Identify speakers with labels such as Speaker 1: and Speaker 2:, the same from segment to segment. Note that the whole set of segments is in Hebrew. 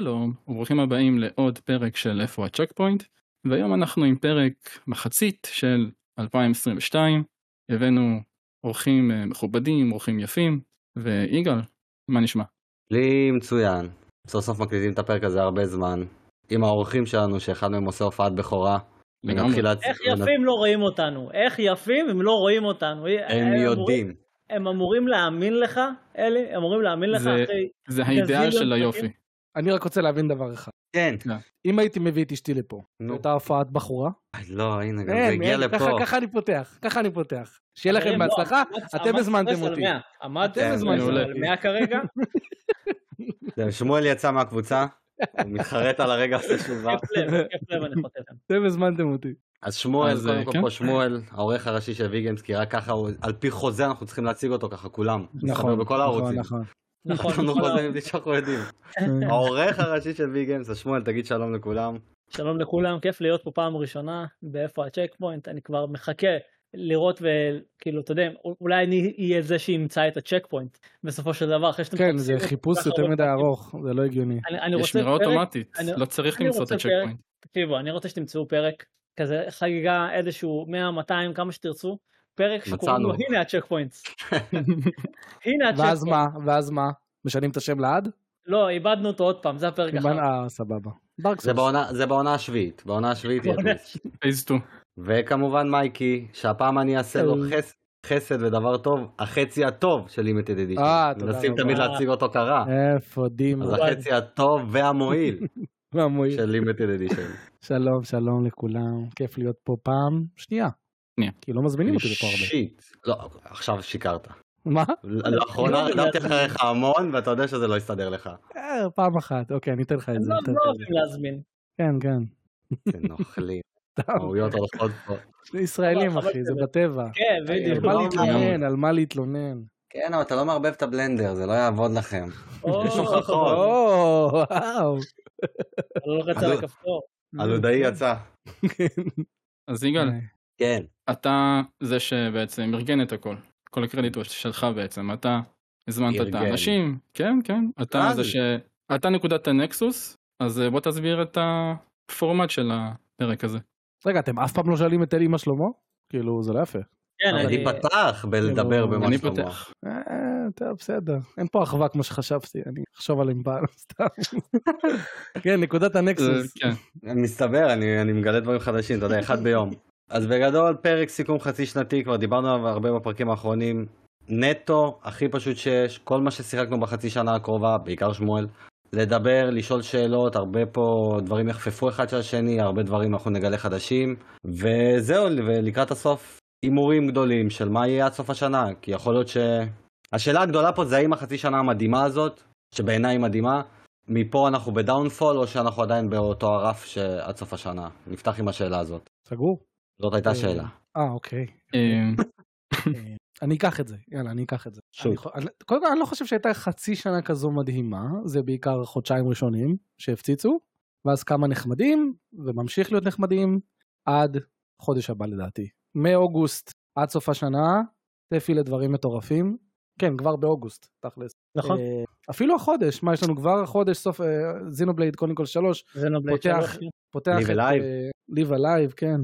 Speaker 1: שלום, וברוכים הבאים לעוד פרק של איפה הצ'ק פוינט, והיום אנחנו עם פרק מחצית של 2022, הבאנו אורחים אה, מכובדים, אורחים יפים, ויגאל, מה נשמע?
Speaker 2: לי מצוין, סוף סוף מקליטים את הפרק הזה הרבה זמן, עם האורחים שלנו שאחד מהם עושה הופעת בכורה.
Speaker 1: לגמרי.
Speaker 3: איך יפים לא רואים אותנו? איך יפים הם לא רואים אותנו?
Speaker 2: הם יודעים.
Speaker 3: הם אמורים להאמין לך, אלי? הם אמורים להאמין לך
Speaker 1: זה-
Speaker 3: אחרי...
Speaker 1: זה האידאל של? היופי.
Speaker 4: אני רק רוצה להבין דבר אחד.
Speaker 2: כן.
Speaker 4: אם הייתי מביא את אשתי לפה,
Speaker 2: נו.
Speaker 4: הייתה הופעת בחורה?
Speaker 2: לא, הנה, גם זה
Speaker 4: אין,
Speaker 2: הגיע לפה.
Speaker 4: ככה- אני פותח, ככה אני פותח. שיהיה לכם
Speaker 3: חברים, לא,
Speaker 4: בהצלחה, אתם הזמנתם אותי.
Speaker 3: 100. עמדתם
Speaker 1: הזמנתם
Speaker 3: על
Speaker 1: אותי.
Speaker 3: 100 כרגע?
Speaker 2: שמואל יצא מהקבוצה, הוא מתחרט על הרגע עושה שובה.
Speaker 3: כיף לב, כיף לב אני חותם.
Speaker 4: אתם הזמנתם אותי.
Speaker 2: אז שמואל,
Speaker 1: אז,
Speaker 2: קודם
Speaker 1: אה,
Speaker 2: כל
Speaker 1: כן.
Speaker 2: פה שמואל, העורך הראשי של ויגיימס, כי רק ככה, הוא- על פי חוזה אנחנו צריכים להציג אותו ככה כולם.
Speaker 4: נכון,
Speaker 2: הערוצים.
Speaker 4: נכון,
Speaker 3: נכון,
Speaker 2: לנו
Speaker 3: נכון.
Speaker 2: בלי שאנחנו יודעים.
Speaker 4: נכון.
Speaker 2: העורך הראשי של ויגיימס, אז שמואל, תגיד שלום לכולם.
Speaker 3: שלום לכולם, כיף להיות פה פעם ראשונה, באיפה ה check point, אני כבר מחכה לראות וכאילו, אתה יודע, אולי אני אהיה זה שימצא את ה check point בסופו של דבר, אחרי שאתם
Speaker 4: כן, זה חיפוש יותר מדי. ארוך, זה לא הגיוני.
Speaker 1: יש שמירה אוטומטית,
Speaker 3: אני-
Speaker 1: לא צריך למצוא את
Speaker 3: רוצה
Speaker 1: ה
Speaker 3: check.
Speaker 1: point.
Speaker 3: תקשיבו, אני רוצה שתמצאו פרק, כזה חגיגה איזשהו 100, 200, כמה שתרצו, פרק שקוראים לו. הנה ה check points. הנה הצ'ק
Speaker 4: ואז. מה? ואז מה? משנים את השם לעד?
Speaker 3: לא, איבדנו אותו עוד פעם, זה הפרק אחר.
Speaker 4: אה, סבבה.
Speaker 2: זה. בעונה- השביעית, בעונה השביעית יהיה
Speaker 3: בעונה
Speaker 2: טוויסט.
Speaker 1: phase 2.
Speaker 2: וכמובן מייקי, שהפעם אני אעשה לו
Speaker 4: אה.
Speaker 2: חס- חסד ודבר טוב, החצי הטוב של לימיטד אדישן.
Speaker 4: אה, תודה
Speaker 2: מנסים
Speaker 4: רבה.
Speaker 2: תמיד להציג אותו קרה.
Speaker 4: איפה דימה?
Speaker 2: אז החצי הטוב והמועיל
Speaker 4: מה מועיל?
Speaker 2: של לימיטד אדישן.
Speaker 4: שלום, שלום לכולם. כיף להיות פה פעם שנייה.
Speaker 1: שנייה.
Speaker 4: כי לא מזמינים אותי לפה הרבה.
Speaker 2: שיט. לא, עכשיו שיקרת.
Speaker 4: מה?
Speaker 2: לאחרונה
Speaker 3: לא,
Speaker 2: רדמתי
Speaker 3: זה-
Speaker 2: אחריך המון ואתה יודע שזה לא יסתדר לך.
Speaker 4: אה, פעם אחת. אוקיי, אני אתן לך את זה.
Speaker 3: לא
Speaker 4: לך
Speaker 3: לא
Speaker 4: זה.
Speaker 3: אוהבים להזמין.
Speaker 4: כן, כן.
Speaker 2: אתם נוכלים. טעויות הולכות פה.
Speaker 4: זה ישראלים, אחי, זה בטבע.
Speaker 3: כן,
Speaker 4: על
Speaker 3: בדיוק.
Speaker 4: מה
Speaker 2: לא,
Speaker 4: להתלונן? על מה להתלונן?
Speaker 2: כן, אבל אתה לא מערבב את הבלנדר, זה לא יעבוד לכם. יש הוכחות.
Speaker 4: או, וואו.
Speaker 3: לא לוחץ על הכפתור.
Speaker 2: הלודאי יצא.
Speaker 1: אז יגאל,
Speaker 2: כן.
Speaker 1: אתה זה שבעצם ארגן את הכל. כל הקרדיט הוא שלך בעצם, אתה הזמנת את
Speaker 2: ארגן.
Speaker 1: האנשים, כן, כן, אתה זה ש... אתה נקודת הנקסוס, אז אה, בוא תסביר את הפורמט של הפרק הזה.
Speaker 4: רגע, אתם אף פעם לא שואלים את אלי מה שלמה? כאילו, זה לא יפה.
Speaker 3: כן,
Speaker 2: אני. פתח בלדבר
Speaker 4: אני
Speaker 2: במה
Speaker 1: אני
Speaker 2: שלמה.
Speaker 1: פותח.
Speaker 4: אה, טוב, בסדר. אין פה אחווה כמו שחשבתי, אני אחשוב עליהם פעם, סתם. כן, נקודת
Speaker 1: אה,
Speaker 4: הנקסוס.
Speaker 1: כן,
Speaker 2: מסתבר, אני, אני מגלה דברים חדשים, אתה יודע, אחד ביום. אז בגדול, פרק סיכום חצי שנתי, כבר דיברנו עליו הרבה בפרקים האחרונים. נטו, הכי פשוט שיש, כל מה ששיחקנו בחצי שנה הקרובה, בעיקר שמואל, לדבר, לשאול שאלות, הרבה פה דברים יחפפו אחד של השני, הרבה דברים אנחנו נגלה חדשים, וזהו, ולקראת הסוף, הימורים גדולים של מה יהיה עד סוף השנה, כי יכול להיות ש... השאלה הגדולה פה זה האם החצי שנה המדהימה הזאת, שבעיניי מדהימה, מפה אנחנו בדאונפול או שאנחנו עדיין באותו הרף שעד סוף השנה? נפתח עם השאלה הזאת.
Speaker 4: סגור?
Speaker 2: זאת הייתה
Speaker 4: אה,
Speaker 2: שאלה.
Speaker 4: אה, אוקיי.
Speaker 1: אה,
Speaker 4: אה, אני אקח את זה, יאללה, אני אקח את זה.
Speaker 2: שוב.
Speaker 4: קודם כל, אני לא חושב שהייתה חצי שנה כזו מדהימה, זה בעיקר חודשיים ראשונים שהפציצו, ואז כמה נחמדים, וממשיך להיות נחמדים עד חודש הבא לדעתי. מאוגוסט עד סוף השנה, צפי לדברים מטורפים. כן, כבר באוגוסט, תכלס.
Speaker 3: נכון,
Speaker 4: אפילו החודש, מה יש לנו כבר החודש, סוף זינובלייד קוניקול 3,
Speaker 3: זה נובלייד
Speaker 4: פותח-
Speaker 3: שלוש.
Speaker 4: פותח
Speaker 2: Live
Speaker 4: את
Speaker 2: Alive.
Speaker 4: ליב אלייב, כן.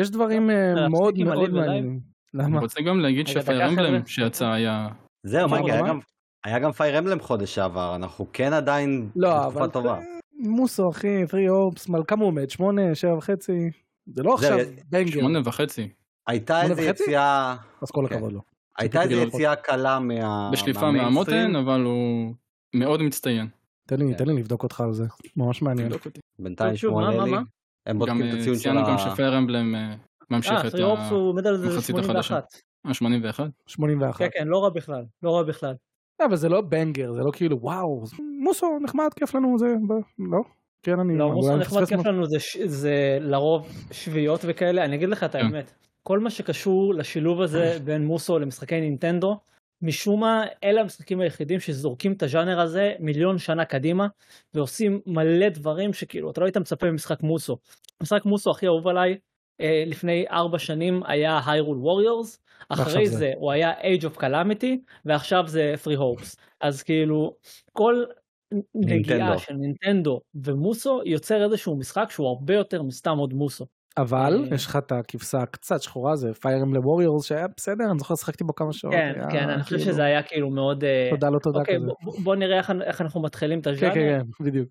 Speaker 4: יש דברים אה, מאוד מאוד? מעניינים. למה?
Speaker 1: אני רוצה גם להגיד שפייר אמבלם. שיצא היה...
Speaker 2: זהו,
Speaker 4: מה,
Speaker 2: היה? גם- פייר אמבלם חודש שעבר, אנחנו כן עדיין
Speaker 4: לא,
Speaker 2: בתקופה
Speaker 4: אבל
Speaker 2: טובה.
Speaker 4: מוסו אחי, פרי אופס, על כמה הוא עומד? שמונה, שבע וחצי? זה לא עכשיו בנגר,
Speaker 1: שמונה וחצי.
Speaker 2: הייתה
Speaker 4: שמונה
Speaker 2: איזה? יציאה,
Speaker 4: אז כל
Speaker 2: כן.
Speaker 4: הכבוד לו.
Speaker 2: הייתה איזה יציאה קלה מה...
Speaker 1: בשליפה. מהמותן, אבל הוא מאוד מצטיין.
Speaker 4: תן לי. תן לי לבדוק אותך על זה, ממש מעניין.
Speaker 2: בינתיים
Speaker 3: שוב, מה,
Speaker 2: הם
Speaker 1: גם
Speaker 2: בודקים את
Speaker 1: אה,
Speaker 2: הציון של
Speaker 1: ציינו גם
Speaker 2: ה...
Speaker 1: שפייר אמבלם אה, ממשיך
Speaker 3: אה,
Speaker 1: את
Speaker 3: פרי אופס הוא עומד על זה
Speaker 1: המחצית החדשה.
Speaker 3: 81.
Speaker 1: ה-81.
Speaker 4: 81.
Speaker 3: כן, כן, לא רע בכלל, לא רע בכלל.
Speaker 4: לא, אבל זה לא בנגר, זה לא כאילו וואו, מוסו נחמד, כיף לנו, זה, לא? כן, אני...
Speaker 3: לא, מוסו נחמד כיף. לנו זה לרוב שביעיות וכאלה, אני אגיד לך את
Speaker 1: כן.
Speaker 3: האמת, כל מה שקשור לשילוב הזה בין מוסו למשחקי נינטנדו, משום מה אלה המשחקים היחידים שזורקים את הז'אנר הזה מיליון שנה קדימה ועושים מלא דברים שכאילו אתה לא היית מצפה ממשחק מוסו. משחק מוסו הכי אהוב עליי אה, לפני ארבע שנים היה היירול ווריורס, אחרי זה.
Speaker 4: זה.
Speaker 3: הוא היה Age of Calamity ועכשיו זה Free Hopes אז כאילו כל נגיעה. של נינטנדו ומוסו יוצר איזשהו משחק שהוא הרבה יותר מסתם עוד מוסו.
Speaker 4: אבל
Speaker 3: אה,
Speaker 4: יש לך את הכבשה הקצת שחורה זה פייר אמבלם ווריורס שהיה בסדר אני זוכר שחקתי בו כמה שעות.
Speaker 3: כן, כן, אני חושב
Speaker 4: כאילו,
Speaker 3: שזה היה כאילו מאוד... אה,
Speaker 4: תודה לא תודה
Speaker 3: אוקיי,
Speaker 4: כזה.
Speaker 3: בוא- בוא נראה איך- אנחנו מתחילים את
Speaker 4: כן
Speaker 3: הז'אנר.
Speaker 4: כן כן בדיוק.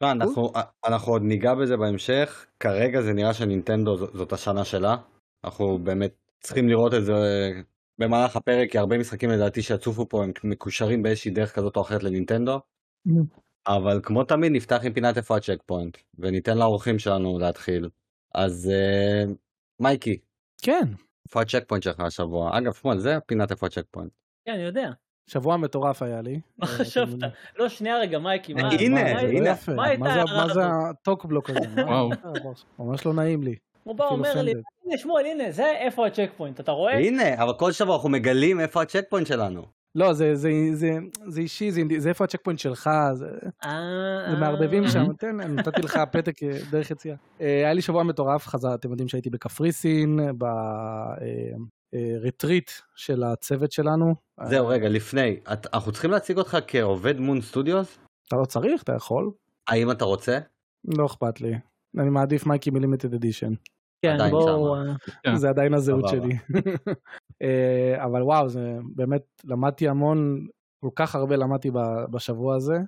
Speaker 2: לא, אנחנו, אנחנו עוד ניגע בזה בהמשך, כרגע זה נראה שנינטנדו זאת השנה שלה, אנחנו באמת צריכים לראות את זה במהלך הפרק, כי הרבה משחקים לדעתי שיצופו פה הם מקושרים באיזושהי דרך כזאת או אחרת לנינטנדו, אבל כמו תמיד נפתח עם פינת איפה ה check point, וניתן לאורחים שלנו להתחיל. אז uh, מייקי,
Speaker 4: כן.
Speaker 2: איפה ה check point שלך השבוע? אגב, שמואל, זה פינת איפה ה check point.
Speaker 3: כן, אני יודע.
Speaker 4: שבוע מטורף היה לי.
Speaker 3: מה
Speaker 4: אה,
Speaker 3: חשבת?
Speaker 4: יודעים.
Speaker 3: לא, שנייה רגע, מייקי, מה...
Speaker 2: הנה,
Speaker 4: זה
Speaker 2: הנה.
Speaker 3: מה
Speaker 4: זה-? הטוקבלוק הזה?
Speaker 1: וואו.
Speaker 4: ממש לא נעים לי.
Speaker 3: הוא בא
Speaker 4: אפילו
Speaker 3: אומר לי. הנה שמואל, הנה, זה איפה ה check point, אתה רואה?
Speaker 2: הנה, אבל כל שבוע אנחנו מגלים איפה ה check point שלנו.
Speaker 4: לא זה זה זה זה אישי זה זה איפה הצ'ק פוינט שלך זה
Speaker 3: אה,
Speaker 4: זה מערבבים
Speaker 3: אה.
Speaker 4: שם תן נתתי לך פתק אה, דרך יציאה. אה, היה לי שבוע מטורף חזר אתם יודעים שהייתי בקפריסין ב retreat של הצוות שלנו.
Speaker 2: זהו, רגע, לפני, את- אנחנו צריכים להציג אותך כעובד Moon Studios?
Speaker 4: אתה לא צריך אתה יכול
Speaker 2: האם אתה רוצה?
Speaker 4: לא אכפת לי. אני מעדיף מייקי מלימיטד אדישן.
Speaker 3: כן,
Speaker 2: עדיין
Speaker 3: בואו...
Speaker 2: שמה.
Speaker 1: כן.
Speaker 4: זה עדיין הזהות. שלי. אה, אבל וואו, זה באמת, למדתי המון, כל כך הרבה למדתי ב- בשבוע הזה,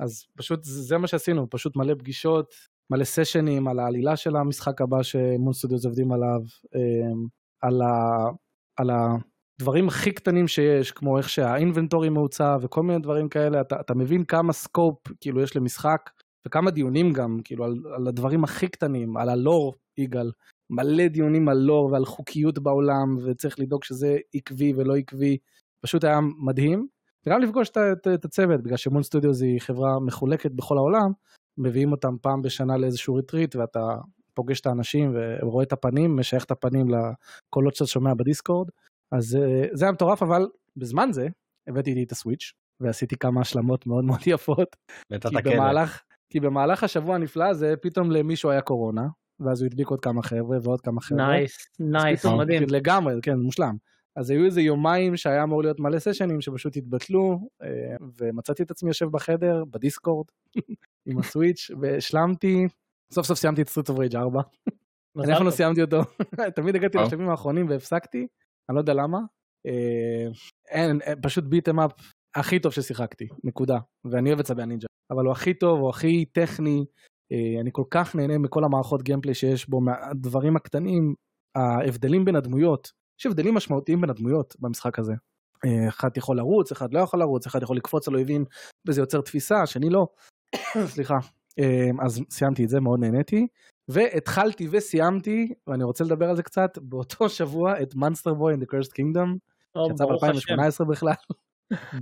Speaker 4: אז פשוט זה זה מה שעשינו, פשוט מלא פגישות, מלא sessions על העלילה של המשחק הבא ש Moon Studios עובדים עליו, אה, על, ה, על הדברים הכי קטנים שיש, כמו איך שה inventory מעוצב וכל מיני דברים כאלה, אתה, אתה מבין כמה scope כאילו יש למשחק, וכמה דיונים גם, כאילו על, על הדברים הכי קטנים, על הלור, יגאל, מלא דיונים על לור ועל חוקיות בעולם, וצריך לדאוג שזה עקבי ולא עקבי, פשוט היה מדהים. וגם לפגוש את, את, את הצוות, בגלל ש Moon Studios היא חברה מחולקת בכל העולם, מביאים אותם פעם בשנה לאיזשהו retreat, ואתה פוגש את האנשים ורואה את הפנים, משייך את הפנים לקולות שאתה שומע בדיסקורד. אז אה, זה היה מטורף, אבל בזמן זה הבאתי איתי את ה Switch, ועשיתי כמה השלמות מאוד מאוד יפות. כי. במהלך, כי במהלך השבוע הנפלא הזה פתאום למישהו היה קורונה, ואז הוא הדביק עוד כמה חבר'ה ועוד כמה חבר'ה.
Speaker 3: nice,
Speaker 4: nice,
Speaker 3: מדהים.
Speaker 4: לגמרי, כן, מושלם. אז היו איזה יומיים שהיה אמור להיות מלא sessions שפשוט התבטלו, אה, ומצאתי את עצמי יושב בחדר, בדיסקורד, עם ה Switch, והשלמתי, סוף סוף סיימתי את Streets of Rage 4.
Speaker 3: מזל
Speaker 4: אני אף פעם לא. סיימתי אותו, תמיד הגעתי
Speaker 1: וואו.
Speaker 4: לשלבים האחרונים והפסקתי, אני לא יודע למה. אה, אין, אה, פשוט ביטם אפ הכי טוב ששיחקתי, נקודה. ואני אוהב את צבי הנינג'ה, אבל הוא הכי טוב, הוא הכי טכני, אה, אני כל כך נהנה מכל המערכות גיימפליי שיש בו, מהדברים הקטנים, ההבדלים בין הדמויות, יש הבדלים משמעותיים בין הדמויות במשחק הזה. אה, אחד יכול לרוץ, אחד לא יכול לרוץ, אחד יכול לקפוץ על אויבים וזה יוצר תפיסה, השני לא. סליחה. אה, אז סיימתי את זה, מאוד נהניתי. והתחלתי וסיימתי, ואני רוצה לדבר על זה קצת, באותו שבוע את Monster Boy in the Cursed Kingdom, שיצא
Speaker 3: ברוך השם,
Speaker 4: ב-2018 בכלל.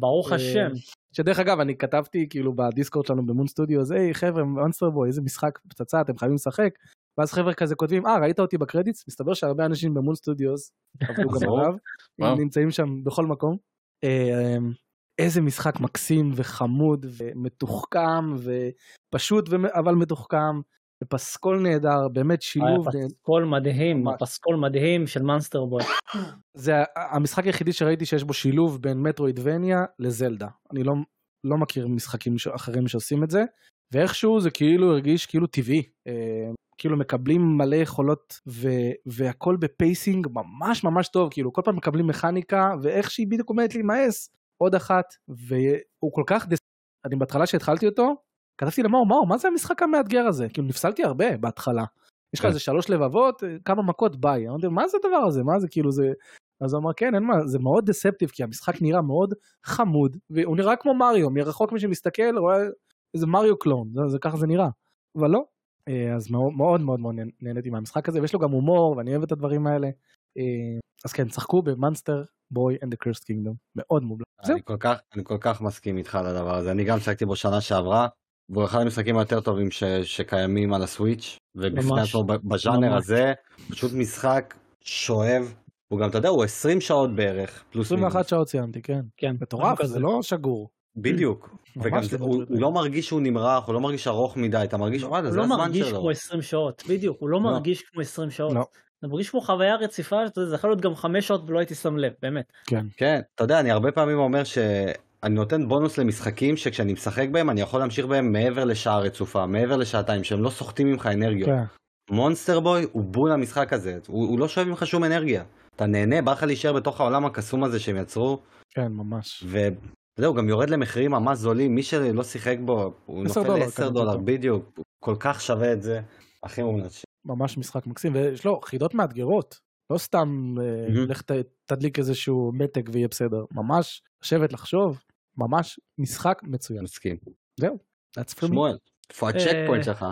Speaker 3: ברוך
Speaker 4: אה,
Speaker 3: השם.
Speaker 4: שדרך אגב, אני כתבתי כאילו בדיסקורד שלנו במון סטודיו, היי חבר'ה, Monster Boy, איזה משחק פצצה, אתם חייבים לשחק. ואז חבר'ה כזה כותבים, אה, ראית אותי ב credits? מסתבר שהרבה אנשים במון Studios עבדו גם. עליו, נמצאים שם בכל מקום. אה, איזה משחק מקסים וחמוד ומתוחכם ופשוט אבל מתוחכם ופסקול נהדר באמת שילוב
Speaker 3: היה פסקול מדהים,
Speaker 4: ממש.
Speaker 3: פסקול מדהים של מאנסטר בוי.
Speaker 4: זה המשחק היחידי שראיתי שיש בו שילוב בין מטרואידבניה לזלדה אני לא לא מכיר משחקים אחרים שעושים את זה ואיכשהו זה כאילו הרגיש כאילו טבעי אה, כאילו מקבלים מלא יכולות ו- והכל ב pacing ממש ממש טוב כאילו כל פעם מקבלים מכניקה ואיך שהיא בדיוק עומדת להימאס עוד אחת והוא כל כך דס... אני בהתחלה שהתחלתי אותו כתבתי למאור מאור מה זה המשחק המאתגר הזה? כאילו נפסלתי הרבה בהתחלה. יש לך
Speaker 2: כן.
Speaker 4: איזה שלוש לבבות אה, כמה מכות ביי. אמרתי מה זה הדבר הזה? מה זה כאילו זה אז הוא אמר כן אין מה זה מאוד דספטיב כי המשחק נראה מאוד חמוד והוא נראה כמו מריו מרחוק מי שמסתכל רואה איזה מריו קלון. זה, זה ככה זה נראה. אבל לא. אה, אז מאוד מאוד מאוד מאוד נהנ- נהניתי מהמשחק הזה ויש לו גם הומור ואני אוהב את הדברים האלה. אה, אז כן שחקו במאנסטר Boy and the Cursed Kingdom. מאוד מובלע. זהו.
Speaker 2: אני כל כך, מסכים איתך על הדבר הזה, אני גם שיחקתי בו שנה שעברה, והוא אחד המשחקים היותר טובים ש, שקיימים על הסוויץ', ובפני. עצמו בז'אנר. הזה, פשוט משחק שואב, הוא גם, אתה יודע, הוא 20 שעות בערך, פלוס
Speaker 4: 21
Speaker 2: מינוס.
Speaker 4: שעות סיימתי כן
Speaker 3: כן,
Speaker 4: מטורף זה. לא שגור.
Speaker 2: בדיוק, וגם
Speaker 4: לא
Speaker 2: זה, הוא,
Speaker 4: מטריד
Speaker 2: הוא לא מרגיש שהוא נמרח, הוא לא מרגיש ארוך מדי, אתה מרגיש, וואלה,
Speaker 3: הוא
Speaker 2: זה
Speaker 3: לא
Speaker 2: הזמן
Speaker 3: מרגיש
Speaker 2: שלו.
Speaker 3: כמו 20 שעות, בדיוק, הוא לא
Speaker 2: לא.
Speaker 3: מרגיש כמו 20 שעות.
Speaker 4: לא.
Speaker 3: זה מרגיש כמו חוויה רציפה, זה יכול להיות גם 5 שעות ולא הייתי שם לב, באמת.
Speaker 4: כן
Speaker 2: כן, אתה יודע, אני הרבה פעמים אומר ש... אני נותן בונוס למשחקים שכשאני משחק בהם אני יכול להמשיך בהם מעבר לשעה רצופה, מעבר לשעתיים, שהם לא סוחטים ממך אנרגיות.
Speaker 4: כן.
Speaker 2: מונסטר בוי הוא בול המשחק הזה, הוא, הוא לא שואב ממך שום אנרגיה. אתה נהנה, בא לך להישאר בתוך העולם הקסום הזה שהם יצרו,
Speaker 4: כן, ממש.
Speaker 2: וזהו, גם יורד למחירים ממש זולים, מי שלא שיחק בו, הוא
Speaker 4: 10
Speaker 2: נופל
Speaker 4: דולר,
Speaker 2: ל-10
Speaker 4: כזה
Speaker 2: דולר,
Speaker 4: פתאום.
Speaker 2: בדיוק, הוא כל כך שווה את זה, הכי מומלץ.
Speaker 4: ממש משחק מקסים, ויש לו חידות מאתגרות. לא סתם
Speaker 2: מהמם.
Speaker 4: לך תדליק איזשהו מתג ויהיה בסדר. ממש לשבת לחשוב, ממש משחק מצוין.
Speaker 2: מסכים.
Speaker 4: That's for me.
Speaker 2: שמואל, איפה הצ'ק
Speaker 3: אה,
Speaker 2: point שלך?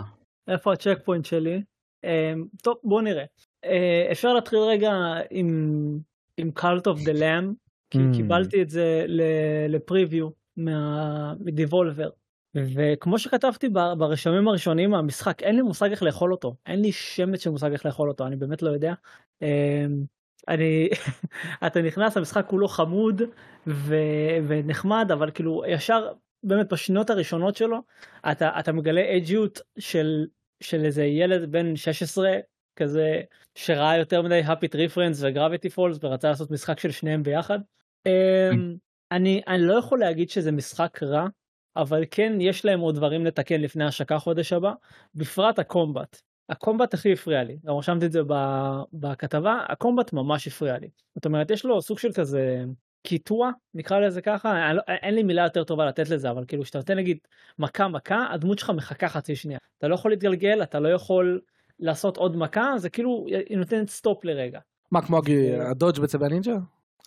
Speaker 3: איפה ה checkpoint שלי? אמ, טוב, בוא נראה. אה, אפשר להתחיל רגע עם, עם Cult of the Lamb, כי
Speaker 4: Mm.
Speaker 3: קיבלתי את זה ל- ל preview מה- מדיבולבר. וכמו שכתבתי ב- ברשמים הראשונים מהמשחק, אין לי מושג איך לאכול אותו. אין לי שמץ של מושג איך לאכול אותו, אני באמת לא יודע. אני, אתה נכנס, המשחק כולו חמוד ו- ונחמד, אבל כאילו ישר, באמת בשניות הראשונות שלו, אתה, אתה מגלה אג'יות של, של איזה ילד בן 16 כזה שראה יותר מדי happy tree friends וגרביטי פולס ורצה לעשות משחק של שניהם ביחד. אמ, אני, אני לא יכול להגיד שזה משחק רע, אבל כן יש להם עוד דברים לתקן לפני השקה חודש הבא, בפרט ה combat. ה combat הכי הפריע לי, גם רשמתי את זה ב- בכתבה, ה combat ממש הפריע לי. זאת אומרת, יש לו סוג של כזה קיטוע, נקרא לזה ככה, לא, אין לי מילה יותר טובה לתת לזה, אבל כאילו, כשאתה נותן נגיד מכה מכה, הדמות שלך מחכה חצי שנייה. אתה לא יכול להתגלגל, אתה לא יכול לעשות עוד מכה, זה כאילו, היא נותנת stop לרגע.
Speaker 4: מה, כמו הדודג' בצבע הנינג'ה?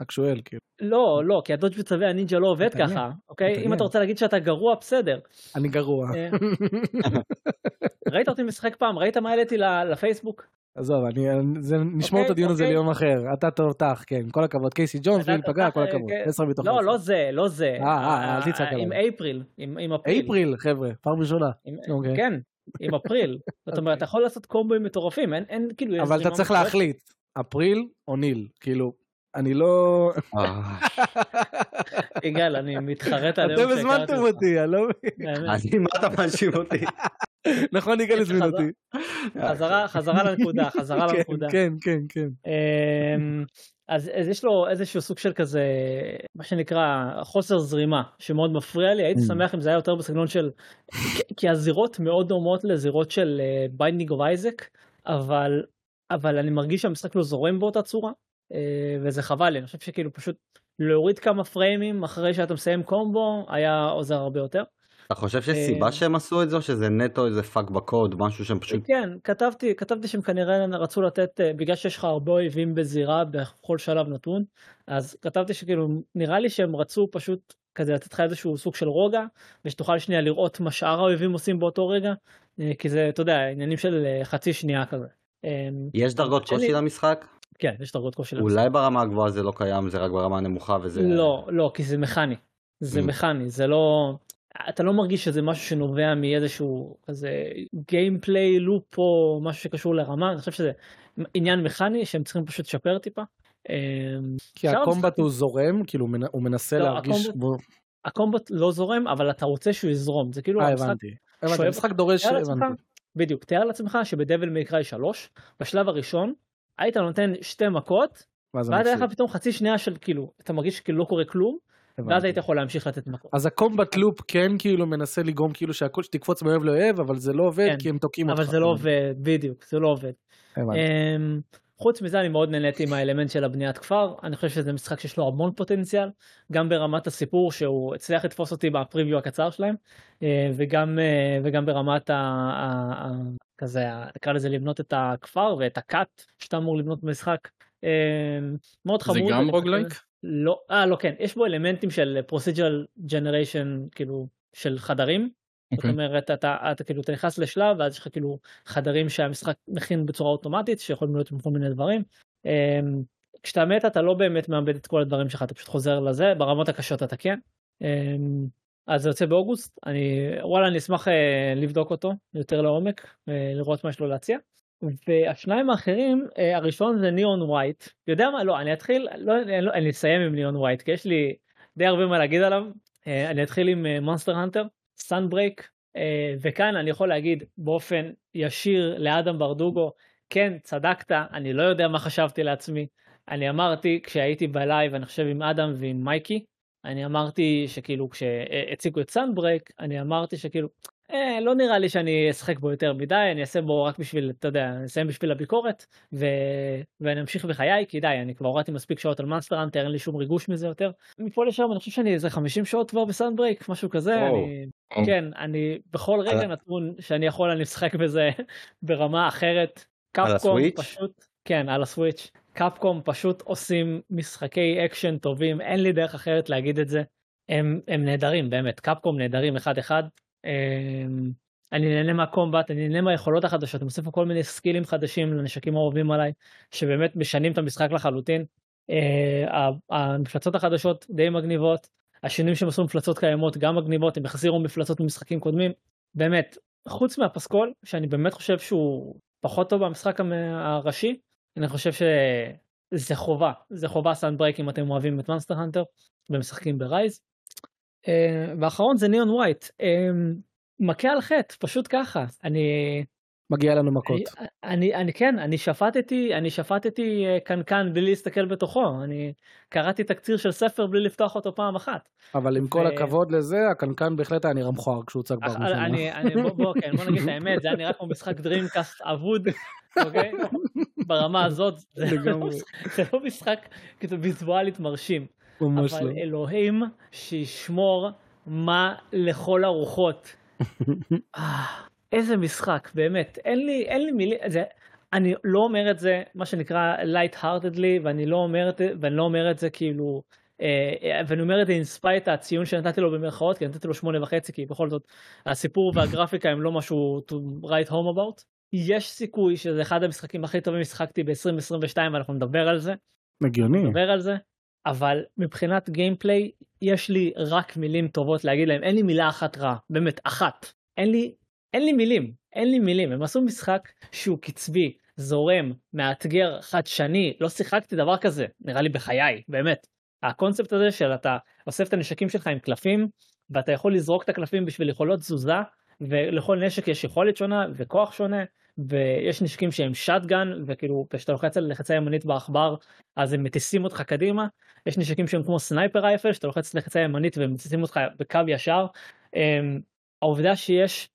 Speaker 4: רק שואל, כאילו.
Speaker 3: לא, לא, כי הדודג' בצווי הנינג'ה לא עובד
Speaker 4: מתעניין,
Speaker 3: ככה, אוקיי? אם. אתה רוצה להגיד שאתה גרוע, בסדר.
Speaker 4: אני גרוע.
Speaker 3: אה, ראית אותי משחק פעם? ראית מה העליתי לפייסבוק?
Speaker 4: עזוב, אני, זה, נשמור את
Speaker 3: אוקיי,
Speaker 4: הדיון הזה
Speaker 3: אוקיי.
Speaker 4: ליום אחר. אתה תותח, כן, כל הכבוד. קייסי ג'ונס, בלי להיפגע, כל הכבוד.
Speaker 3: אה,
Speaker 4: 10 מתוך
Speaker 3: לא,
Speaker 4: 10.
Speaker 3: לא זה, לא זה.
Speaker 4: אה, אה, אל תצעק עליי.
Speaker 3: עם אפריל, עם עם אפריל.
Speaker 4: אפריל, חבר'ה, פעם ראשונה.
Speaker 3: עם-
Speaker 4: אוקיי.
Speaker 3: כן, עם אפריל. זאת אומרת, אתה יכול לעשות קומבוים מטורפים, אין- אין כאילו...
Speaker 4: אבל אתה צריך
Speaker 3: מטורפת.
Speaker 4: להחליט, אפריל או ניל. כאילו, אני לא...
Speaker 2: אה,
Speaker 3: יגאל, אני מתחרט על היום
Speaker 4: אתם הזמנתם אותי, אני לא מבין.
Speaker 2: אני, מה אתה מאשים אותי?
Speaker 4: נכון, יגאל הזמין אותי.
Speaker 3: חזרה, חזרה לנקודה, חזרה
Speaker 4: כן,
Speaker 3: לנקודה.
Speaker 4: כן, כן, כן.
Speaker 3: אמ, אז, אז יש לו איזשהו סוג של כזה, מה שנקרא, חוסר זרימה, שמאוד מפריע לי, הייתי
Speaker 4: Mm.
Speaker 3: שמח אם זה היה יותר בסגנון של, כי- הזירות מאוד דומות לזירות של Binding of Isaac, אבל, אבל אני מרגיש שהמשחק לא זורם באותה צורה, וזה חבל לי, אני חושב שכאילו פשוט להוריד כמה פריימים אחרי שאתה מסיים קומבו, היה עוזר הרבה יותר.
Speaker 2: אתה חושב שיש
Speaker 3: אה,
Speaker 2: סיבה שהם עשו את זה, או שזה נטו איזה פאק בקוד, משהו שהם פשוט...
Speaker 3: כן, כתבתי, כתבתי שהם כנראה רצו לתת, אה, בגלל שיש לך הרבה אויבים בזירה בכל שלב נתון, אז כתבתי שכאילו נראה לי שהם רצו פשוט כזה לתת לך איזשהו סוג של רוגע, ושתוכל שנייה לראות מה שאר האויבים עושים באותו רגע, אה, כי זה, אתה יודע, עניינים של אה, חצי שנייה כזה. אה,
Speaker 2: יש דרגות קושי למשחק?
Speaker 3: כן, יש דרגות קושי.
Speaker 2: אולי ברמה הגבוהה זה לא קיים, זה רק ברמה הנמוכה וזה...
Speaker 3: לא, לא, כי זה מכני. זה
Speaker 2: Mm.
Speaker 3: מכני, זה לא... אתה לא מרגיש שזה משהו שנובע מאיזשהו כזה גיימפליי לופ או משהו שקשור לרמה, אני חושב שזה עניין מכני שהם צריכים פשוט לשפר טיפה. אמ,
Speaker 4: כי הקומבט הוא זורם, כאילו הוא מנ- הוא מנסה
Speaker 3: לא,
Speaker 4: להרגיש...
Speaker 3: הקומבט-
Speaker 4: בו-
Speaker 3: הקומבט לא זורם, אבל אתה רוצה שהוא יזרום, זה כאילו
Speaker 4: אה,
Speaker 3: המשחק,
Speaker 4: הבנתי. הבנתי, המשחק דורש...
Speaker 3: בדיוק, תאר לעצמך שבדבל מייקראי 3, בשלב הראשון, היית נותן שתי מכות,
Speaker 4: ואז
Speaker 3: היה לך פתאום חצי שנייה של כאילו, אתה מרגיש שכאילו לא קורה כלום, ואז. היית יכול להמשיך לתת מכות.
Speaker 4: אז הקומבט לופ כן כאילו מנסה לגרום כאילו שהכל שתקפוץ מאוהב לאוהב, אבל זה לא עובד
Speaker 3: כן,
Speaker 4: כי הם תוקעים אותך.
Speaker 3: אבל זה לא עובד, בדיוק, זה לא עובד. חוץ מזה אני מאוד נהניתי מהאלמנט של הבניית כפר, אני חושב שזה משחק שיש לו המון פוטנציאל, גם ברמת הסיפור שהוא הצליח לתפוס אותי בפריוויו הקצר שלהם, אה, וגם, אה, וגם ברמת ה... ה- כזה, נקרא לזה לבנות את הכפר ואת הכת שאתה אמור לבנות במשחק. אמ, מאוד
Speaker 1: זה
Speaker 3: חמוד.
Speaker 1: גם רוגלייק?
Speaker 3: לא, אה לא כן, יש בו אלמנטים של procedural generation כאילו של חדרים. זאת
Speaker 1: אוקיי.
Speaker 3: אומרת אתה, אתה כאילו אתה נכנס לשלב ואז יש לך כאילו חדרים שהמשחק מכין בצורה אוטומטית שיכולים להיות עם כל מיני דברים. אמ, כשאתה מת אתה לא באמת מאבד את כל הדברים שלך אתה פשוט חוזר לזה ברמות הקשות אתה כן. אמ, אז זה יוצא באוגוסט אני וואלה אני אשמח אה, לבדוק אותו יותר לעומק אה, לראות מה יש לו להציע. והשניים האחרים אה, הראשון זה Neon White יודע מה לא אני אתחיל לא, אני, לא, אני אסיים עם Neon White כי יש לי די הרבה מה להגיד עליו אה, אני אתחיל עם Monster Hunter Sunbreak אה, וכאן אני יכול להגיד באופן ישיר לאדם ברדוגו כן צדקת אני לא יודע מה חשבתי לעצמי. אני אמרתי כשהייתי בלייב אני חושב עם אדם ועם מייקי אני אמרתי שכאילו כשהציגו את Sunbreak, אני אמרתי שכאילו, אה, לא נראה לי שאני אשחק בו יותר מדי, אני אעשה בו רק בשביל, אתה יודע, אני אסיים בשביל הביקורת, ו... ואני אמשיך בחיי, כי די, אני כבר הורדתי מספיק שעות על Monster Hunter, אין לי שום ריגוש מזה יותר. מפה לשם אני חושב שאני איזה 50 שעות כבר ב Sunbreak, משהו כזה,
Speaker 2: או,
Speaker 3: אני...
Speaker 1: או.
Speaker 3: כן, אני בכל רגע נתון שאני יכול אני משחק בזה ברמה אחרת. קפקום? פשוט, כן, על הסוויץ'. קפקום פשוט עושים משחקי אקשן טובים, אין לי דרך אחרת להגיד את זה. הם, הם נהדרים, באמת, קפקום נהדרים אחד אחד. אמ, אני נהנה מה combat, אני נהנה מהיכולות החדשות, עושים פה כל מיני סקילים חדשים לנשקים האהובים עליי, שבאמת משנים את המשחק לחלוטין. אה, המפלצות החדשות די מגניבות, השינויים שהם עשו מפלצות קיימות גם מגניבות, הם החזירו מפלצות ממשחקים קודמים. באמת, חוץ מהפסקול, שאני באמת חושב שהוא פחות טוב במשחק הראשי, אני חושב שזה חובה, זה חובה Sunbreak אם אתם אוהבים את Monster Hunter ומשחקים ב Rise. אה, ואחרון זה Neon White, אה, מכה על חטא, פשוט ככה. אני,
Speaker 4: מגיע לנו מכות.
Speaker 3: אני, אני, אני כן, אני שפטתי, אני שפטתי אה, קנקן בלי להסתכל בתוכו, אני קראתי תקציר של ספר בלי לפתוח אותו פעם אחת.
Speaker 4: אבל עם כל
Speaker 3: ו-
Speaker 4: הכבוד לזה, הקנקן בהחלט היה נראה מכוער כשהוא הוצג ראשונה.
Speaker 3: אני, אני, בוא, בוא, כן, בוא נגיד את האמת, זה היה נראה כמו משחק דרימקאסט אבוד, אוקיי? ברמה הזאת, זה לא. משחק- זה לא משחק ויזואלית מרשים.
Speaker 4: ממש
Speaker 3: אבל
Speaker 4: לא.
Speaker 3: אלוהים שישמור מה לכל הרוחות. אה, איזה משחק, באמת, אין לי, אין לי מילים, זה, אני לא אומר את זה, מה שנקרא light heartedly, ואני לא אומר את ואני לא אומר את זה כאילו, אה, אה, ואני אומר את זה in spite הציון שנתתי לו במרכאות, כי נתתי לו שמונה וחצי, כי בכל זאת, הסיפור והגרפיקה הם לא משהו to write home about. יש סיכוי שזה אחד המשחקים הכי טובים ששחקתי ב-2022, ואנחנו נדבר על זה.
Speaker 4: הגיוני.
Speaker 3: נדבר על זה, אבל מבחינת gameplay יש לי רק מילים טובות להגיד להם, אין לי מילה אחת רעה, באמת, אחת. אין לי, אין לי מילים, אין לי מילים. הם עשו משחק שהוא קצבי, זורם, מאתגר, חדשני, לא שיחקתי דבר כזה, נראה לי בחיי, באמת. הקונספט הזה של אתה אוסף את הנשקים שלך עם קלפים, ואתה יכול לזרוק את הקלפים בשביל יכולות תזוזה, ולכל נשק יש יכולת שונה וכוח שונה, ויש נשקים שהם shotgun, וכאילו כשאתה לוחץ על לחיצה ימנית בעכבר, אז הם מטיסים אותך קדימה. יש נשקים שהם כמו sniper rifle, שאתה לוחץ לחיצה ימנית והם מטיסים אותך בקו ישר. אמ, העובדה שיש,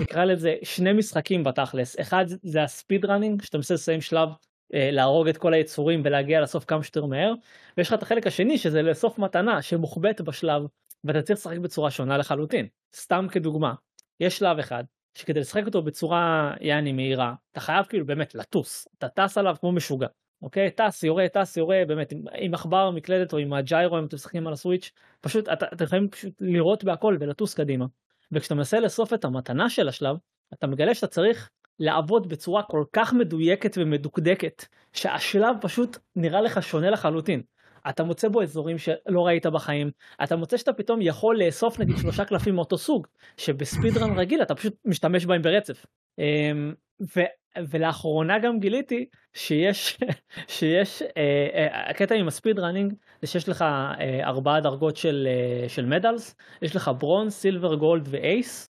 Speaker 3: נקרא לזה, שני משחקים בתכלס. אחד זה ה speedrunning, שאתה מנסה לסיים שלב, אה, להרוג את כל היצורים ולהגיע לסוף כמה שיותר מהר. ויש לך את החלק השני, שזה לאסוף מתנה שמוחבאת בשלב, ואתה צריך לשחק בצורה שונה לחלוטין. סתם כדוגמה, יש שלב אחד, שכדי לשחק אותו בצורה יעני מהירה, אתה חייב כאילו באמת לטוס, אתה טס עליו כמו משוגע. אוקיי? טס, יורה, טס, יורה, באמת, עם, עכבר, מקלדת או עם הג'יירו, אם אתם משחקים על הסוויץ', פשוט, אתה, אתם יכולים פשוט לירות בהכל ולטוס קדימה. וכשאתה מנסה לאסוף את המתנה של השלב, אתה מגלה שאתה צריך לעבוד בצורה כל כך מדויקת ומדוקדקת, שהשלב פשוט נראה לך שונה לחלוטין. אתה מוצא בו אזורים שלא ראית בחיים, אתה מוצא שאתה פתאום יכול לאסוף נגיד שלושה קלפים מאותו סוג, שבספידרן רגיל אתה פשוט משתמש בהם ברצף. אמ, ו, ולאחרונה גם גיליתי שיש, שיש, אה, אה, הקטע עם הספיד ראנינג זה שיש לך אה, ארבעה דרגות של, של medals, יש לך bronze, silver, gold ו ace,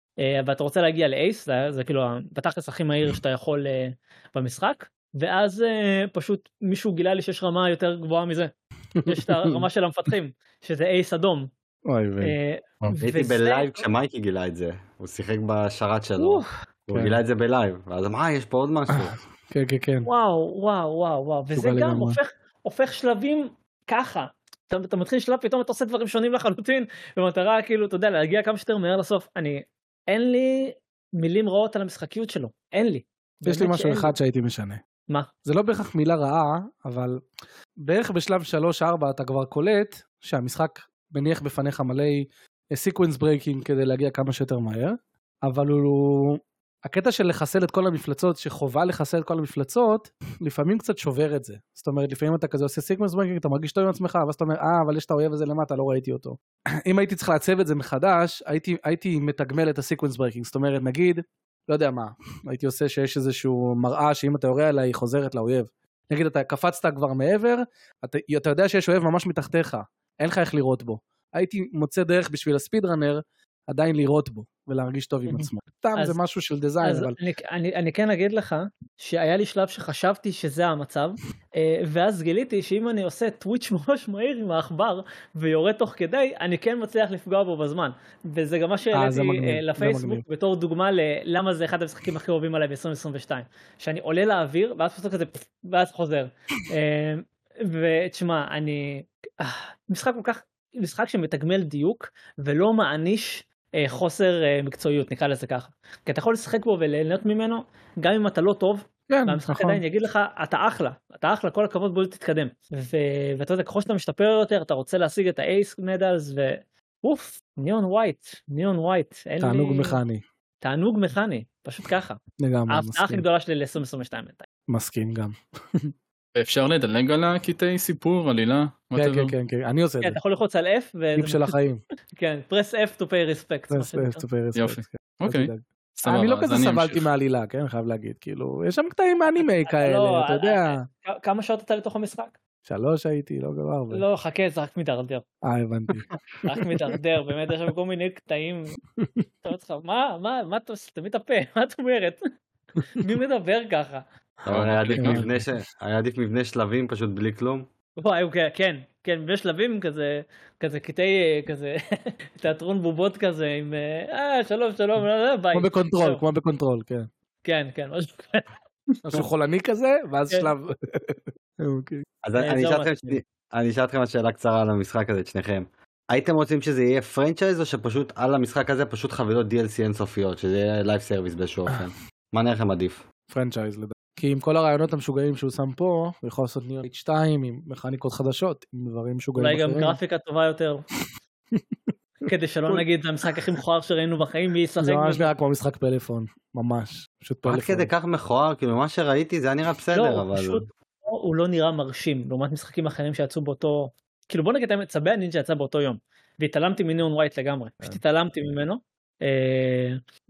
Speaker 3: ואתה רוצה להגיע ל ace, זה, זה כאילו בתכלס הכי מהיר שאתה יכול במשחק, ואז פשוט מישהו גילה לי שיש רמה יותר גבוהה מזה. יש את הרמה של המפתחים, שזה ace אדום.
Speaker 4: אוי ויי.
Speaker 3: אה,
Speaker 2: הייתי
Speaker 3: וזה-
Speaker 2: ב live כשמייקי גילה את זה, הוא שיחק בשרת שלו, הוא
Speaker 4: כן.
Speaker 2: גילה את זה ב live, ואז אמר, אה, יש פה עוד משהו.
Speaker 4: כן כן כן.
Speaker 3: וואו וואו וואו וואו וזה גם. הופך שלבים ככה. אתה, אתה מתחיל שלב פתאום אתה עושה דברים שונים לחלוטין במטרה כאילו אתה יודע להגיע כמה שיותר מהר לסוף אני אין לי מילים רעות על המשחקיות שלו אין לי.
Speaker 4: יש לי משהו אחד שהייתי משנה.
Speaker 3: מה?
Speaker 4: זה לא בהכרח מילה רעה, אבל בערך בשלב 3-4 אתה כבר קולט שהמשחק מניח בפניך מלא sequence breaking כדי להגיע כמה שיותר מהר, אבל הוא... הקטע של לחסל את כל המפלצות, שחובה לחסל את כל המפלצות, לפעמים קצת שובר את זה. זאת אומרת, לפעמים אתה כזה עושה sequence breaking, אתה מרגיש טוב עם עצמך, ואז אתה אומר, אה, אבל יש את האויב הזה למטה, לא ראיתי אותו. אם הייתי צריך לעצב את זה מחדש, הייתי, הייתי מתגמל את ה sequence breaking. זאת אומרת, נגיד, לא יודע מה, הייתי עושה שיש איזשהו מראה שאם אתה יורה עליה היא חוזרת לאויב. נגיד אתה קפצת כבר מעבר, אתה, אתה יודע שיש אויב ממש מתחתיך, אין לך איך לירות בו. הייתי מוצא דרך בשביל ה speed runner עדיין לירות בו, ולהרגיש טוב עם
Speaker 3: Mhm.
Speaker 4: עצמו. סתם זה משהו של דיזיין, אבל
Speaker 3: אני, אני, אני כן אגיד לך שהיה לי שלב שחשבתי שזה המצב אה, ואז גיליתי שאם אני עושה טוויץ' ממש מהיר עם העכבר ויורד תוך כדי אני כן מצליח לפגוע בו בזמן וזה גם מה שהעליתי
Speaker 4: זה מגניב,
Speaker 3: אה, לפייסבוק. בתור דוגמה ללמה זה אחד המשחקים הכי אוהבים עליי ב-2022 שאני עולה לאוויר ואז פשוט כזה ואז חוזר אה, ותשמע אני אה, משחק כל כך משחק שמתגמל דיוק ולא מעניש אה, חוסר אה, מקצועיות נקרא לזה ככה. כי אתה יכול לשחק בו וליהנות ממנו גם אם אתה לא טוב
Speaker 4: כן,
Speaker 3: והמשחק
Speaker 4: נכון.
Speaker 3: עדיין יגיד לך אתה אחלה אתה אחלה כל הכבוד בוא תתקדם ו- ואתה יודע ככל שאתה משתפר יותר אתה רוצה להשיג את ה ace medals ואוף Neon White Neon White
Speaker 4: תענוג
Speaker 3: לי...
Speaker 4: מכני,
Speaker 3: תענוג מכני פשוט ככה
Speaker 4: לגמרי,
Speaker 3: ההפתעה הכי
Speaker 4: מסכים,
Speaker 3: גדולה שלי ל-2022 בינתיים.
Speaker 4: מסכים גם.
Speaker 1: ואפשר לדלג על הקטעי סיפור, עלילה,
Speaker 4: כן. כן, כן, כן, אני עושה את
Speaker 3: כן,
Speaker 4: זה,
Speaker 3: אתה יכול ללחוץ על F
Speaker 4: טיפ של החיים.
Speaker 3: כן press F to pay respect. מה
Speaker 4: זה
Speaker 3: שנקרא.
Speaker 4: סופר רספקט,
Speaker 1: יופי.
Speaker 4: אל
Speaker 1: אוקיי. סבבה,
Speaker 4: אני לא כזה סבלתי. מהעלילה, כן, חייב להגיד, כאילו, יש שם קטעים מאנימי כאלה,
Speaker 3: לא,
Speaker 4: אתה
Speaker 3: אה,
Speaker 4: יודע,
Speaker 3: כ- כמה שעות אתה לתוך המשחק?
Speaker 4: שלוש הייתי, לא גבר הרבה.
Speaker 3: לא חכה זה רק מידרדר.
Speaker 4: אה, הבנתי.
Speaker 3: רק מידרדר באמת יש שם כל מיני קטעים. אתה אומר לך מה מה מה אתה עושה תמיד הפה מה את אומרת? מי מדבר ככה?
Speaker 4: כן.
Speaker 2: היה עדיף מבנה שלבים פשוט בלי כלום.
Speaker 3: וואי אוקיי, כן כן בשלבים כזה כזה קטעי אה, כזה תיאטרון בובות כזה עם אה אה, שלום שלום אה, ביי.
Speaker 4: כמו בקונטרול. כמו בקונטרול, כן.
Speaker 3: כן כן משהו כזה.
Speaker 4: משהו חולני כזה, ואז
Speaker 3: כן.
Speaker 4: שלב. אוקיי.
Speaker 2: אז
Speaker 3: אה,
Speaker 2: אני
Speaker 3: זהו,
Speaker 2: אשאל אתכם
Speaker 3: מה-
Speaker 2: שני- אני אשאל אתכם שאלה קצרה על המשחק הזה, את שניכם. הייתם רוצים שזה יהיה franchise או שפשוט על המשחק הזה פשוט חבילות DLC אינסופיות, שזה יהיה live service באיזשהו אופן? מה נראה לכם עדיף?
Speaker 4: franchise לדעתי. כי עם כל הרעיונות המשוגעים שהוא שם פה, הוא יכול לעשות Neon 2 עם מכניקות חדשות, עם דברים משוגעים
Speaker 3: אולי גם
Speaker 4: אחרים.
Speaker 3: גרפיקה טובה יותר. כדי שלא נגיד זה המשחק הכי מכוער שראינו בחיים מי ישחק
Speaker 4: זה ממש. נראה כמו משחק פלאפון, ממש. פשוט
Speaker 2: עד
Speaker 4: פלאפון.
Speaker 2: כדי כך מכוער, כאילו מה שראיתי זה היה נראה
Speaker 3: לא,
Speaker 2: בסדר,
Speaker 3: הוא
Speaker 2: אבל...
Speaker 3: פשוט לא- הוא לא נראה מרשים לעומת משחקים אחרים שיצאו באותו כאילו בוא נגיד את האמת צבי הנינג'ה יצא באותו יום והתעלמתי מ Neon White לגמרי פשוט התעלמתי ממנו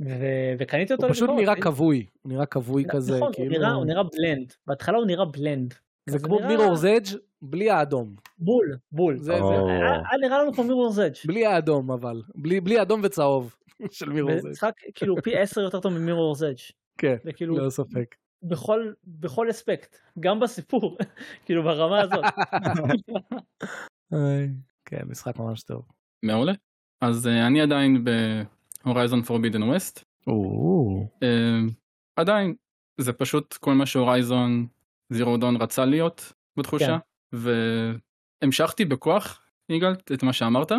Speaker 3: ו- וקניתי אותו
Speaker 4: הוא פשוט. נראה כבוי, הוא נראה כבוי כזה,
Speaker 3: נכון, הוא
Speaker 4: כאילו...
Speaker 3: נראה- הוא נראה בלנד בהתחלה הוא נראה בלנד
Speaker 4: זה כמו
Speaker 3: נראה-
Speaker 4: מירור's אדג' בלי האדום.
Speaker 3: בול בול
Speaker 4: זה
Speaker 2: או.
Speaker 4: זה.
Speaker 3: היה נראה לנו כמו מירור's אדג'
Speaker 4: בלי האדום אבל. בלי בלי אדום וצהוב של מירור's אדג'.
Speaker 3: משחק כאילו פי 10 יותר טוב ממירור's אדג'
Speaker 4: כן,
Speaker 3: וכאילו
Speaker 4: לא ספק.
Speaker 3: בכל בכל אספקט גם בסיפור כאילו ברמה הזאת
Speaker 4: כן, משחק ממש טוב.
Speaker 1: מעולה. אז אה, אני עדיין ב Horizon Forbidden West. עדיין זה פשוט כל מה ש Horizon Zero Dawn רצה להיות בתחושה והמשכתי בכוח יגאל את מה שאמרת.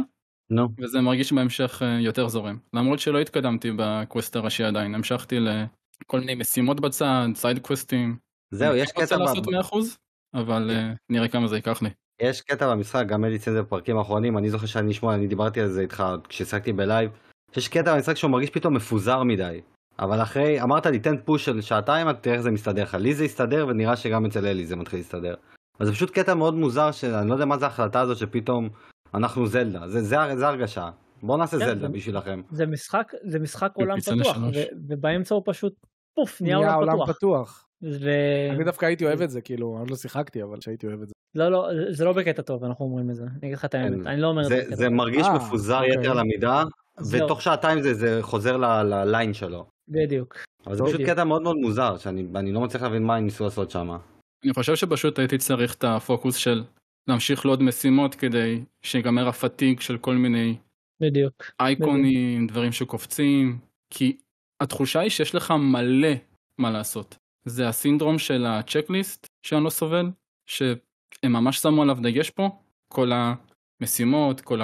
Speaker 2: נו,
Speaker 1: וזה מרגיש בהמשך אה, יותר זורם. למרות שלא התקדמתי ב quest הראשי עדיין המשכתי לכל מיני משימות בצד side קווסטים.
Speaker 2: זהו, יש
Speaker 1: אני רוצה
Speaker 2: קטע ב-
Speaker 1: לעשות 100% אבל אה, נראה כמה זה ייקח לי.
Speaker 2: יש קטע במשחק, גם אלי ציין את זה בפרקים האחרונים, אני זוכר שאני אשמוע, אני דיברתי על זה איתך כששחקתי בלייב, יש קטע במשחק שהוא מרגיש פתאום מפוזר מדי. אבל אחרי, אמרת לי תן פוש של שעתיים, אתה תראה איך זה מסתדר לך. לי זה הסתדר ונראה שגם אצל אלי זה מתחיל להסתדר. אז זה פשוט קטע מאוד מוזר, שאני לא יודע מה זה ההחלטה הזאת שפתאום אנחנו זלדה, זה, זה, זה הרגשה. בואו נעשה
Speaker 3: כן,
Speaker 2: זלדה
Speaker 3: זה-
Speaker 2: בשבילכם.
Speaker 3: זה משחק זה משחק עולם פתוח. ו- ובאמצע הוא פשוט פוף נהיה
Speaker 4: נהיה
Speaker 3: עולם
Speaker 4: עולם
Speaker 3: פתוח.
Speaker 4: פתוח.
Speaker 3: ו-
Speaker 4: אני דווקא הייתי אוהב את זה, כאילו, אני לא שיחקתי, אבל שהייתי אוהב את זה.
Speaker 3: לא לא זה לא בקטע טוב אנחנו אומרים את זה אני אגיד לך את האמת
Speaker 2: כן.
Speaker 3: אני לא אומר את זה
Speaker 2: זה. מרגיש
Speaker 4: אה,
Speaker 2: מפוזר
Speaker 4: אוקיי.
Speaker 2: יתר למידה,
Speaker 3: זהו.
Speaker 2: ותוך שעתיים זה, זה חוזר ל- לליין שלו.
Speaker 3: בדיוק
Speaker 2: אבל זה. פשוט קטע מאוד מאוד מוזר, שאני אני לא מצליח להבין מה הם ניסו לעשות שם.
Speaker 1: אני חושב שפשוט הייתי צריך את הפוקוס של להמשיך לעוד משימות כדי שיגמר הפתיג של כל מיני
Speaker 3: בדיוק
Speaker 1: אייקונים, דברים שקופצים, כי התחושה היא שיש לך מלא מה לעשות. זה הסינדרום של ה checklist שאני לא סובל, שהם ממש שמו עליו דגש פה, כל המשימות, כל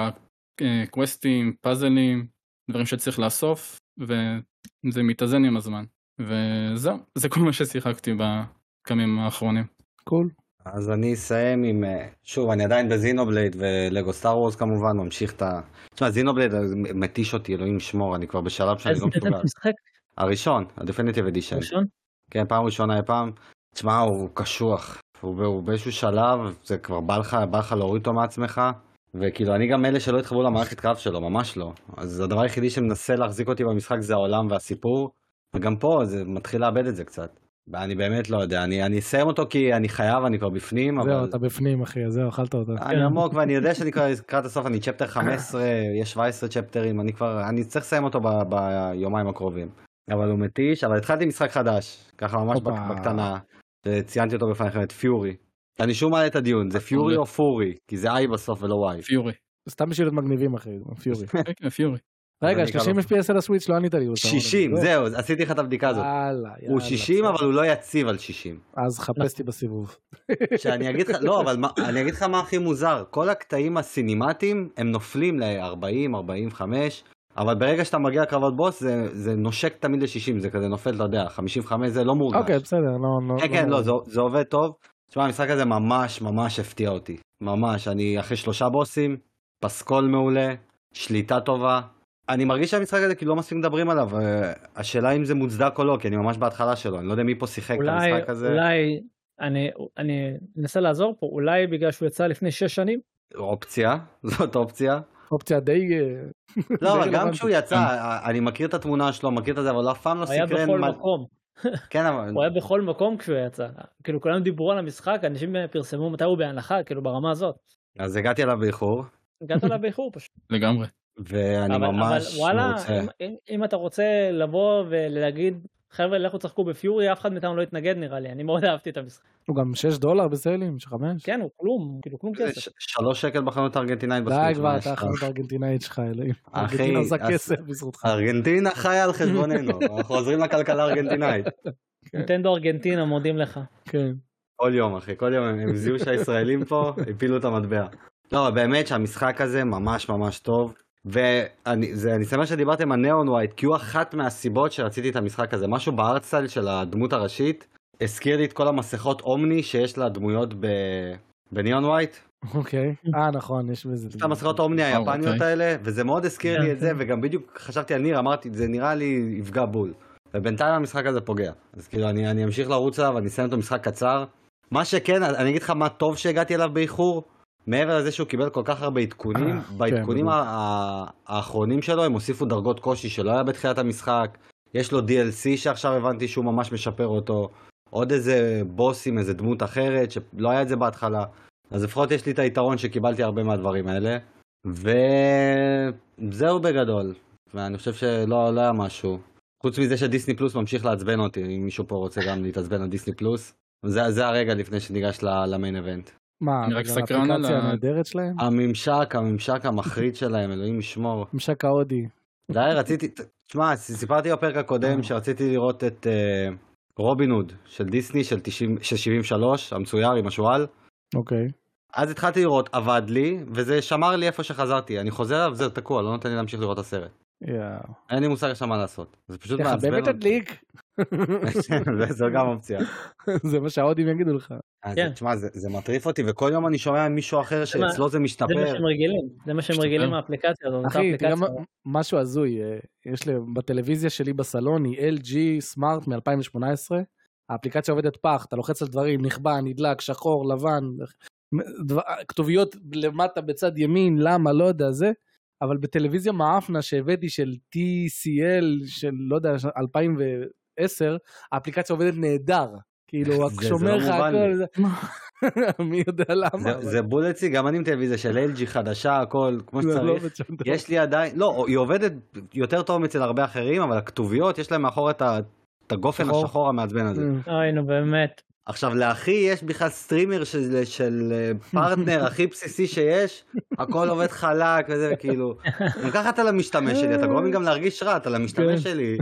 Speaker 1: הקווסטים, פאזלים, דברים שצריך לאסוף, וזה מתאזן עם הזמן. וזהו, זה כל מה ששיחקתי בימים האחרונים.
Speaker 4: Cool.
Speaker 2: אז אני אסיים עם, אה, שוב, אני עדיין ב Xenoblade ו Lego Star Wars כמובן, ממשיך את ה... תשמע, זינובלייד אה, מתיש אותי, אלוהים ישמור, אני כבר בשלב שאני
Speaker 3: אז
Speaker 2: לא
Speaker 3: אתה
Speaker 2: מסוגל. הראשון, ה-Definitive Edition.
Speaker 3: ראשון
Speaker 2: כן, פעם ראשונה אי פעם. תשמע, הוא קשוח. הוא, הוא באיזשהו שלב, זה כבר בא לך, בא לך להוריד אותו מעצמך. וכאילו, אני גם אלה שלא התחברו למערכת קרב שלו, ממש לא. אז הדבר היחידי שמנסה להחזיק אותי במשחק זה העולם והסיפור. וגם פה זה מתחיל לאבד את זה קצת. אני באמת לא יודע, אני אני אסיים אותו כי אני חייב, אני כבר בפנים,
Speaker 4: זהו,
Speaker 2: אבל
Speaker 4: אתה בפנים, אחי, זהו, אכלת אותה.
Speaker 2: אני עמוק ואני יודע שאני כבר לקראת הסוף, אני צ'פטר 15, יש 17 צ'פטרים, אני כבר, אני צריך לסיים אותו ב- ביומיים הקרובים. אבל הוא מתיש, אבל התחלתי משחק חדש, ככה ממש בקטנה, שציינתי אותו בפניכם, את פיורי. אני שוב מעלה את הדיון, זה פיורי. או פורי? כי זה איי בסוף ולא וואי.
Speaker 1: פיורי.
Speaker 4: סתם בשביל להיות מגניבים, אחי, פיורי.
Speaker 1: כן, כן, פיורי.
Speaker 4: רגע,
Speaker 2: אני אקרא
Speaker 4: 30
Speaker 2: לו.
Speaker 4: FPS על הסוויץ' לא ענית לי. אוסאמה.
Speaker 2: 60, זהו, עשיתי לך את הבדיקה הזאת.
Speaker 4: יאללה, יאללה.
Speaker 2: הוא 60 אבל הוא לא יציב על 60.
Speaker 4: אז חפש אותי בסיבוב.
Speaker 2: שאני אגיד לך, לא, אבל אני אגיד לך מה הכי מוזר, כל הקטעים הסינימטיים הם נופלים ל-40, 45, אבל ברגע שאתה מגיע לקרבות בוס זה, זה נושק תמיד ל-60, זה כזה נופל, אתה יודע, 55 זה לא מורגש.
Speaker 4: אוקיי, בסדר, לא... לא-
Speaker 2: כן, כן, לא, זה, זה עובד טוב. תשמע, המשחק הזה ממש ממש הפתיע אותי. ממש, אני אחרי שלושה בוסים, פסקול מעולה, שליטה טובה. אני מרגיש שהמשחק הזה כאילו לא מספיק מדברים עליו, אה, השאלה אם זה מוצדק או לא, כי אני ממש בהתחלה שלו, אני לא יודע מי פה שיחק את
Speaker 3: אולי,
Speaker 2: המשחק הזה.
Speaker 3: אולי, אני, אני אנסה לעזור פה, אולי בגלל שהוא יצא לפני שש שנים?
Speaker 2: אופציה, זאת אופציה.
Speaker 4: אופציה די... אה,
Speaker 2: לא,
Speaker 4: די
Speaker 2: אבל גם
Speaker 4: רלוונטית.
Speaker 2: כשהוא יצא, אני מכיר את התמונה שלו, מכיר את זה, אבל אף פעם לא
Speaker 3: הוא היה
Speaker 2: סקרן.
Speaker 3: בכל
Speaker 2: מה-
Speaker 3: מקום,
Speaker 2: כן, אבל...
Speaker 3: הוא היה בכל מקום כשהוא יצא. כאילו כולם דיברו על המשחק, אנשים פרסמו מתי הוא בהנחה, כאילו ברמה הזאת.
Speaker 2: אז הגעתי אליו באיחור,
Speaker 3: הגעת אליו באיחור פשוט.
Speaker 1: לגמרי.
Speaker 2: ואני
Speaker 3: אבל,
Speaker 2: ממש
Speaker 3: אבל וואלה,
Speaker 2: מרוצה.
Speaker 3: אם, אם, אם אתה רוצה לבוא ולהגיד, חבר'ה לכו תשחקו בפיורי, אף אחד מאיתנו לא יתנגד נראה לי, אני מאוד אהבתי את המשחק.
Speaker 4: הוא גם 6 דולר בסיילים, 5?
Speaker 3: כן, הוא כלום, כאילו כלום
Speaker 2: זה
Speaker 3: כסף.
Speaker 2: ש- שלוש שקל בחנות הארגנטינאית
Speaker 4: די כבר, אתה? החנות הארגנטינאית שלך, אלוהים. ארגנטינה עושה
Speaker 2: אז-
Speaker 4: כסף בזכותך.
Speaker 2: ארגנטינה חיה על חשבוננו, אנחנו עוזרים לכלכלה הארגנטינאית.
Speaker 3: נינטנדו ארגנטינה מודים לך.
Speaker 4: כן.
Speaker 2: כל יום אחי, כל יום הם הם זיהו שהישראלים פה הפילו את המטבע. לא, באמת שהמשחק הזה ממש ממש טוב. ואני שמח שדיברתם על ניאון ווייט, כי הוא אחת מהסיבות שרציתי את המשחק הזה. משהו בארטסטייל של הדמות הראשית, הזכיר לי את כל המסכות אומני שיש לדמויות ב- בניאון ווייט.
Speaker 4: אוקיי. אה, נכון, יש בזה.
Speaker 2: את המסכות האומני היפניות
Speaker 1: אוקיי.
Speaker 2: האלה, וזה מאוד הזכיר לי
Speaker 3: כן,
Speaker 2: את זה,
Speaker 3: כן.
Speaker 2: וגם בדיוק חשבתי על ניר, אמרתי, זה נראה לי יפגע בול. ובינתיים המשחק הזה פוגע. אז כאילו, אני, אני אמשיך לרוץ עליו, אני אסיים אותו משחק קצר. מה שכן, אני אגיד לך מה טוב שהגעתי אליו באיחור, מעבר לזה שהוא קיבל כל כך הרבה עדכונים, בעדכונים
Speaker 4: כן,
Speaker 2: ה- האחרונים שלו הם הוסיפו דרגות קושי שלא היה בתחילת המשחק. יש לו DLC שעכשיו הבנתי שהוא ממש משפר אותו. עוד איזה בוס עם איזה דמות אחרת שלא היה את זה בהתחלה. אז לפחות יש לי את היתרון שקיבלתי הרבה מהדברים האלה. וזהו בגדול. ואני חושב שלא לא היה משהו. חוץ מזה שדיסני פלוס ממשיך לעצבן אותי, אם מישהו פה רוצה גם להתעצבן על דיסני פלוס. זה, זה הרגע לפני שניגש למיין איבנט.
Speaker 4: מה,
Speaker 1: אני רק סקרן על
Speaker 4: האפליקציה הנהדרת שלהם?
Speaker 2: הממשק, הממשק המחריד שלהם, אלוהים ישמור.
Speaker 4: ממשק ההודי.
Speaker 2: די, רציתי, תשמע, סיפרתי בפרק הקודם שרציתי לראות את uh, רובין הוד של דיסני של, 90, של 73, המצויר עם השועל.
Speaker 4: אוקיי.
Speaker 2: אז התחלתי לראות, עבד לי, וזה שמר לי איפה שחזרתי. אני חוזר זהו, תקוע, לא נותן לי להמשיך לראות את הסרט.
Speaker 4: יאו.
Speaker 2: אין לי מושג עכשיו מה לעשות. זה פשוט
Speaker 4: תחבב
Speaker 2: מעצבן
Speaker 4: את הדליק.
Speaker 2: זו גם אופציה.
Speaker 4: זה מה שההודים יגידו לך.
Speaker 2: אז
Speaker 3: כן.
Speaker 2: תשמע, זה, זה מטריף אותי, וכל יום אני שומע מישהו אחר שאצלו זה
Speaker 3: זה מה
Speaker 2: משתפר.
Speaker 3: שהם רגילים, זה מה שהם
Speaker 1: משתפר.
Speaker 3: רגילים מהאפליקציה הזאת.
Speaker 4: אחי, תראה משהו הזוי. אה, יש לי, בטלוויזיה שלי בסלון היא LG סמארט מ-2018. האפליקציה עובדת פח, אתה לוחץ על דברים, נכבה, נדלק, שחור, לבן, כתוביות למטה בצד ימין, למה, לא יודע, זה. אבל בטלוויזיה מאפנה שהבאתי של TCL של, לא יודע, 2010, האפליקציה עובדת נהדר. כאילו, רק שומר
Speaker 2: לא
Speaker 4: לך הכל. מי יודע למה.
Speaker 2: זה, זה בולטסי, גם אני עם טלוויזיה של LG חדשה, הכל כמו
Speaker 4: לא
Speaker 2: שצריך. יש לי עדיין, לא, היא עובדת יותר טוב אצל הרבה אחרים, אבל הכתוביות, יש להם מאחור את הגופן
Speaker 4: שחור.
Speaker 2: השחור המעצבן הזה.
Speaker 3: אוי נו באמת.
Speaker 2: עכשיו לאחי יש בכלל streamer של, של אה, פרטנר הכי בסיסי שיש, הכל עובד חלק וזה כאילו, גם ככה אתה למשתמש שלי, אתה גורם לי גם להרגיש רע, אתה למשתמש
Speaker 4: כן.
Speaker 2: שלי,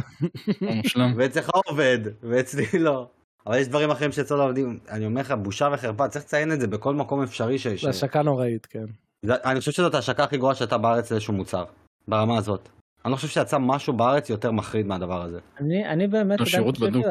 Speaker 1: לא.
Speaker 2: ואצלך עובד, ואצלי לא. אבל יש דברים אחרים שאצלו לא עובדים, אני אומר לך, בושה וחרפה, צריך לציין את זה בכל מקום אפשרי ש... ש...
Speaker 4: זה השקה נוראית, כן.
Speaker 2: אני חושב שזאת ההשקה הכי גרועה שהייתה בארץ לאיזשהו מוצר, ברמה הזאת. אני לא חושב שיצא משהו בארץ יותר מחריד מהדבר הזה.
Speaker 3: אני, אני באמת
Speaker 1: השירות
Speaker 3: חושב
Speaker 1: בדוק.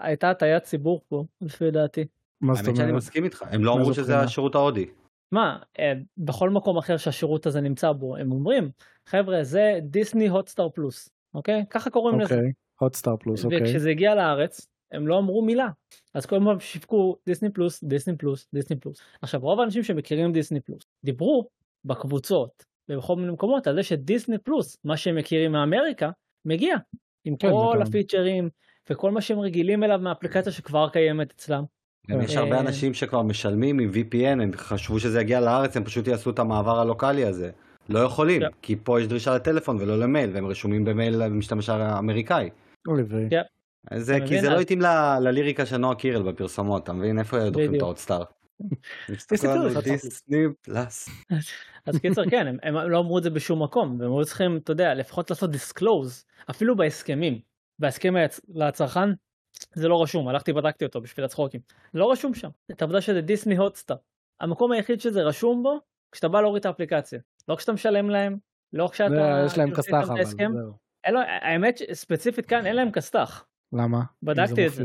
Speaker 3: הייתה הטיית ציבור פה, לפי דעתי.
Speaker 4: מה זאת
Speaker 2: האמת שאני
Speaker 4: אומרת?
Speaker 2: מסכים איתך, הם לא אמרו שזה
Speaker 4: בחינה?
Speaker 2: השירות ההודי.
Speaker 3: מה, אה, בכל מקום אחר שהשירות הזה נמצא בו, הם אומרים, חבר'ה, זה דיסני הוטסטאר פלוס, אוקיי? ככה קוראים לזה.
Speaker 4: אוקיי, הוטסטאר פלוס, אוקיי.
Speaker 3: וכשזה הגיע לארץ, הם לא אמרו מילה. אז כל הזמן שיווקו דיסני פלוס, דיסני פלוס, דיסני פלוס. עכשיו, רוב האנשים שמכירים דיסני פלוס, דיברו בקבוצות ובכל מיני מקומות על זה שדיסני פלוס, מה שהם מכירים מאמריקה, מגיע. עם
Speaker 4: כן,
Speaker 3: כל הפיצ'רים, וכל מה שהם רגילים אליו מהאפליקציה שכבר קיימת אצלם.
Speaker 2: גם יש הרבה
Speaker 3: אה,
Speaker 2: אנשים שכבר משלמים עם VPN, הם חשבו שזה יגיע לארץ, הם פשוט יעשו את המעבר הלוקאלי הזה. לא יכולים,
Speaker 3: כן.
Speaker 2: כי פה יש דרישה לטלפון ולא למייל, והם רשומים במייל למשתמש האמריקאי.
Speaker 3: כן.
Speaker 2: זה
Speaker 3: אתה
Speaker 2: כי
Speaker 3: מבין?
Speaker 2: זה לא
Speaker 3: אז-
Speaker 2: התאים ל- לליריקה של נועה קירל בפרסומות, אתה מבין? איפה דוחפים את
Speaker 3: בדיוק.
Speaker 4: דיסני
Speaker 2: פלאס.
Speaker 3: אז קיצר כן הם, לא אמרו את זה בשום מקום והם היו צריכים אתה יודע לפחות לעשות דיסקלוז אפילו בהסכמים בהסכם. לצרכן זה לא רשום הלכתי בדקתי אותו בשביל הצחוקים לא רשום שם את העובדה שזה דיסני הוטסטאר המקום היחיד שזה רשום בו כשאתה בא להוריד את האפליקציה לא כשאתה משלם להם לא כשאתה
Speaker 4: זה, יש להם כסת"ח אבל.
Speaker 3: האמת ספציפית כאן אין להם כסת"ח
Speaker 4: למה?
Speaker 3: בדקתי את זה.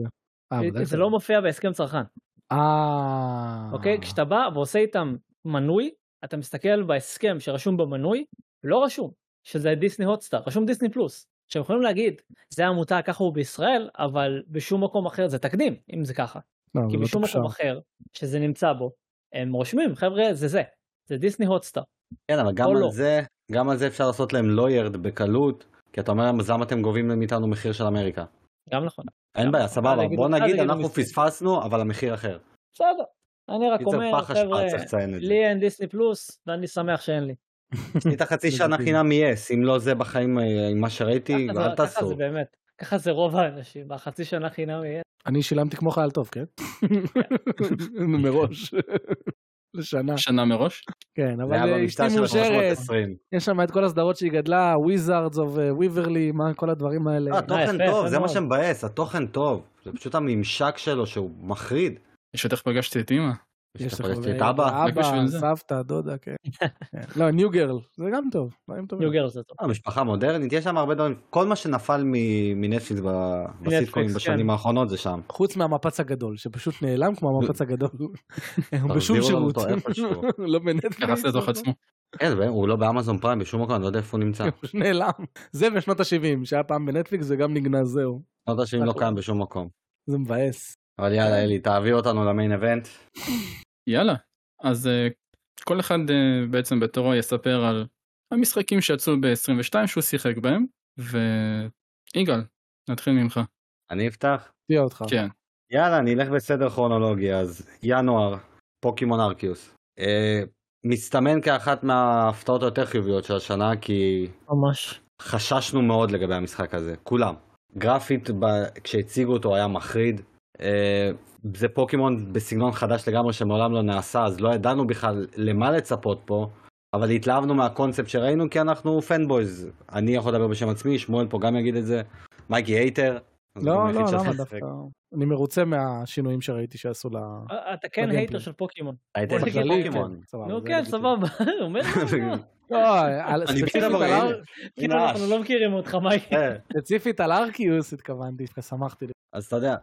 Speaker 4: אה?
Speaker 3: זה לא מופיע בהסכם צרכן
Speaker 4: אה...
Speaker 3: אוקיי כשאתה בא ועושה איתם מנוי אתה מסתכל בהסכם שרשום במנוי לא רשום שזה דיסני הוטסטאר רשום דיסני פלוס שהם יכולים להגיד זה העמותה ככה הוא בישראל אבל בשום מקום אחר זה תקדים אם זה ככה
Speaker 4: לא,
Speaker 3: כי
Speaker 4: לא
Speaker 3: בשום. מקום אחר שזה נמצא בו הם רושמים חבר'ה זה זה זה דיסני הוטסטאר
Speaker 2: כן, אבל גם על
Speaker 3: לא.
Speaker 2: זה, גם על זה אפשר לעשות להם לוירד בקלות, כי אתה אומר להם, אז למה אתם גובים מאיתנו מחיר של אמריקה?
Speaker 3: גם נכון
Speaker 2: אין בעיה,
Speaker 3: נכון.
Speaker 2: סבבה, בוא נגיד, אנחנו. פספסנו, אבל המחיר אחר.
Speaker 3: בסדר אני רק אומר חבר'ה. לי אין דיסני פלוס ואני שמח שאין לי
Speaker 2: עשית חצי שנה. חינם מ-yes, אם לא זה בחיים, אה, עם מה שראיתי,
Speaker 3: ככה
Speaker 2: אל
Speaker 3: ככה
Speaker 2: תעשו.
Speaker 3: זה באמת ככה זה רוב האנשים בחצי שנה חינם יהיה
Speaker 4: אני שילמתי כמו חייל טוב, כן? מראש. לשנה.
Speaker 1: שנה מראש.
Speaker 4: כן, אבל אה, אשתי
Speaker 2: של
Speaker 4: מאושרת,
Speaker 2: 320.
Speaker 4: יש שם את כל הסדרות שהיא גדלה, Wizards of Waverly, מה כל הדברים האלה.
Speaker 2: אה, התוכן טוב, זה מה. שמבאס, התוכן טוב. זה פשוט הממשק שלו שהוא מחריד.
Speaker 1: פשוט איך פגשתי את אמא.
Speaker 4: יש לך
Speaker 2: את אבא.
Speaker 4: אבא,
Speaker 1: זה.
Speaker 4: סבתא, דודה, כן. לא, New Girl, זה גם טוב, דברים טובים.
Speaker 3: New Girl זה טוב
Speaker 2: אה, משפחה מודרנית, יש שם הרבה דברים, כל מה שנפל מנטפליקס ב- בסיטקומים
Speaker 3: כן.
Speaker 2: בשנים האחרונות זה שם.
Speaker 4: חוץ מהמפץ הגדול, שפשוט נעלם כמו המפץ הגדול. הוא בשום שירות. לא בנטפליקס.
Speaker 1: עצמו.
Speaker 2: כן, זה- הוא לא באמזון פריים בשום מקום, אני לא יודע איפה הוא נמצא.
Speaker 4: נעלם. זה בשנות ה-70, שהיה פעם בנטפליקס וגם נגנז, זהו.
Speaker 2: לא יודע שאם לא. קיים בשום מקום.
Speaker 4: זה מבאס.
Speaker 2: אבל יאללה אלי, תעביר אותנו למיין אבנט.
Speaker 1: יאללה. אז אה, כל אחד אה, בעצם בתורו יספר על המשחקים שיצאו ב-22 שהוא שיחק בהם. ויגאל, נתחיל ממך.
Speaker 2: אני אפתח?
Speaker 4: תהיה אותך.
Speaker 1: כן.
Speaker 2: יאללה, אני אלך בסדר כרונולוגי, אז ינואר, פוקימון ארקיוס. אה, מסתמן כאחת מההפתעות היותר חיוביות של השנה, כי
Speaker 3: ממש
Speaker 2: חששנו מאוד לגבי המשחק הזה, כולם. גרפית, ב... כשהציגו אותו היה מחריד. אה, זה פוקימון בסגנון חדש לגמרי שמעולם לא נעשה, אז לא ידענו בכלל למה לצפות פה, אבל התלהבנו מהקונספט שראינו כי אנחנו פנבויז. אני יכול לדבר בשם עצמי, שמואל פה גם יגיד את זה, מייקי hater.
Speaker 4: לא, לא, למה. דווקא? אני מרוצה מהשינויים שראיתי שעשו ל...
Speaker 3: אה, אתה כן. hater של פוקימון hater
Speaker 2: של פוקימון.
Speaker 3: נו
Speaker 4: זה
Speaker 3: כן. סבבה אומר "לא,
Speaker 4: לא, ספציפית על
Speaker 3: כאילו אנחנו לא מכירים אותך מייקי
Speaker 2: אה,
Speaker 4: ספציפית על Arceus התכוונתי, שמחתי.
Speaker 2: אז אתה יודע,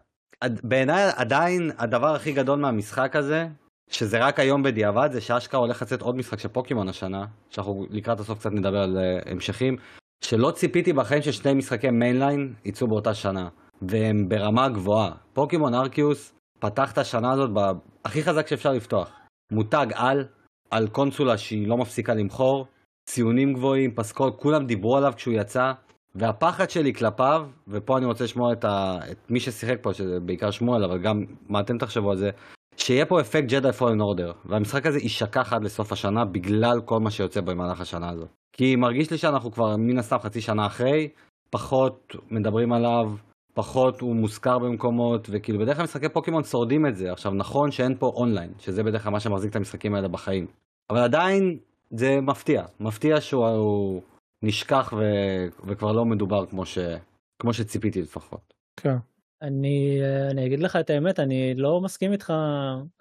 Speaker 2: בעיניי עדיין הדבר הכי גדול מהמשחק הזה, שזה רק היום בדיעבד, זה שאשכרה הולך לצאת עוד משחק של פוקימון השנה, שאנחנו לקראת הסוף קצת נדבר על אה, המשכים, שלא ציפיתי בחיים ששני משחקי mainline יצאו באותה שנה, והם ברמה גבוהה. פוקימון Arceus פתח את השנה הזאת ב- הכי חזק שאפשר לפתוח. מותג על, על קונסולה שהיא לא מפסיקה למכור, ציונים גבוהים, פסקול, כולם דיברו עליו כשהוא יצא, והפחד שלי כלפיו, ופה אני רוצה לשמוע את, ה... את מי ששיחק פה, שזה בעיקר שמואל, אבל גם מה אתם תחשבו על זה, שיהיה פה אפקט Jedi Fallen Order, והמשחק הזה יישכח עד לסוף השנה בגלל כל מה שיוצא במהלך השנה הזאת. כי מרגיש לי שאנחנו כבר מן הסתם חצי שנה אחרי, פחות מדברים עליו, פחות הוא מוזכר במקומות, וכאילו בדרך כלל משחקי פוקימון שורדים את זה. עכשיו נכון שאין פה אונליין, שזה בדרך כלל מה שמחזיק את המשחקים האלה בחיים, אבל עדיין זה מפתיע, מפתיע שהוא הוא נשכח ו... וכבר לא מדובר כמו, ש... כמו שציפיתי לפחות.
Speaker 4: כן.
Speaker 3: אני אני אגיד לך את האמת אני לא מסכים איתך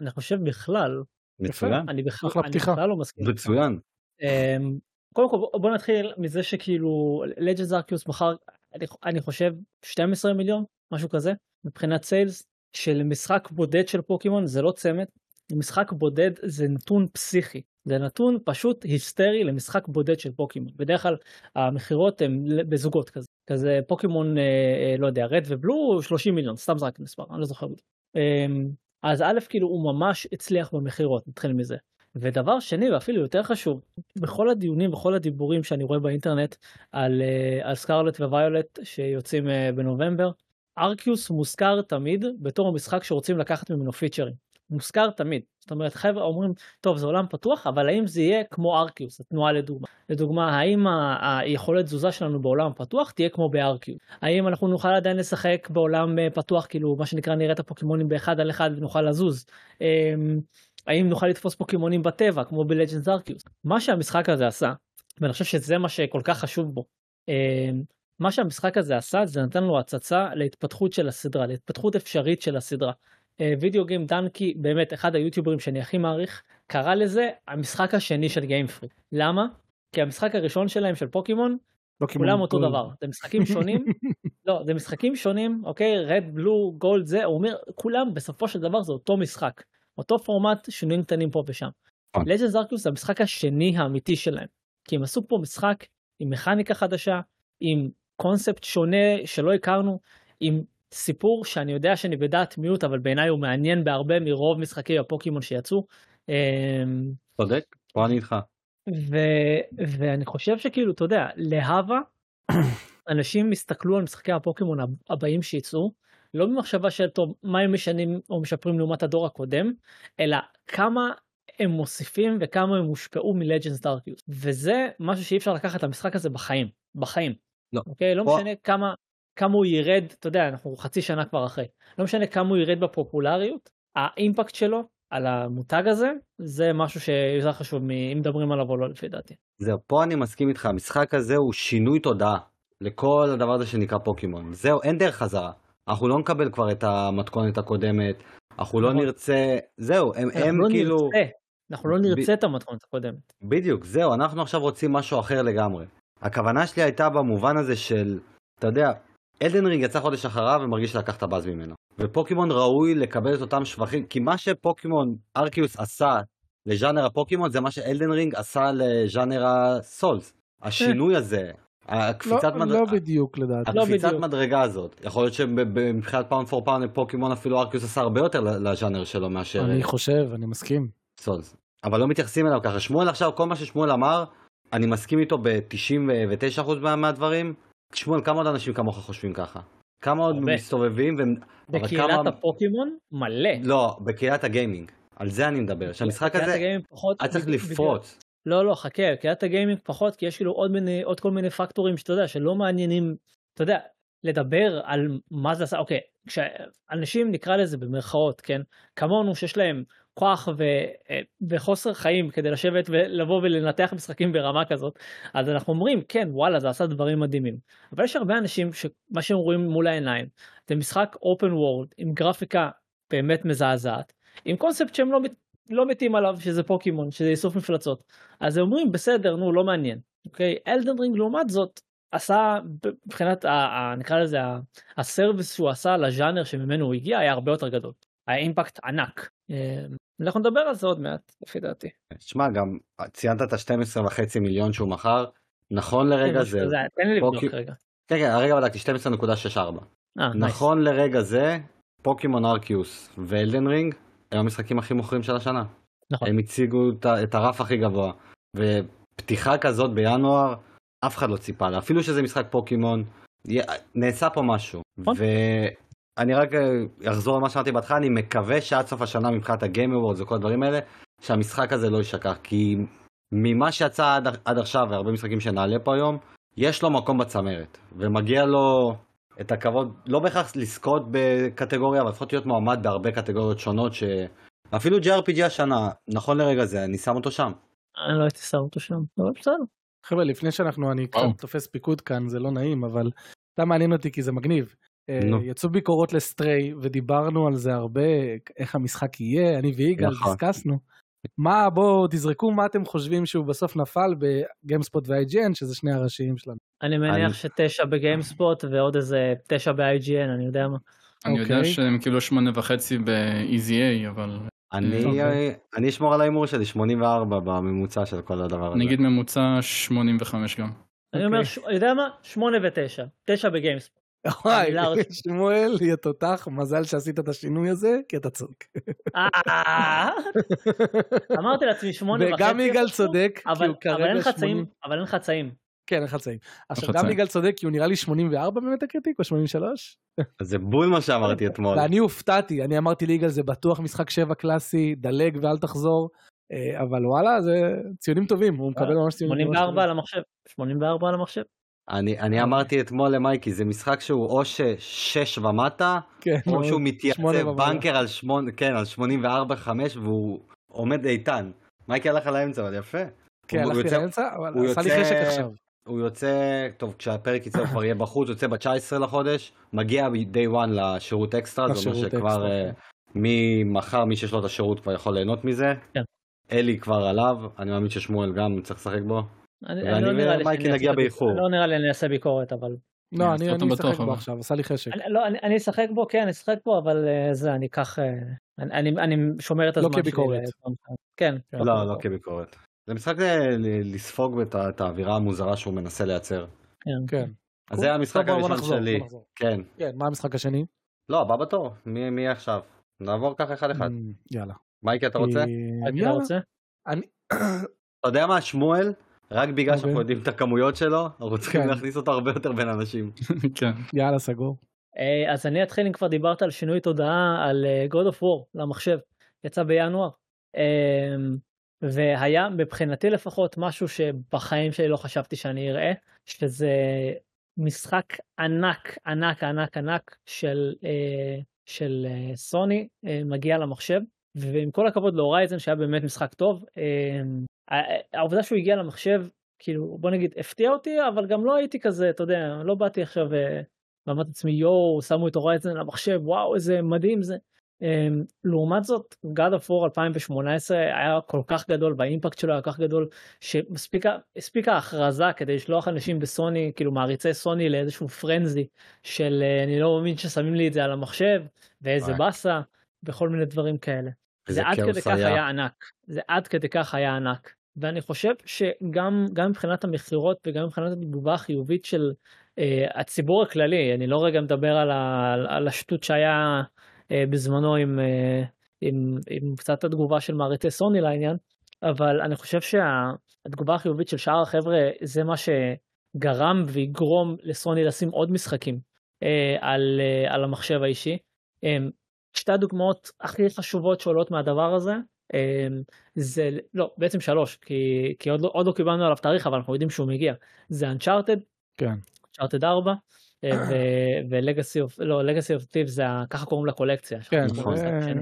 Speaker 3: אני חושב בכלל
Speaker 2: מצוין,
Speaker 3: אני בכלל אני. בכלל לא מסכים.
Speaker 2: מצוין.
Speaker 3: אמ, קודם כל בוא- נתחיל מזה שכאילו לג'נדס ארקיוס מחר אני, אני חושב 12 מיליון משהו כזה מבחינת סיילס של משחק בודד של פוקימון זה לא צמד משחק בודד זה נתון פסיכי זה נתון פשוט היסטרי למשחק בודד של פוקימון בדרך כלל המכירות הן בזוגות כזה כזה פוקימון אה, אה, לא יודע רד ובלו 30 מיליון סתם זרק מספר אני לא זוכר. אמ, אז א' כאילו הוא ממש הצליח במכירות נתחיל מזה ודבר שני ואפילו יותר חשוב בכל הדיונים בכל הדיבורים שאני רואה באינטרנט על, אה, על סקרלט וויולט שיוצאים אה, בנובמבר ארקיוס מוזכר תמיד בתור המשחק שרוצים לקחת ממנו פיצ'רים. מוזכר תמיד. זאת אומרת חבר'ה אומרים טוב זה עולם פתוח אבל האם זה יהיה כמו ארקיוס התנועה לדוגמה. לדוגמה האם היכולת תזוזה שלנו בעולם פתוח תהיה כמו בארקיוס. האם אנחנו נוכל עדיין לשחק בעולם אה, פתוח כאילו מה שנקרא נראה את הפוקימונים באחד על אחד ונוכל לזוז. אמ, האם נוכל לתפוס פוקימונים בטבע כמו בלג'נדס ארקיוס. מה שהמשחק הזה עשה ואני חושב שזה מה שכל כך חשוב בו. אמ, מה שהמשחק הזה עשה זה נתן לו הצצה להתפתחות של הסדרה להתפתחות אפשרית של הסדרה. וידאו גיים דנקי באמת אחד היוטיוברים שאני הכי מעריך קרא לזה המשחק השני של גיימפרי למה? כי המשחק הראשון שלהם של פוקימון כולם אותו דבר. זה משחקים שונים. לא זה משחקים שונים אוקיי? רד בלו גולד זה הוא אומר כולם בסופו של דבר זה אותו משחק. אותו פורמט שינויים קטנים פה ושם. לג'נד זרקוס זה המשחק השני האמיתי שלהם. כי הם עשו פה משחק עם מכניקה חדשה עם קונספט שונה שלא הכרנו עם סיפור שאני יודע שאני בדעת מיעוט אבל בעיניי הוא מעניין בהרבה מרוב משחקי הפוקימון שיצאו. אמ,
Speaker 2: צודק, פה אני איתך.
Speaker 3: ואני חושב שכאילו אתה יודע להבה אנשים יסתכלו על משחקי הפוקימון הבאים שיצאו לא במחשבה של טוב מה הם משנים או משפרים לעומת הדור הקודם אלא כמה הם מוסיפים וכמה הם הושפעו מלג'נס דארקיוס וזה משהו שאי אפשר לקחת את המשחק הזה בחיים בחיים.
Speaker 2: לא.
Speaker 3: אוקיי לא משנה כמה כמה הוא ירד, אתה יודע, אנחנו חצי שנה כבר אחרי, לא משנה כמה הוא ירד בפופולריות, האימפקט שלו על המותג הזה, זה משהו שיותר חשוב אם מדברים עליו או לא לפי דעתי.
Speaker 2: זהו, פה אני מסכים איתך, המשחק הזה הוא שינוי תודעה לכל הדבר הזה שנקרא פוקימון. זהו, אין דרך חזרה. אנחנו לא נקבל כבר את המתכונת הקודמת, אנחנו לא נכון. נרצה, זהו, הם, הם
Speaker 3: לא
Speaker 2: כאילו...
Speaker 3: נרצה, אנחנו לא נרצה ב... את המתכונת הקודמת.
Speaker 2: בדיוק, זהו, אנחנו עכשיו רוצים משהו אחר לגמרי. הכוונה שלי הייתה במובן הזה של, אתה יודע, אלדן רינג יצא חודש אחריו ומרגיש שלקח את הבאז ממנו. ופוקימון ראוי לקבל את אותם שבחים, כי מה שפוקימון ארקיוס עשה לז'אנר הפוקימון זה מה שאלדן רינג עשה לז'אנר הסולס. השינוי הזה, הקפיצת
Speaker 4: לא, מדרגה, לא בדיוק לדעתי.
Speaker 2: הקפיצת לא מדרגה הזאת, יכול להיות שמבחינת pound for pound פוקימון אפילו ארקיוס עשה הרבה יותר לז'אנר שלו מאשר...
Speaker 4: אני חושב, אני מסכים.
Speaker 2: סולס. אבל לא מתייחסים אליו ככה. שמואל עכשיו, כל מה ששמואל אמר, אני מסכים איתו ב-99% מהדברים. שמואל, כמה עוד אנשים כמוך חושבים ככה? כמה עוד מסתובבים? ו...
Speaker 3: בקהילת כמה... הפוקימון מלא.
Speaker 2: לא, בקהילת הגיימינג. על זה אני מדבר. שהמשחק הזה היה צריך לפרוץ.
Speaker 3: לא, לא, חכה, קהילת הגיימינג פחות, כי יש כאילו עוד, מיני, עוד כל מיני פקטורים שאתה יודע, שלא מעניינים, אתה יודע, לדבר על מה זה עשה, אוקיי, כשאנשים נקרא לזה במרכאות, כן, כמונו שיש להם כוח ו, אה, וחוסר חיים כדי לשבת ולבוא ולנתח משחקים ברמה כזאת אז אנחנו אומרים כן וואלה זה עשה דברים מדהימים אבל יש הרבה אנשים שמה שהם רואים מול העיניים זה משחק אופן וורד עם גרפיקה באמת מזעזעת עם קונספט שהם לא, לא מתים עליו שזה פוקימון שזה איסוף מפלצות אז הם אומרים בסדר נו לא מעניין אוקיי אלדן רינג לעומת זאת עשה מבחינת ה, ה, נקרא לזה הסרוויס שהוא עשה לז'אנר שממנו הוא הגיע היה הרבה יותר גדול. היה אימפקט ענק. אנחנו נדבר על זה עוד מעט לפי דעתי.
Speaker 2: שמע גם ציינת את ה-12 וחצי מיליון שהוא מכר נכון לרגע
Speaker 3: כן,
Speaker 2: זה.
Speaker 3: תן לי לבדוק רגע.
Speaker 2: כן כן הרגע בדקתי 12.64.
Speaker 3: אה,
Speaker 2: נכון לרגע זה פוקימון ארקיוס ואלדן רינג הם המשחקים הכי מוכרים של השנה.
Speaker 3: נכון.
Speaker 2: הם הציגו את הרף הכי גבוה ופתיחה כזאת בינואר אף אחד לא ציפה לה אפילו שזה משחק פוקימון נעשה פה משהו. נכון. אני רק אה, אחזור למה שאמרתי בהתחלה, אני מקווה שעד סוף השנה מבחינת ה game awards וכל הדברים האלה, שהמשחק הזה לא יישכח, כי ממה שיצא עד, עד עכשיו, והרבה משחקים שנעלה פה היום, יש לו מקום בצמרת, ומגיע לו את הכבוד, לא בהכרח לזכות בקטגוריה, אבל לפחות להיות מועמד בהרבה קטגוריות שונות, שאפילו JRPG השנה, נכון לרגע זה, אני שם אותו שם.
Speaker 3: אני לא הייתי שם אותו שם, אבל בסדר.
Speaker 4: חבר'ה, לפני שאנחנו, אני קצת תופס פיקוד כאן, זה לא נעים, אבל אתה מעניין אותי כי זה מגניב. No. אה, יצאו ביקורות לסטריי ודיברנו על זה הרבה איך המשחק יהיה אני ויגאל נכון. דיסקסנו. מה בואו תזרקו מה אתם חושבים שהוא בסוף נפל בגיימספוט ו-IGN שזה שני הראשיים שלנו.
Speaker 3: אני מניח אני... שתשע בגיימספוט ועוד איזה תשע ב-IGN אני יודע מה.
Speaker 1: אני okay. יודע אוקיי. שהם כאילו שמונה וחצי ב-EZA אבל.
Speaker 2: אני, okay. אוקיי. אני אשמור על ההימור שלי 84 בממוצע של כל הדבר הזה.
Speaker 1: נגיד ממוצע 85 גם.
Speaker 3: אני אומר, אתה יודע מה? 8 ו-9. 9 בגיימספוט.
Speaker 4: וואי, שמואל, יא תותח, מזל שעשית את השינוי הזה, כי אתה צודק.
Speaker 3: אה, אמרתי לעצמי שמונה וחצי.
Speaker 4: וגם יגאל צודק,
Speaker 3: כי הוא כרגע שמונים. אבל אין חצאים.
Speaker 4: כן, אין חצאים. עכשיו. גם יגאל צודק כי הוא נראה לי 84 במטה קריטיק או 83?
Speaker 2: זה בול מה שאמרתי אתמול.
Speaker 4: ואני הופתעתי, אני אמרתי ליגאל זה בטוח משחק 7 קלאסי, דלג ואל תחזור. אה, אבל וואלה זה ציונים טובים, הוא מקבל ממש ציונים ממש
Speaker 3: 84
Speaker 4: טובים.
Speaker 3: על המחשב. 84 על המחשב.
Speaker 2: אני, אני אמרתי אתמול למייקי, זה משחק שהוא או ששש ומטה,
Speaker 4: כן,
Speaker 2: או. שהוא מתייצב. בנקר על שמונה, כן, על 84-5 והוא עומד איתן. מייקי הלך על האמצע, אבל יפה.
Speaker 4: כן,
Speaker 2: הוא
Speaker 4: הלכתי
Speaker 2: יוצא-
Speaker 4: לאמצע, אבל
Speaker 2: הוא
Speaker 4: עשה לי חשק עכשיו.
Speaker 2: הוא יוצא, טוב, כשהפרק יצא הוא כבר יהיה בחוץ, יוצא ב-19 לחודש, מגיע ב-day one לשירות אקסטרה, זה אומר שכבר אה,
Speaker 4: כן.
Speaker 2: ממחר מי שיש לו את השירות כבר יכול ליהנות מזה.
Speaker 3: כן.
Speaker 2: אלי כבר עליו, אני מאמין ששמואל גם צריך לשחק בו.
Speaker 3: אני- לא נראה לי
Speaker 2: באיחור.
Speaker 3: לא נראה לי אני אעשה ביקורת אבל.
Speaker 4: לא, אני
Speaker 1: אתה
Speaker 4: אני אשחק בו
Speaker 1: אבל.
Speaker 4: עכשיו, עשה לי חשק.
Speaker 3: לא, אני- אני אשחק בו כן אני אשחק בו אבל אה, זה אני אקח אה, אני- אני אני שומר את
Speaker 4: לא
Speaker 3: הזמן שלי.
Speaker 4: כביקורת.
Speaker 3: לדברים כאלה. כן.
Speaker 2: לא, לא כביקורת. זה משחק ל- לספוג את האווירה המוזרה שהוא מנסה לייצר.
Speaker 4: כן.
Speaker 2: אז זה המשחק הראשון שלי. כן.
Speaker 4: כן, מה המשחק השני?
Speaker 2: לא, הבא בתור. מי מי עכשיו? נעבור ככה אחד אחד.
Speaker 4: יאללה.
Speaker 2: מייקי אתה רוצה?
Speaker 4: אה,
Speaker 3: אתה
Speaker 4: יאללה.
Speaker 3: רוצה?
Speaker 2: אתה יודע מה, שמואל? רק בגלל שאנחנו
Speaker 4: אוקיי.
Speaker 2: יודעים את הכמויות שלו, אנחנו צריכים
Speaker 4: כן.
Speaker 2: להכניס אותו הרבה יותר בין אנשים.
Speaker 1: כן.
Speaker 4: יאללה, סגור.
Speaker 3: אה, אז אני אתחיל אם כבר דיברת על שינוי תודעה על אה, God of War למחשב יצא בינואר אה, והיה מבחינתי לפחות משהו שבחיים שלי לא חשבתי שאני אראה שזה משחק ענק ענק ענק ענק של אה, של סוני מגיע למחשב ועם כל הכבוד להורייזן שהיה באמת משחק טוב אה, העובדה שהוא הגיע למחשב כאילו בוא נגיד הפתיע אותי אבל גם לא הייתי כזה אתה יודע לא באתי עכשיו אה, ואמרתי לעצמי יואו שמו את הורייזן למחשב וואו איזה מדהים זה. Um, לעומת זאת God of War 2018 היה כל כך גדול והאימפקט שלו היה כל כך גדול שהספיקה ההכרזה כדי לשלוח אנשים בסוני כאילו מעריצי סוני לאיזשהו פרנזי של uh, אני לא מאמין ששמים לי את זה על המחשב ואיזה. באסה וכל מיני דברים כאלה. זה עד כדי
Speaker 2: כאוס
Speaker 3: כך
Speaker 2: היה.
Speaker 3: היה ענק זה עד כדי כך היה ענק ואני חושב שגם גם מבחינת המכירות וגם מבחינת התגובה החיובית של uh, הציבור הכללי אני לא רגע מדבר על, ה, על השטות שהיה uh, בזמנו עם, uh, עם, עם קצת התגובה של מעריצי סוני לעניין אבל אני חושב שהתגובה החיובית של שאר החבר'ה זה מה שגרם ויגרום לסוני לשים עוד משחקים uh, על, uh, על המחשב האישי. שתי הדוגמאות הכי חשובות שעולות מהדבר הזה אמ, זה לא בעצם שלוש כי, כי עוד, לא, עוד לא קיבלנו עליו תאריך אבל אנחנו יודעים שהוא מגיע זה Uncharted,
Speaker 4: כן.
Speaker 3: Uncharted 4 ו Legacy of לא Legacy of Thieves זה ככה קוראים לקולקציה.
Speaker 4: כן,
Speaker 2: נכון.
Speaker 4: זה
Speaker 3: כן.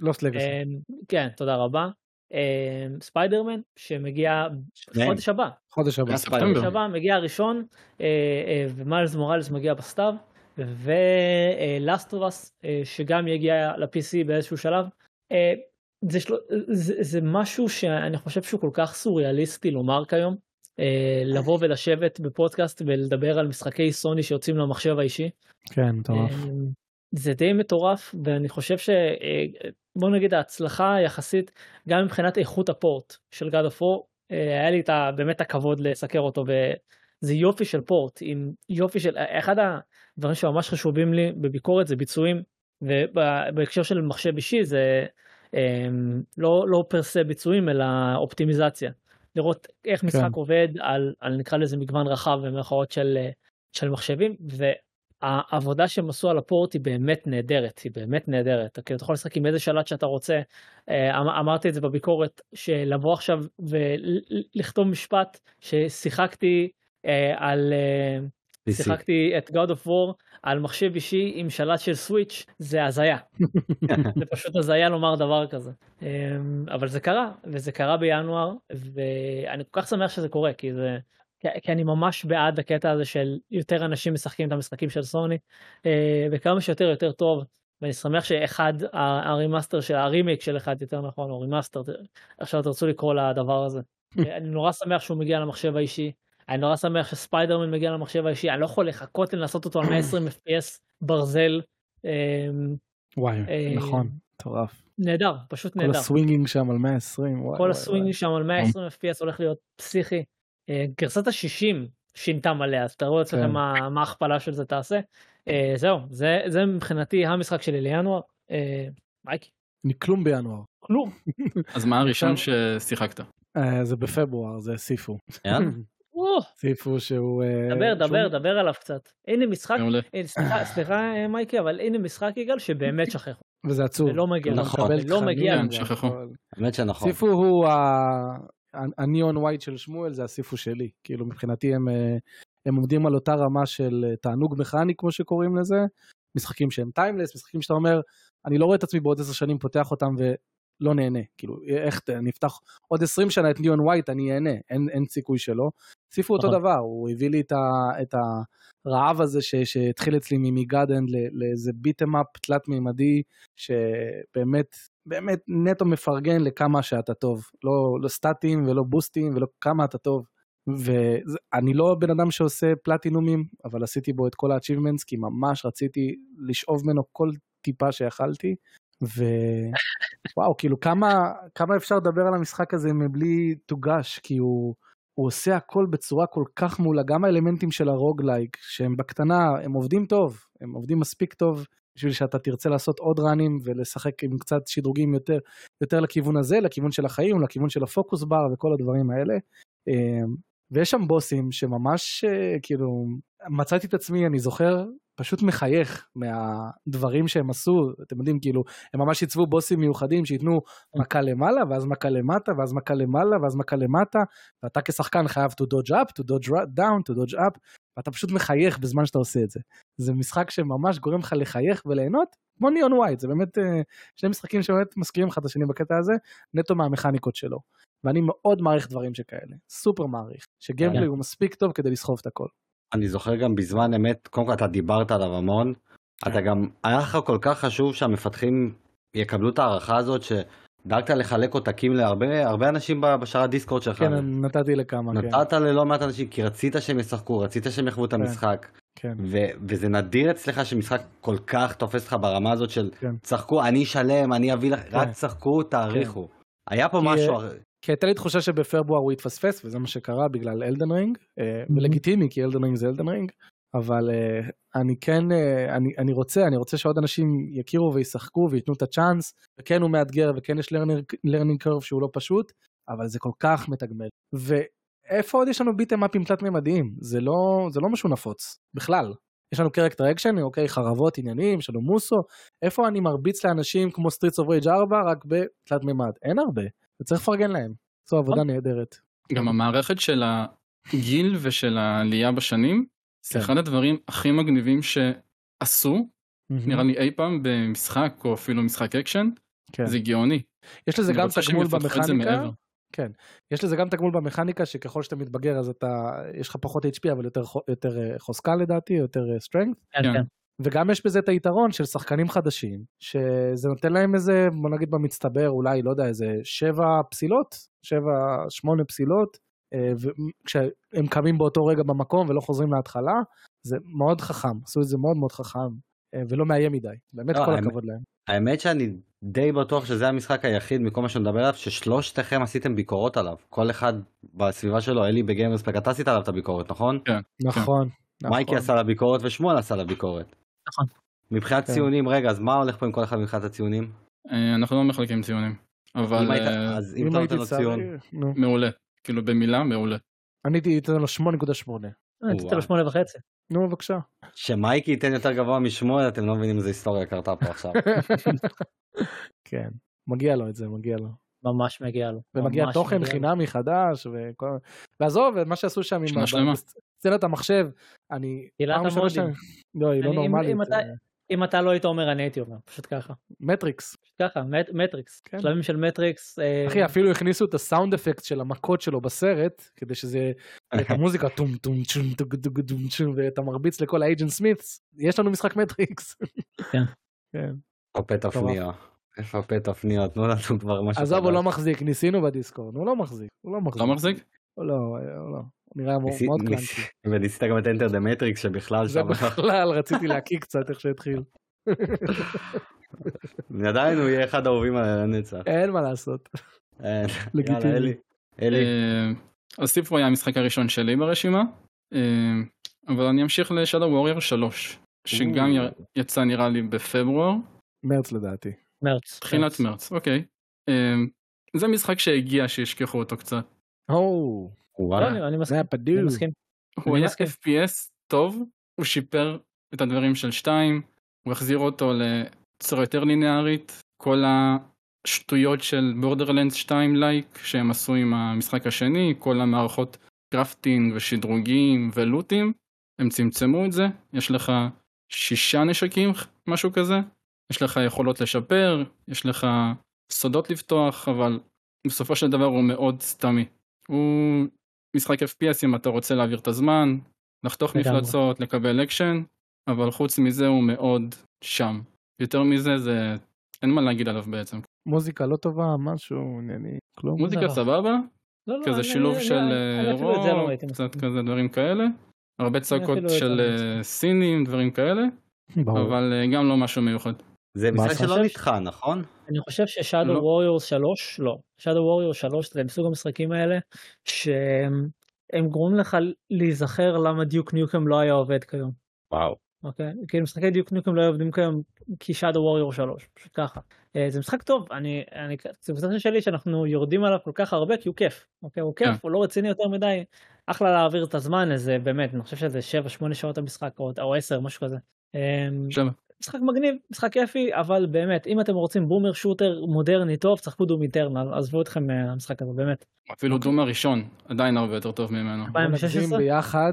Speaker 4: Lost Legacy.
Speaker 3: אמ, כן תודה רבה. אמ, ספיידרמן שמגיע
Speaker 2: שניהם.
Speaker 3: חודש הבא
Speaker 4: חודש הבא.
Speaker 3: חודש הבא מגיע הראשון אה, אה, ומיילס מוראלס מגיע בסתיו ו Last of Us שגם יגיע ל-PC באיזשהו שלב. אה, זה, של... זה, זה משהו שאני חושב שהוא כל כך סוריאליסטי לומר כיום. אה, לבוא ולשבת בפודקאסט ולדבר על משחקי סוני שיוצאים למחשב האישי.
Speaker 4: כן, מטורף.
Speaker 3: אה, זה די מטורף ואני חושב שבוא נגיד ההצלחה יחסית גם מבחינת איכות הפורט של God of War אה, היה לי את ה, באמת הכבוד לסקר אותו וזה יופי של פורט עם יופי של אחד הדברים שממש חשובים לי בביקורת זה ביצועים ובהקשר של מחשב אישי זה אה, לא לא פרסה ביצועים אלא אופטימיזציה לראות איך משחק
Speaker 4: כן.
Speaker 3: עובד על, על נקרא לזה מגוון רחב במרכאות של אה, של מחשבים. ו... העבודה שהם עשו על הפורט היא באמת נהדרת, היא באמת נהדרת. כאילו, אתה יכול לשחק עם איזה שלט שאתה רוצה. אה, אמ- אמרתי את זה בביקורת, שלבוא עכשיו ולכתוב משפט ששיחקתי אה, על...
Speaker 2: PC.
Speaker 3: שיחקתי את God of War על מחשב אישי עם שלט של סוויץ' זה הזיה. זה פשוט הזיה לומר דבר כזה. אמ, אבל זה קרה, וזה קרה בינואר, ואני כל כך שמח שזה קורה, כי זה... כי- אני ממש בעד הקטע הזה של יותר אנשים משחקים את המשחקים של סוני, אה, וכמה שיותר יותר טוב. ואני שמח שאחד ה remaster של הרימייק של אחד יותר נכון או remaster עכשיו תרצו לקרוא לדבר הזה. אני נורא שמח שהוא מגיע למחשב האישי אני נורא שמח שספיידרמן מגיע למחשב האישי אני לא יכול לחכות לנסות אותו על 120 fps ברזל אה,
Speaker 4: וואי,
Speaker 3: אה,
Speaker 4: נכון, מטורף.
Speaker 3: נהדר פשוט
Speaker 4: כל
Speaker 3: נהדר.
Speaker 4: ה swinging שם על 120. וואי,
Speaker 3: כל
Speaker 4: וואי,
Speaker 3: הסווינג שם על 120 fps הולך להיות פסיכי. אה, גרסת ה-60 שינתה מלא אז תראו אצלכם
Speaker 4: כן.
Speaker 3: מה מה ההכפלה של זה תעשה. אה, זהו זה זה מבחינתי המשחק שלי לינואר. מייקי
Speaker 4: וואי. מכלום בינואר.
Speaker 3: כלום.
Speaker 1: אז מה הראשון ששיחקת?
Speaker 4: זה בפברואר, זה סיפו. סיפו שהוא... אה,
Speaker 3: דבר, דבר, דבר עליו קצת. הנה משחק. אה, סליחה, אה, מייקי, אבל הנה משחק יגאל שבאמת שכחו.
Speaker 4: וזה עצוב.
Speaker 3: ולא מגיע
Speaker 2: לו. נכון.
Speaker 3: לא מגיע.
Speaker 1: כן, שכחו.
Speaker 2: האמת שנכון.
Speaker 4: סיפו הוא ה- ה Neon White של שמואל זה הסיפו שלי כאילו מבחינתי הם הם עומדים על אותה רמה של תענוג מכני כמו שקוראים לזה משחקים שהם timeless משחקים שאתה אומר אני לא רואה את עצמי בעוד עשר שנים פותח אותם ולא נהנה כאילו איך אני אפתח עוד 20 שנה את Neon White אני אהנה אין, אין סיכוי שלא. סיפו אותו
Speaker 3: נכון.
Speaker 4: דבר הוא הביא לי את, ה, את הרעב הזה ש, שהתחיל אצלי מגאדן לאיזה ביטם אפ תלת מימדי שבאמת באמת נטו מפרגן לכמה שאתה טוב, לא, לא סטטים ולא בוסטים ולא כמה אתה טוב. ואני לא בן אדם שעושה פלטינומים, אבל עשיתי בו את כל ה-achievements, כי ממש רציתי לשאוב ממנו כל טיפה שיכלתי. ווואו, כאילו כמה, כמה אפשר לדבר על המשחק הזה מבלי תוגש, כי הוא, הוא עושה הכל בצורה כל כך מעולה, גם האלמנטים של הרוגלייק, שהם בקטנה, הם עובדים טוב, הם עובדים מספיק טוב בשביל שאתה תרצה לעשות עוד ראנים ולשחק עם קצת שדרוגים יותר, יותר לכיוון הזה, לכיוון של החיים, לכיוון של הפוקוס בר וכל הדברים האלה. אמ, ויש שם בוסים שממש אה, כאילו מצאתי את עצמי אני זוכר פשוט מחייך מהדברים שהם עשו אתם יודעים כאילו הם ממש עיצבו בוסים מיוחדים שייתנו מכה למעלה ואז מכה למטה ואז מכה למעלה ואז מכה למטה ואתה כשחקן חייב to dodge up to dodge down to dodge up ואתה פשוט מחייך בזמן שאתה עושה את זה. זה משחק שממש גורם לך לחייך וליהנות כמו ניאון ווייט זה באמת אה, שני משחקים שבאמת מזכירים אחד את השני בקטע הזה נטו מהמכניקות שלו. ואני מאוד מעריך דברים שכאלה, סופר מעריך, שגיימפליי הוא מספיק טוב כדי לסחוב את הכל.
Speaker 2: אני זוכר גם בזמן אמת, קודם כל אתה דיברת עליו המון, אתה גם, היה לך כל כך חשוב שהמפתחים יקבלו את ההערכה הזאת, שדאגת לחלק עותקים להרבה הרבה אנשים ב- בשרת הדיסקורד שלך.
Speaker 4: כן, נתתי לכמה, כן.
Speaker 2: נתת ללא מעט אנשים, כי רצית שהם ישחקו, רצית שהם יחוו את
Speaker 4: כן.
Speaker 2: המשחק.
Speaker 4: כן.
Speaker 2: ו- וזה נדיר אצלך שמשחק כל כך תופס לך ברמה הזאת של
Speaker 4: כן.
Speaker 2: צחקו, אני אשלם, אני אביא לך, רק
Speaker 4: כן.
Speaker 2: צחקו, תעריכו. היה פה משהו,
Speaker 4: כי הייתה לי תחושה שבפברואר הוא יתפספס, וזה מה שקרה בגלל אלדן רינג, אה, ולגיטימי, כי אלדן רינג זה אלדן רינג, אבל אה, אני כן, אה, אני, אני רוצה, אני רוצה שעוד אנשים יכירו וישחקו וייתנו את הצ'אנס, וכן הוא מאתגר, וכן יש learning curve שהוא לא פשוט, אבל זה כל כך מתגמל. ואיפה עוד יש לנו beat 'em up ים תלת מימדיים? זה לא, זה לא משהו נפוץ, בכלל. יש לנו character action, אוקיי, חרבות, עניינים, יש לנו מוסו, איפה אני מרביץ לאנשים כמו Streets of Rage 4 רק בתלת מימד? אין הרבה, וצריך לפרגן להם. זו עבודה נהדרת.
Speaker 1: גם המערכת של הגיל ושל העלייה בשנים, זה
Speaker 4: כן.
Speaker 1: אחד הדברים הכי מגניבים שעשו, נראה לי אי פעם במשחק או אפילו משחק אקשן,
Speaker 4: כן.
Speaker 1: זה גאוני.
Speaker 4: יש לזה גם תגמול במכניקה. כן. יש לזה גם תגמול במכניקה שככל שאתה מתבגר אז אתה, יש לך פחות HP אבל יותר, יותר אה, חוזקה לדעתי, יותר אה, strength.
Speaker 3: כן,
Speaker 1: כן.
Speaker 3: כן.
Speaker 4: וגם יש בזה את היתרון של שחקנים חדשים, שזה נותן להם איזה, בוא נגיד במצטבר, אולי, לא יודע, איזה שבע פסילות, שבע, שמונה פסילות, אה, וכשהם קמים באותו רגע במקום ולא חוזרים להתחלה, זה מאוד חכם, עשו את זה מאוד מאוד חכם, אה, ולא מאיים מדי, באמת
Speaker 2: לא,
Speaker 4: כל
Speaker 2: האמת-
Speaker 4: הכבוד להם.
Speaker 2: האמת שאני די בטוח שזה המשחק היחיד מכל מה שנדבר עליו, ששלושתכם עשיתם ביקורות עליו. כל אחד בסביבה שלו, אלי בגיימרספק, אתה עשית עליו את הביקורת, נכון?
Speaker 4: נכון, נכון.
Speaker 2: מייקי עשה לה ביקורת ושמואל עשה לה ביקורת.
Speaker 3: נכון.
Speaker 2: מבחינת
Speaker 4: כן.
Speaker 2: ציונים, רגע, אז מה הולך פה עם כל אחד מבחינת הציונים?
Speaker 1: אה, אנחנו לא מחלקים ציונים, אבל
Speaker 2: אם היית-
Speaker 1: אה,
Speaker 2: אז אם אתה נותן לו ציון,
Speaker 4: נו.
Speaker 1: מעולה, כאילו במילה מעולה.
Speaker 4: אני הייתי אתן לו 8.8.
Speaker 3: אה, נתת
Speaker 2: וואו.
Speaker 3: לו שמונה וחצי.
Speaker 4: נו בבקשה.
Speaker 2: שמייקי ייתן יותר גבוה משמואל, אתם לא מבינים איזה היסטוריה קרתה פה עכשיו.
Speaker 4: כן, מגיע לו את זה, מגיע לו.
Speaker 3: ממש מגיע לו.
Speaker 4: ומגיע תוכן. חינמי חדש, וכל... ועזוב, מה שעשו שם עם...
Speaker 1: שנה שלמה.
Speaker 4: סצנת המחשב, אני...
Speaker 3: עילת המודים.
Speaker 4: שאני- לא, היא לא נורמלית.
Speaker 3: אם אתה-
Speaker 4: אה,
Speaker 3: אם אתה לא היית אומר אני הייתי אומר פשוט ככה.
Speaker 4: מטריקס.
Speaker 3: פשוט ככה מט- מטריקס.
Speaker 4: כן.
Speaker 3: שלבים של מטריקס. אה,
Speaker 4: אחי, אפילו הכניסו את ה sound effect של המכות שלו בסרט, כדי שזה... את המוזיקה טום טום צ'ום טוג טוג טום צ'ום, ואתה מרביץ לכל ה Agent Smiths. יש לנו משחק מטריקס.
Speaker 3: כן.
Speaker 4: כן.
Speaker 2: איפה Path of Neo? איפה ה Path of Neo? תנו לנו כבר משהו
Speaker 4: עזוב, הוא. לא מחזיק, ניסינו בדיסקורד, הוא לא מחזיק, הוא לא מחזיק.
Speaker 1: לא מחזיק?
Speaker 4: לא, לא. נראה מאוד קלנקי.
Speaker 2: וניסית גם את enter the matrix שבכלל
Speaker 4: זה
Speaker 2: שם,
Speaker 4: בכלל, רציתי להקיא קצת איך שהתחיל.
Speaker 2: עדיין הוא יהיה אחד האהובים עליי לנצח.
Speaker 4: אין מה לעשות. לגיטימי.
Speaker 2: אלי. אלי.
Speaker 1: אה, אז סיפרו היה המשחק הראשון שלי ברשימה, אה, אבל אני אמשיך לשאדו ווריור 3, שגם יצא נראה לי בפברואר,
Speaker 4: מרץ לדעתי.
Speaker 3: מרץ.
Speaker 1: תחילת מרץ, אוקיי. אה, זה משחק שהגיע שישכחו אותו קצת.
Speaker 3: לא,
Speaker 4: זה.
Speaker 3: מסכים.
Speaker 1: הוא היה. FPS טוב, הוא שיפר את הדברים של 2, הוא החזיר אותו לצורה יותר ליניארית, כל השטויות של בורדרלנדס 2 like שהם עשו עם המשחק השני, כל המערכות crafting ושדרוגים ו loot ים, הם צמצמו את זה, יש לך שישה נשקים, משהו כזה, יש לך יכולות לשפר, יש לך סודות לפתוח, אבל בסופו של דבר הוא מאוד סתמי. הוא משחק FPS אם אתה רוצה להעביר את הזמן, לחתוך
Speaker 3: לגמרי.
Speaker 1: מפלצות, לקבל אקשן, אבל חוץ מזה הוא מאוד שם. יותר מזה זה אין מה להגיד עליו בעצם.
Speaker 4: מוזיקה לא טובה, משהו, ענייני, כלום.
Speaker 1: מוזיקה
Speaker 3: לא.
Speaker 1: סבבה,
Speaker 3: לא, לא,
Speaker 1: כזה
Speaker 3: אני-
Speaker 1: שילוב
Speaker 3: אני-
Speaker 1: של
Speaker 3: אני-
Speaker 1: אה,
Speaker 3: את זה לא
Speaker 1: קצת. כזה דברים כאלה, הרבה צעקות של
Speaker 3: לא
Speaker 1: אה. סינים, דברים כאלה,
Speaker 4: ברור.
Speaker 1: אבל אה, גם לא משהו מיוחד.
Speaker 2: זה משחק. שלא נטחן, נכון?
Speaker 3: אני חושב ששאדו. ווריורס 3, לא, שאדו ווריורס 3 זה מסוג המשחקים האלה שהם הם גורמים לך להיזכר למה דיוק ניוקם לא היה עובד כיום.
Speaker 2: וואו.
Speaker 3: אוקיי? כי משחקי דיוק ניוקם לא עובדים כיום כי שאדו ווריור 3, פשוט ככה. אה, זה משחק טוב, אני, אני, זה קבוצה שלי שאנחנו יורדים עליו כל כך הרבה כי הוא כיף, אוקיי? הוא
Speaker 1: כן.
Speaker 3: כיף, הוא לא רציני יותר מדי, אחלה להעביר את הזמן איזה באמת, אני חושב שזה 7-8 שעות המשחק או, או 10 משהו כזה. אה,
Speaker 1: שבע.
Speaker 3: משחק מגניב, משחק כיפי, אבל באמת, אם אתם רוצים בומר שוטר מודרני טוב, צחקו דום איטרנל, עזבו אתכם מהמשחק הזה, באמת.
Speaker 1: אפילו דום הראשון עדיין הרבה יותר טוב ממנו.
Speaker 4: בוא נגזים
Speaker 3: 2016?
Speaker 4: ביחד.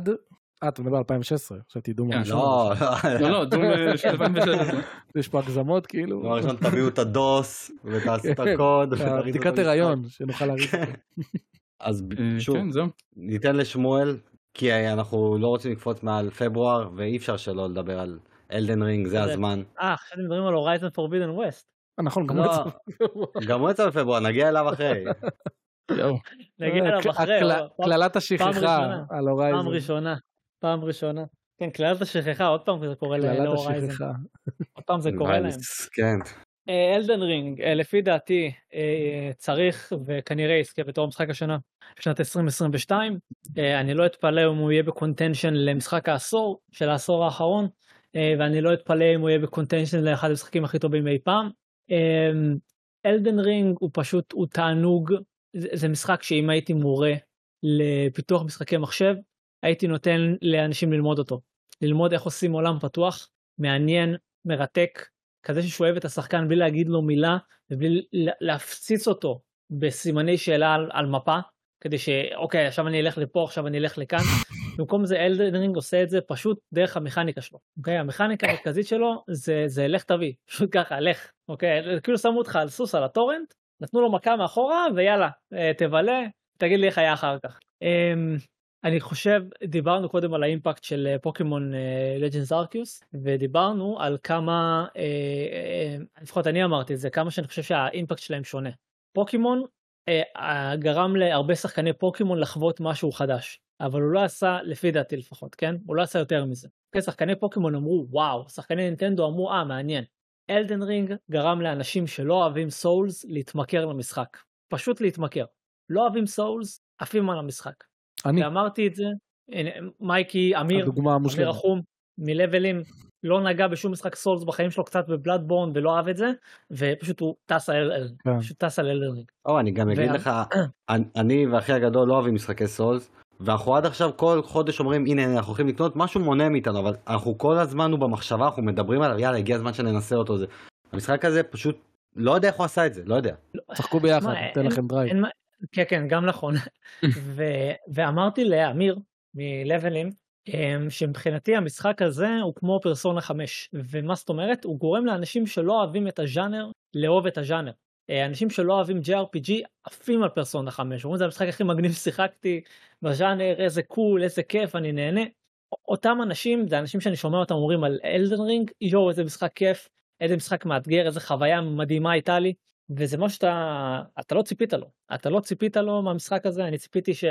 Speaker 4: אה, אתה מדבר על 2016, חשבתי דום
Speaker 1: כן.
Speaker 4: הראשון.
Speaker 2: לא,
Speaker 1: לא לא דום אה, של 2016.
Speaker 4: יש פה הגזמות כאילו.
Speaker 2: דבר ראשון תביאו את הדוס ותעשו את
Speaker 4: כן.
Speaker 2: הקוד. ותריצו את
Speaker 4: בדיקת
Speaker 2: המשחק.
Speaker 4: הריון, שנוכל להריץ.
Speaker 2: כן. אז
Speaker 1: אה,
Speaker 2: שוב,
Speaker 1: כן.
Speaker 2: ניתן לשמואל, כי אנחנו לא רוצים לקפוץ מעל פברואר, ואי אפשר שלא לדבר על Elden Ring, זה
Speaker 3: זה-
Speaker 2: הזמן.
Speaker 3: אה, עכשיו מדברים על Horizon Forbidden West.
Speaker 4: נכון, גם
Speaker 2: לא,
Speaker 4: הוא יצא.
Speaker 2: גם הוא יצא בפברואר, נגיע אליו אחרי.
Speaker 3: נגיע
Speaker 4: אה,
Speaker 3: אליו אחרי, פעם-
Speaker 4: קללת השכחה. על
Speaker 3: פעם
Speaker 4: Horizon.
Speaker 3: ראשונה, פעם ראשונה. כן, קללת השכחה, עוד פעם זה קורה
Speaker 4: קללת
Speaker 3: ל Horizon,
Speaker 4: השכחה.
Speaker 3: עוד פעם זה קורה להם.
Speaker 2: כן.
Speaker 3: Elden Ring, לפי דעתי, אה, צריך וכנראה יזכה בתור משחק השנה בשנת 2022. אה, אני לא אתפלא אם הוא יהיה ב contention למשחק העשור של העשור האחרון, אה, ואני לא אתפלא אם הוא יהיה ב contention לאחד המשחקים הכי טובים אי פעם. Elden Ring הוא פשוט, הוא תענוג, זה, זה משחק שאם הייתי מורה לפיתוח משחקי מחשב, הייתי נותן לאנשים ללמוד אותו. ללמוד איך עושים עולם פתוח, מעניין, מרתק, כזה ששואב את השחקן בלי להגיד לו מילה ובלי לה- להפציץ אותו בסימני שאלה על, על מפה כדי שאוקיי עכשיו אני אלך לפה עכשיו אני אלך לכאן במקום זה אלדנרינג עושה את זה פשוט דרך המכניקה שלו אוקיי המכניקה המרכזית שלו זה זה לך תביא פשוט ככה לך אוקיי כאילו שמו אותך על סוס על הטורנט נתנו לו מכה מאחורה ויאללה אה, תבלה תגיד לי איך היה אחר כך. אמ, אני חושב דיברנו קודם על ה impact של אה, Pokémon Legends Arceus ודיברנו על כמה אה, אה, לפחות אני אמרתי את זה כמה שאני חושב שה impact שלהם שונה. פוקימון אה, גרם להרבה שחקני פוקימון לחוות משהו חדש אבל הוא לא עשה לפי דעתי לפחות כן הוא לא עשה יותר מזה. כן, שחקני פוקימון אמרו וואו שחקני נינטנדו אמרו אה מעניין. Elden Ring גרם לאנשים שלא אוהבים Souls להתמכר למשחק פשוט להתמכר לא אוהבים Souls עפים על המשחק.
Speaker 4: אני,
Speaker 3: ואמרתי את זה, מייקי, אמיר, אמיר
Speaker 4: המושלמת.
Speaker 3: מלבלים, לא נגע בשום משחק Souls בחיים שלו, קצת ב Bloodborne ולא אהב את זה, ופשוט הוא טס על Elden,
Speaker 4: כן.
Speaker 3: פשוט טס על אלדן רינג.
Speaker 2: או, אני גם אגיד לך, אני- אני ואחי הגדול לא אוהבים משחקי Souls, ואנחנו עד עכשיו כל חודש אומרים, הנה, אנחנו הולכים לקנות, משהו מונע מאיתנו, אבל אנחנו כל הזמן הוא במחשבה, אנחנו מדברים עליו, יאללה, הגיע הזמן שננסה אותו. זה. המשחק הזה פשוט, לא יודע איך הוא עשה את זה, לא יודע.
Speaker 4: צחקו ביחד,
Speaker 3: אין-
Speaker 4: לכם
Speaker 3: drive. כן, כן, גם נכון. ואמרתי לאמיר מלבלים, שמבחינתי המשחק הזה הוא כמו פרסונה 5, ומה זאת אומרת? הוא גורם לאנשים שלא אוהבים את הז'אנר לאהוב את הז'אנר. אה, אנשים שלא אוהבים JRPG עפים על פרסונה 5, אומרים זה המשחק הכי מגניב ששיחקתי בז'אנר, איזה cool, איזה כיף, אני נהנה. אותם אנשים, זה אנשים שאני שומע אותם אומרים על Elden Ring, יואו איזה משחק כיף, איזה משחק מאתגר, איזה חוויה מדהימה הייתה לי, וזה מה שאתה, אתה לא ציפית לו, אתה לא ציפית לו מהמשחק הזה, אני ציפיתי ש...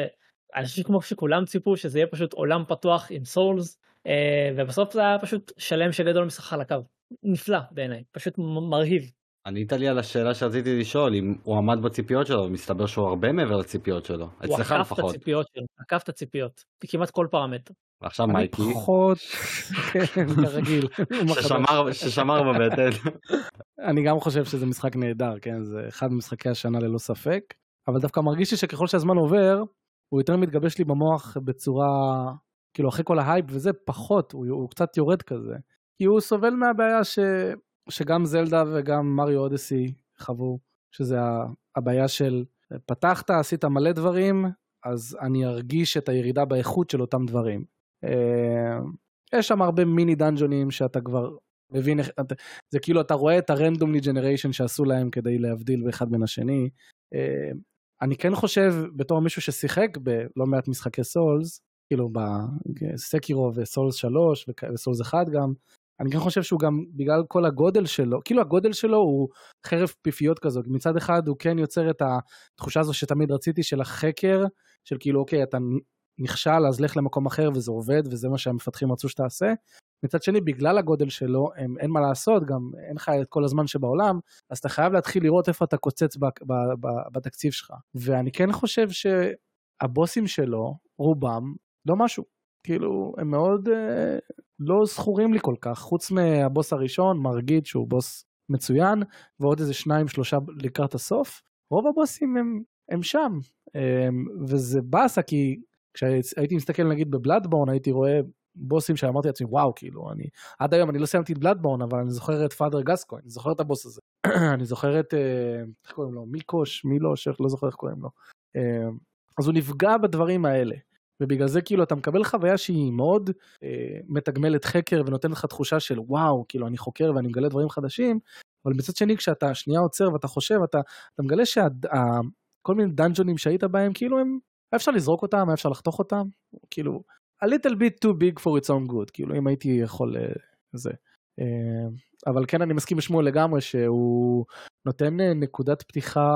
Speaker 3: אני חושב כמו שכולם ציפו שזה יהיה פשוט עולם פתוח עם סולס, אה, ובסוף זה היה פשוט שלם שגדול משחק על הקו. נפלא בעיניי, פשוט מרהיב.
Speaker 2: ענית לי על השאלה שרציתי לשאול, אם הוא עמד בציפיות שלו, מסתבר שהוא הרבה מעבר לציפיות שלו,
Speaker 3: הוא
Speaker 2: אצלך
Speaker 3: עקף את
Speaker 2: לפחות.
Speaker 3: הציפיות שלו, עקף את הציפיות, כמעט כל פרמטר.
Speaker 2: ועכשיו
Speaker 4: אני
Speaker 2: מייקי,
Speaker 4: פחות, כן, כרגיל. הוא
Speaker 2: ששמר בבטן.
Speaker 4: אני גם חושב שזה משחק נהדר, כן, זה אחד ממשחקי השנה ללא ספק, אבל דווקא מרגיש לי שככל שהזמן עובר, הוא יותר מתגבש לי במוח בצורה, כאילו אחרי כל ההייפ וזה, פחות, הוא, הוא קצת יורד כזה. כי הוא סובל מהבעיה ש, שגם זלדה וגם מריו אודסי חוו, שזה הבעיה של פתחת, עשית מלא דברים, אז אני ארגיש את הירידה באיכות של אותם דברים. אה, יש שם הרבה מיני דאנג'ונים שאתה כבר מבין איך, זה כאילו אתה רואה את הרנדומלי ג'נריישן שעשו להם כדי להבדיל אחד בין השני. אני כן חושב בתור מישהו ששיחק בלא מעט משחקי סולס, כאילו בסקירו וסולס 3 וסולס 1 גם, אני כן חושב שהוא גם בגלל כל הגודל שלו, כאילו הגודל שלו הוא חרב פיפיות כזאת, מצד אחד הוא כן יוצר את התחושה הזו שתמיד רציתי של החקר, של כאילו אוקיי אתה נכשל אז לך למקום אחר וזה עובד וזה מה שהמפתחים רצו שתעשה. מצד שני בגלל הגודל שלו הם, אין מה לעשות גם אין לך את כל הזמן שבעולם אז אתה חייב להתחיל לראות איפה אתה קוצץ ב, ב, ב, בתקציב שלך. ואני כן חושב שהבוסים שלו רובם לא משהו. כאילו הם מאוד אה, לא זכורים לי כל כך חוץ מהבוס הראשון מרגיד שהוא בוס מצוין ועוד איזה שניים שלושה לקראת הסוף רוב הבוסים הם, הם שם. אה, וזה באסה כי כשהייתי מסתכל נגיד בבלאדבורן הייתי רואה בוסים שאמרתי לעצמי וואו כאילו אני עד היום אני לא סיימתי את בלאדבורן אבל אני זוכר את פאדר גסקו אני זוכר את הבוס הזה. אני זוכר את אה, איך קוראים לו? מיקוש מילוש לא זוכר איך קוראים לו. אה, אז הוא נפגע בדברים האלה ובגלל זה כאילו אתה מקבל חוויה שהיא מאוד אה, מתגמלת חקר ונותנת לך תחושה של וואו כאילו אני חוקר ואני מגלה דברים חדשים אבל מצד שני כשאתה שנייה עוצר ואתה חושב אתה, אתה מגלה שכל מיני דאנג'ונים שהיית בהם כאילו הם אפשר לזרוק אותם, אפשר לחתוך אותם, כאילו, a little bit too big for its own good, כאילו אם הייתי יכול אה, זה. אה, אבל כן אני מסכים עם שמואל לגמרי שהוא נותן אה, נקודת פתיחה,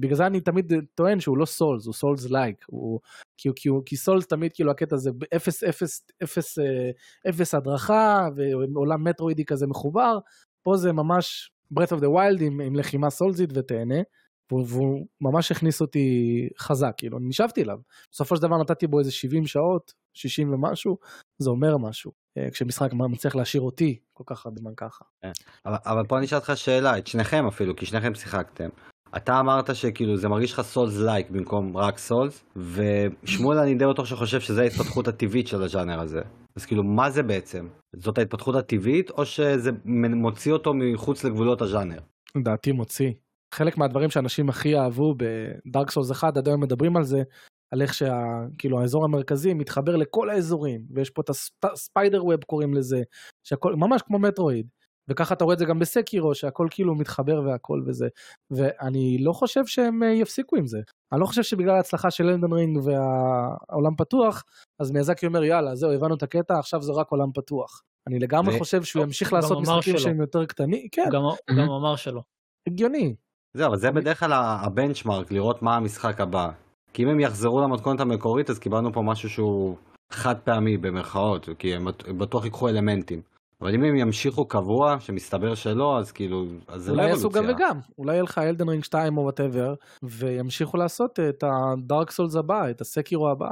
Speaker 4: בגלל זה אני תמיד טוען שהוא לא Souls, הוא Souls like, כי, כי, כי Souls תמיד כאילו הקטע הזה אפס אפס אפס אפס הדרכה ועולם מטרואידי כזה מחובר, פה זה ממש breath of the wild עם, עם לחימה סולזית ותהנה. והוא ממש הכניס אותי חזק, כאילו, אני נשאבתי אליו. בסופו של דבר נתתי בו איזה 70 שעות, 60 ומשהו, זה אומר משהו. אה, כשמשחק מצליח להשאיר אותי כל כך הרבה זמן ככה.
Speaker 2: כן. אבל, אבל פה אני אשאל אותך שאלה, את שניכם אפילו, כי שניכם שיחקתם. אתה אמרת שכאילו זה מרגיש לך סולס לייק במקום רק סולס, ושמואל אני די בטוח שחושב שזה ההתפתחות הטבעית של הז'אנר הזה. אז כאילו מה זה בעצם? זאת ההתפתחות הטבעית או שזה מוציא אותו מחוץ לגבולות הז'אנר?
Speaker 4: לדעתי מוציא. חלק מהדברים שאנשים הכי אהבו בדארק סולס 1 עד היום מדברים על זה, על איך שכאילו האזור המרכזי מתחבר לכל האזורים ויש פה את הספיידר ווב קוראים לזה שהכל ממש כמו מטרואיד. וככה אתה רואה את זה גם בסקירו שהכל כאילו מתחבר והכל וזה. ואני לא חושב שהם אה, יפסיקו עם זה. אני לא חושב שבגלל ההצלחה של אלדן רינג והעולם פתוח אז מיאזקי אומר יאללה זהו הבנו את הקטע עכשיו זה רק עולם פתוח. אני לגמרי חושב שהוא ימשיך לעשות משחקים שהם יותר קטנים כן.
Speaker 3: גם אמר שלא.
Speaker 4: הגיוני
Speaker 2: זהו, אבל זה בדרך כלל ה benchmark, לראות מה המשחק הבא. כי אם הם יחזרו למתכונת המקורית, אז קיבלנו פה משהו שהוא חד פעמי במרכאות, כי הם בטוח ייקחו אלמנטים. אבל אם הם ימשיכו קבוע, שמסתבר שלא, אז כאילו, אז זה לא
Speaker 4: אולי יעשו גם וגם, אולי יהיה לך Elden Ring 2 או whatever, וימשיכו לעשות את ה Dark Souls הבא, את ה Sekiro הבא.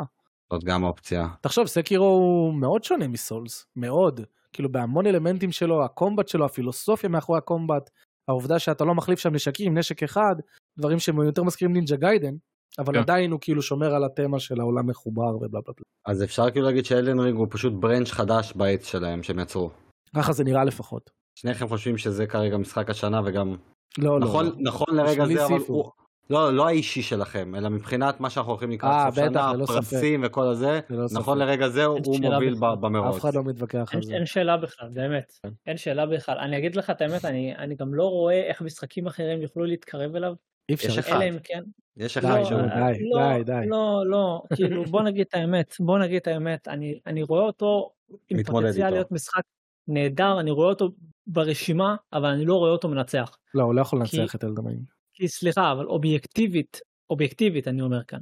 Speaker 2: זאת גם אופציה.
Speaker 4: תחשוב, Sekiro הוא מאוד שונה מ Souls, מאוד. כאילו בהמון אלמנטים שלו, ה combat שלו, הפילוסופיה מאחורי ה combat, העובדה שאתה לא מחליף שם נשקים, נשק אחד, דברים שהם יותר מזכירים Ninja Gaiden, אבל כן. עדיין הוא כאילו שומר על התמה של העולם מחובר ובלה בלה בלה.
Speaker 2: אז אפשר כאילו להגיד ש Elden Ring הוא פשוט branch חדש בעץ שלהם שהם יצרו.
Speaker 4: ככה זה נראה לפחות.
Speaker 2: שניכם חושבים שזה כרגע משחק השנה וגם...
Speaker 4: לא,
Speaker 2: נכון,
Speaker 4: לא.
Speaker 2: נכון לרגע זה, אבל הוא, לא, לא האישי שלכם, אלא מבחינת מה שאנחנו הולכים לקראת
Speaker 4: אה, סוף שנה,
Speaker 2: פרסים וכל הזה, נכון לרגע זה הוא מוביל במרוץ.
Speaker 4: אף אחד לא מתווכח על זה.
Speaker 3: אין שאלה בכלל, באמת, כן. אין שאלה בכלל. אני אגיד לך את האמת, אני גם לא רואה איך משחקים אחרים יוכלו להתקרב אליו.
Speaker 4: אי אפשר.
Speaker 2: יש אחד.
Speaker 3: כן.
Speaker 2: יש אחד.
Speaker 4: די, די, די.
Speaker 3: לא, לא, כאילו בוא נגיד את האמת, בוא נגיד את האמת, אני רואה אותו עם פוטנציאל להיות משחק נהדר, אני רואה אותו ברשימה, אבל אני לא רואה אותו מנצח.
Speaker 4: לא, הוא לא יכול לנצח את אלדמין.
Speaker 3: כי סליחה, אבל אובייקטיבית, אובייקטיבית אני אומר כאן,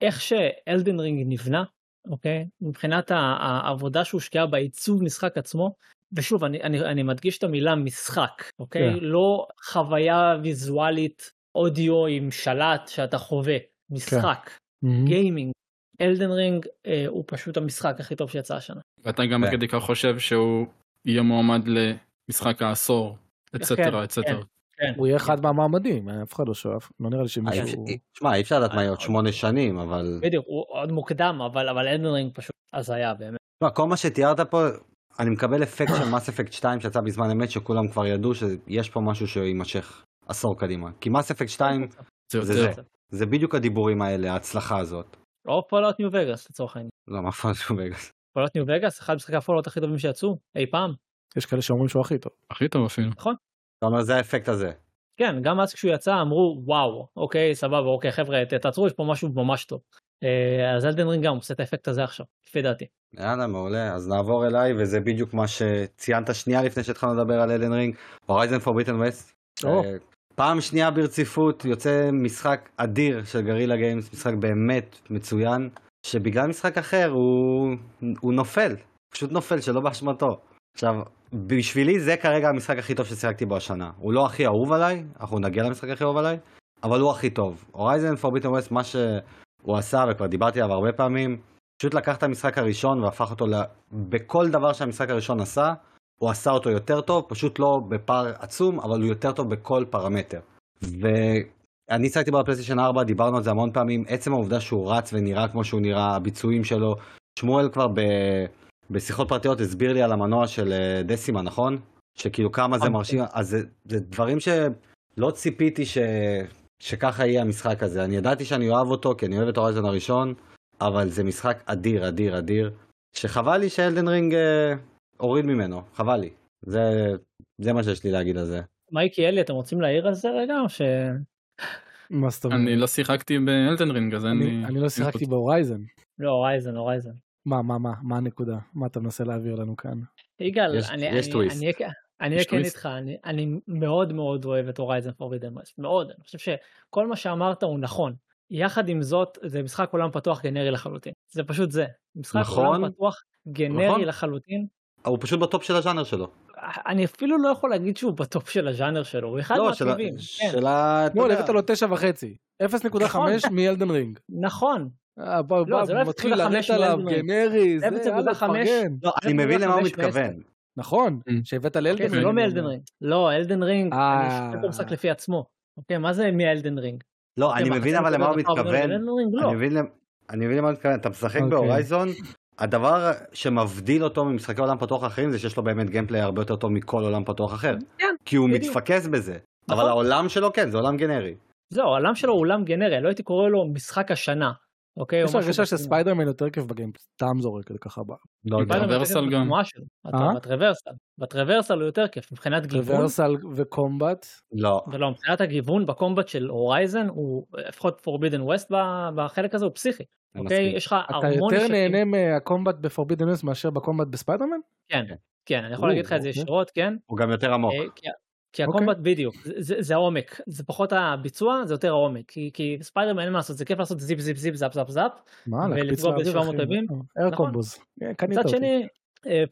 Speaker 3: איך שאלדן רינג נבנה, אוקיי, מבחינת העבודה שהושקעה בעיצוב משחק עצמו, ושוב אני, אני, אני מדגיש את המילה משחק, אוקיי, yeah. כן. לא חוויה ויזואלית אודיו עם שלט שאתה חווה, משחק, yeah. כן. גיימינג. Elden Ring אה, הוא פשוט המשחק הכי טוב שיצא השנה.
Speaker 1: ואתה גם עד כדי כך חושב שהוא יהיה מועמד למשחק העשור, et cetera, et cetera.
Speaker 3: כן.
Speaker 4: הוא יהיה אחד מהמועמדים, אף אחד לא שואף, לא נראה לי שמישהו...
Speaker 2: שמע, אי אפשר לדעת מה יהיה עוד
Speaker 3: אה,
Speaker 2: שמונה שנים, אבל...
Speaker 3: בדיוק, הוא עוד מוקדם, אבל אבל Elden Ring פשוט הזיה באמת.
Speaker 2: כל מה שתיארת פה, אני מקבל אפקט של Mass Effect 2 שיצא בזמן אמת, שכולם כבר ידעו שיש פה משהו שיימשך עשור קדימה. כי Mass Effect 2
Speaker 1: זה
Speaker 2: זה. זה. בדיוק הדיבורים האלה, ההצלחה הזאת.
Speaker 3: או Fallout New Vegas לצורך העניין.
Speaker 2: לא, מה Fallout New
Speaker 3: Vegas. Fallout New Vegas, אחד משחקי ה Fallout הכי טובים שיצאו אי פעם.
Speaker 4: יש כאלה שאומרים שהוא הכי טוב.
Speaker 1: הכי טוב אפילו.
Speaker 2: אתה אומר, זה האפקט הזה.
Speaker 3: כן, גם אז כשהוא יצא אמרו וואו, אוקיי, סבבה, אוקיי, חבר'ה, תעצרו, יש פה משהו ממש טוב. אה, אז Elden Ring גם עושה את האפקט הזה עכשיו, לפי דעתי.
Speaker 2: יאללה, מעולה. אז נעבור אליי, וזה בדיוק מה שציינת שנייה לפני שהתחלנו לדבר על Elden Ring, Horizon Forbidden
Speaker 4: West.
Speaker 2: פעם שנייה ברציפות יוצא משחק אדיר של Guerrilla Games, משחק באמת מצוין, שבגלל משחק אחר הוא, הוא נופל, פשוט נופל שלא באשמתו. עכשיו, בשבילי זה כרגע המשחק הכי טוב ששיחקתי בו השנה. הוא לא הכי אהוב עליי, אנחנו נגיע למשחק הכי אהוב עליי, אבל הוא הכי טוב. Horizon Forbidden West, מה שהוא עשה, וכבר דיברתי עליו הרבה פעמים, פשוט לקח את המשחק הראשון והפך אותו ל... בכל דבר שהמשחק הראשון עשה, הוא עשה אותו יותר טוב, פשוט לא בפער עצום, אבל הוא יותר טוב בכל פרמטר. ואני בו בפלייסטיישן 4, דיברנו על זה המון פעמים, עצם העובדה שהוא רץ ונראה כמו שהוא נראה, הביצועים שלו, שמואל כבר ב... בשיחות פרטיות הסביר לי על המנוע של אה, דסימה, נכון? שכאילו כמה זה
Speaker 3: נכון.
Speaker 2: מרשים, אז זה, זה דברים שלא ציפיתי ש... שככה יהיה המשחק הזה. אני ידעתי שאני אוהב אותו, כי אני אוהב את הורייזון הראשון, אבל זה משחק אדיר, אדיר, אדיר, שחבל לי ש Elden Ring אה, הוריד ממנו, חבל לי. זה, זה מה שיש לי להגיד על זה.
Speaker 3: מייקי אלי, אתם רוצים להעיר על זה רגע, או ש...
Speaker 4: מה זאת אומרת?
Speaker 1: אני לא שיחקתי ב Elden Ring אז.
Speaker 4: אני- אני לא שיחקתי ב Horizon.
Speaker 3: לא, Horizon, Horizon.
Speaker 4: מה, מה, מה, מה הנקודה? מה אתה מנסה להעביר לנו כאן?
Speaker 3: יגאל,
Speaker 2: יש-
Speaker 3: אני
Speaker 2: יש
Speaker 3: אני-
Speaker 2: טוויסט.
Speaker 3: אני אהיה- אני אהיה כן. איתך, אני- אני מאוד מאוד אוהב את Horizon Forbidden West, מאוד, אני חושב שכל מה שאמרת הוא נכון. יחד עם זאת, זה משחק עולם פתוח גנרי לחלוטין. זה פשוט זה. משחק
Speaker 2: נכון.
Speaker 3: עולם פתוח גנרי
Speaker 2: נכון.
Speaker 3: לחלוטין.
Speaker 2: הוא פשוט בטופ של הז'אנר שלו.
Speaker 3: אני אפילו לא יכול להגיד שהוא ב top של הז'אנר שלו, הוא אחד
Speaker 2: לא,
Speaker 3: מהטובים. כן,
Speaker 2: של ה...
Speaker 4: נו,
Speaker 2: יודע.
Speaker 4: הבאת לו תשע וחצי. 0.5 מ Elden Ring.
Speaker 3: נכון.
Speaker 4: אה, בוא,
Speaker 3: לא, לא
Speaker 4: מתחיל
Speaker 3: 0.5
Speaker 4: לרדת עליו. גנרי, זה,
Speaker 3: 0.5.
Speaker 4: יאללה, תפרגן.
Speaker 2: לא, אני מבין למה הוא
Speaker 3: 0.5
Speaker 2: מתכוון.
Speaker 4: נכון,
Speaker 1: אממ.
Speaker 4: שהבאת
Speaker 3: ל
Speaker 4: Elden
Speaker 3: זה
Speaker 4: Ring.
Speaker 3: לא מ Elden Ring. לא, Elden Ring,
Speaker 4: אה.
Speaker 3: אני המשחק לפי עצמו. אוקיי, מה זה מ Elden Ring?
Speaker 2: לא, אני
Speaker 3: אוקיי,
Speaker 2: מבין
Speaker 3: מחצית
Speaker 2: אבל למה הוא מתכוון. אני מבין למ- אני מבין למה הוא מתכוון. אתה משחק
Speaker 4: אוקיי.
Speaker 2: ב Horizon, הדבר שמבדיל אותו ממשחקי עולם פתוח אחרים זה שיש לו באמת gameplay הרבה יותר טוב מכל עולם פתוח אחר.
Speaker 3: כן,
Speaker 2: כי הוא. מתפקס בזה.
Speaker 3: נכון.
Speaker 2: אבל העולם שלו כן, זה עולם גנרי.
Speaker 3: זהו, העולם שלו הוא עולם גנרי, אני לא הייתי קורא לו משחק השנה. אוקיי?
Speaker 4: יש הרגשה. שספיידרמן יותר כיף ב game, סתם זורק ככה.
Speaker 2: לא
Speaker 3: ב
Speaker 1: traversal
Speaker 3: יותר כיף
Speaker 1: גם.
Speaker 3: אתה
Speaker 4: אה?
Speaker 3: ב traversal. ב traversal הוא יותר כיף מבחינת גיוון.
Speaker 4: traversal ו combat.
Speaker 2: לא.
Speaker 3: ולא, מבחינת הגיוון ב combat של Horizon הוא לפחות Forbidden West בחלק הזה הוא פסיכי. אוקיי? יש לך
Speaker 4: אתה
Speaker 3: המון
Speaker 4: יותר
Speaker 3: אפקטים.
Speaker 4: נהנה מה combat ב Forbidden West מאשר ב combat ב Spider-Man?
Speaker 3: כן, כן, אני יכול להגיד לך את זה
Speaker 4: אוקיי.
Speaker 3: ישירות, כן.
Speaker 2: הוא גם יותר עמוק.
Speaker 3: אה, כי- כי
Speaker 4: אוקיי.
Speaker 3: ה combat בדיוק, זה- זה זה העומק, זה פחות הביצוע, זה יותר העומק. כי- כי ספיידרמן אין מה לעשות, זה כיף לעשות zip zip zip zap
Speaker 4: zap zap.
Speaker 3: ולפגוע
Speaker 4: לאוויר,
Speaker 3: ב-700
Speaker 4: אחי.
Speaker 3: אבים? נכון.
Speaker 4: combos. אה,
Speaker 3: מצד
Speaker 4: אותי.
Speaker 3: שני,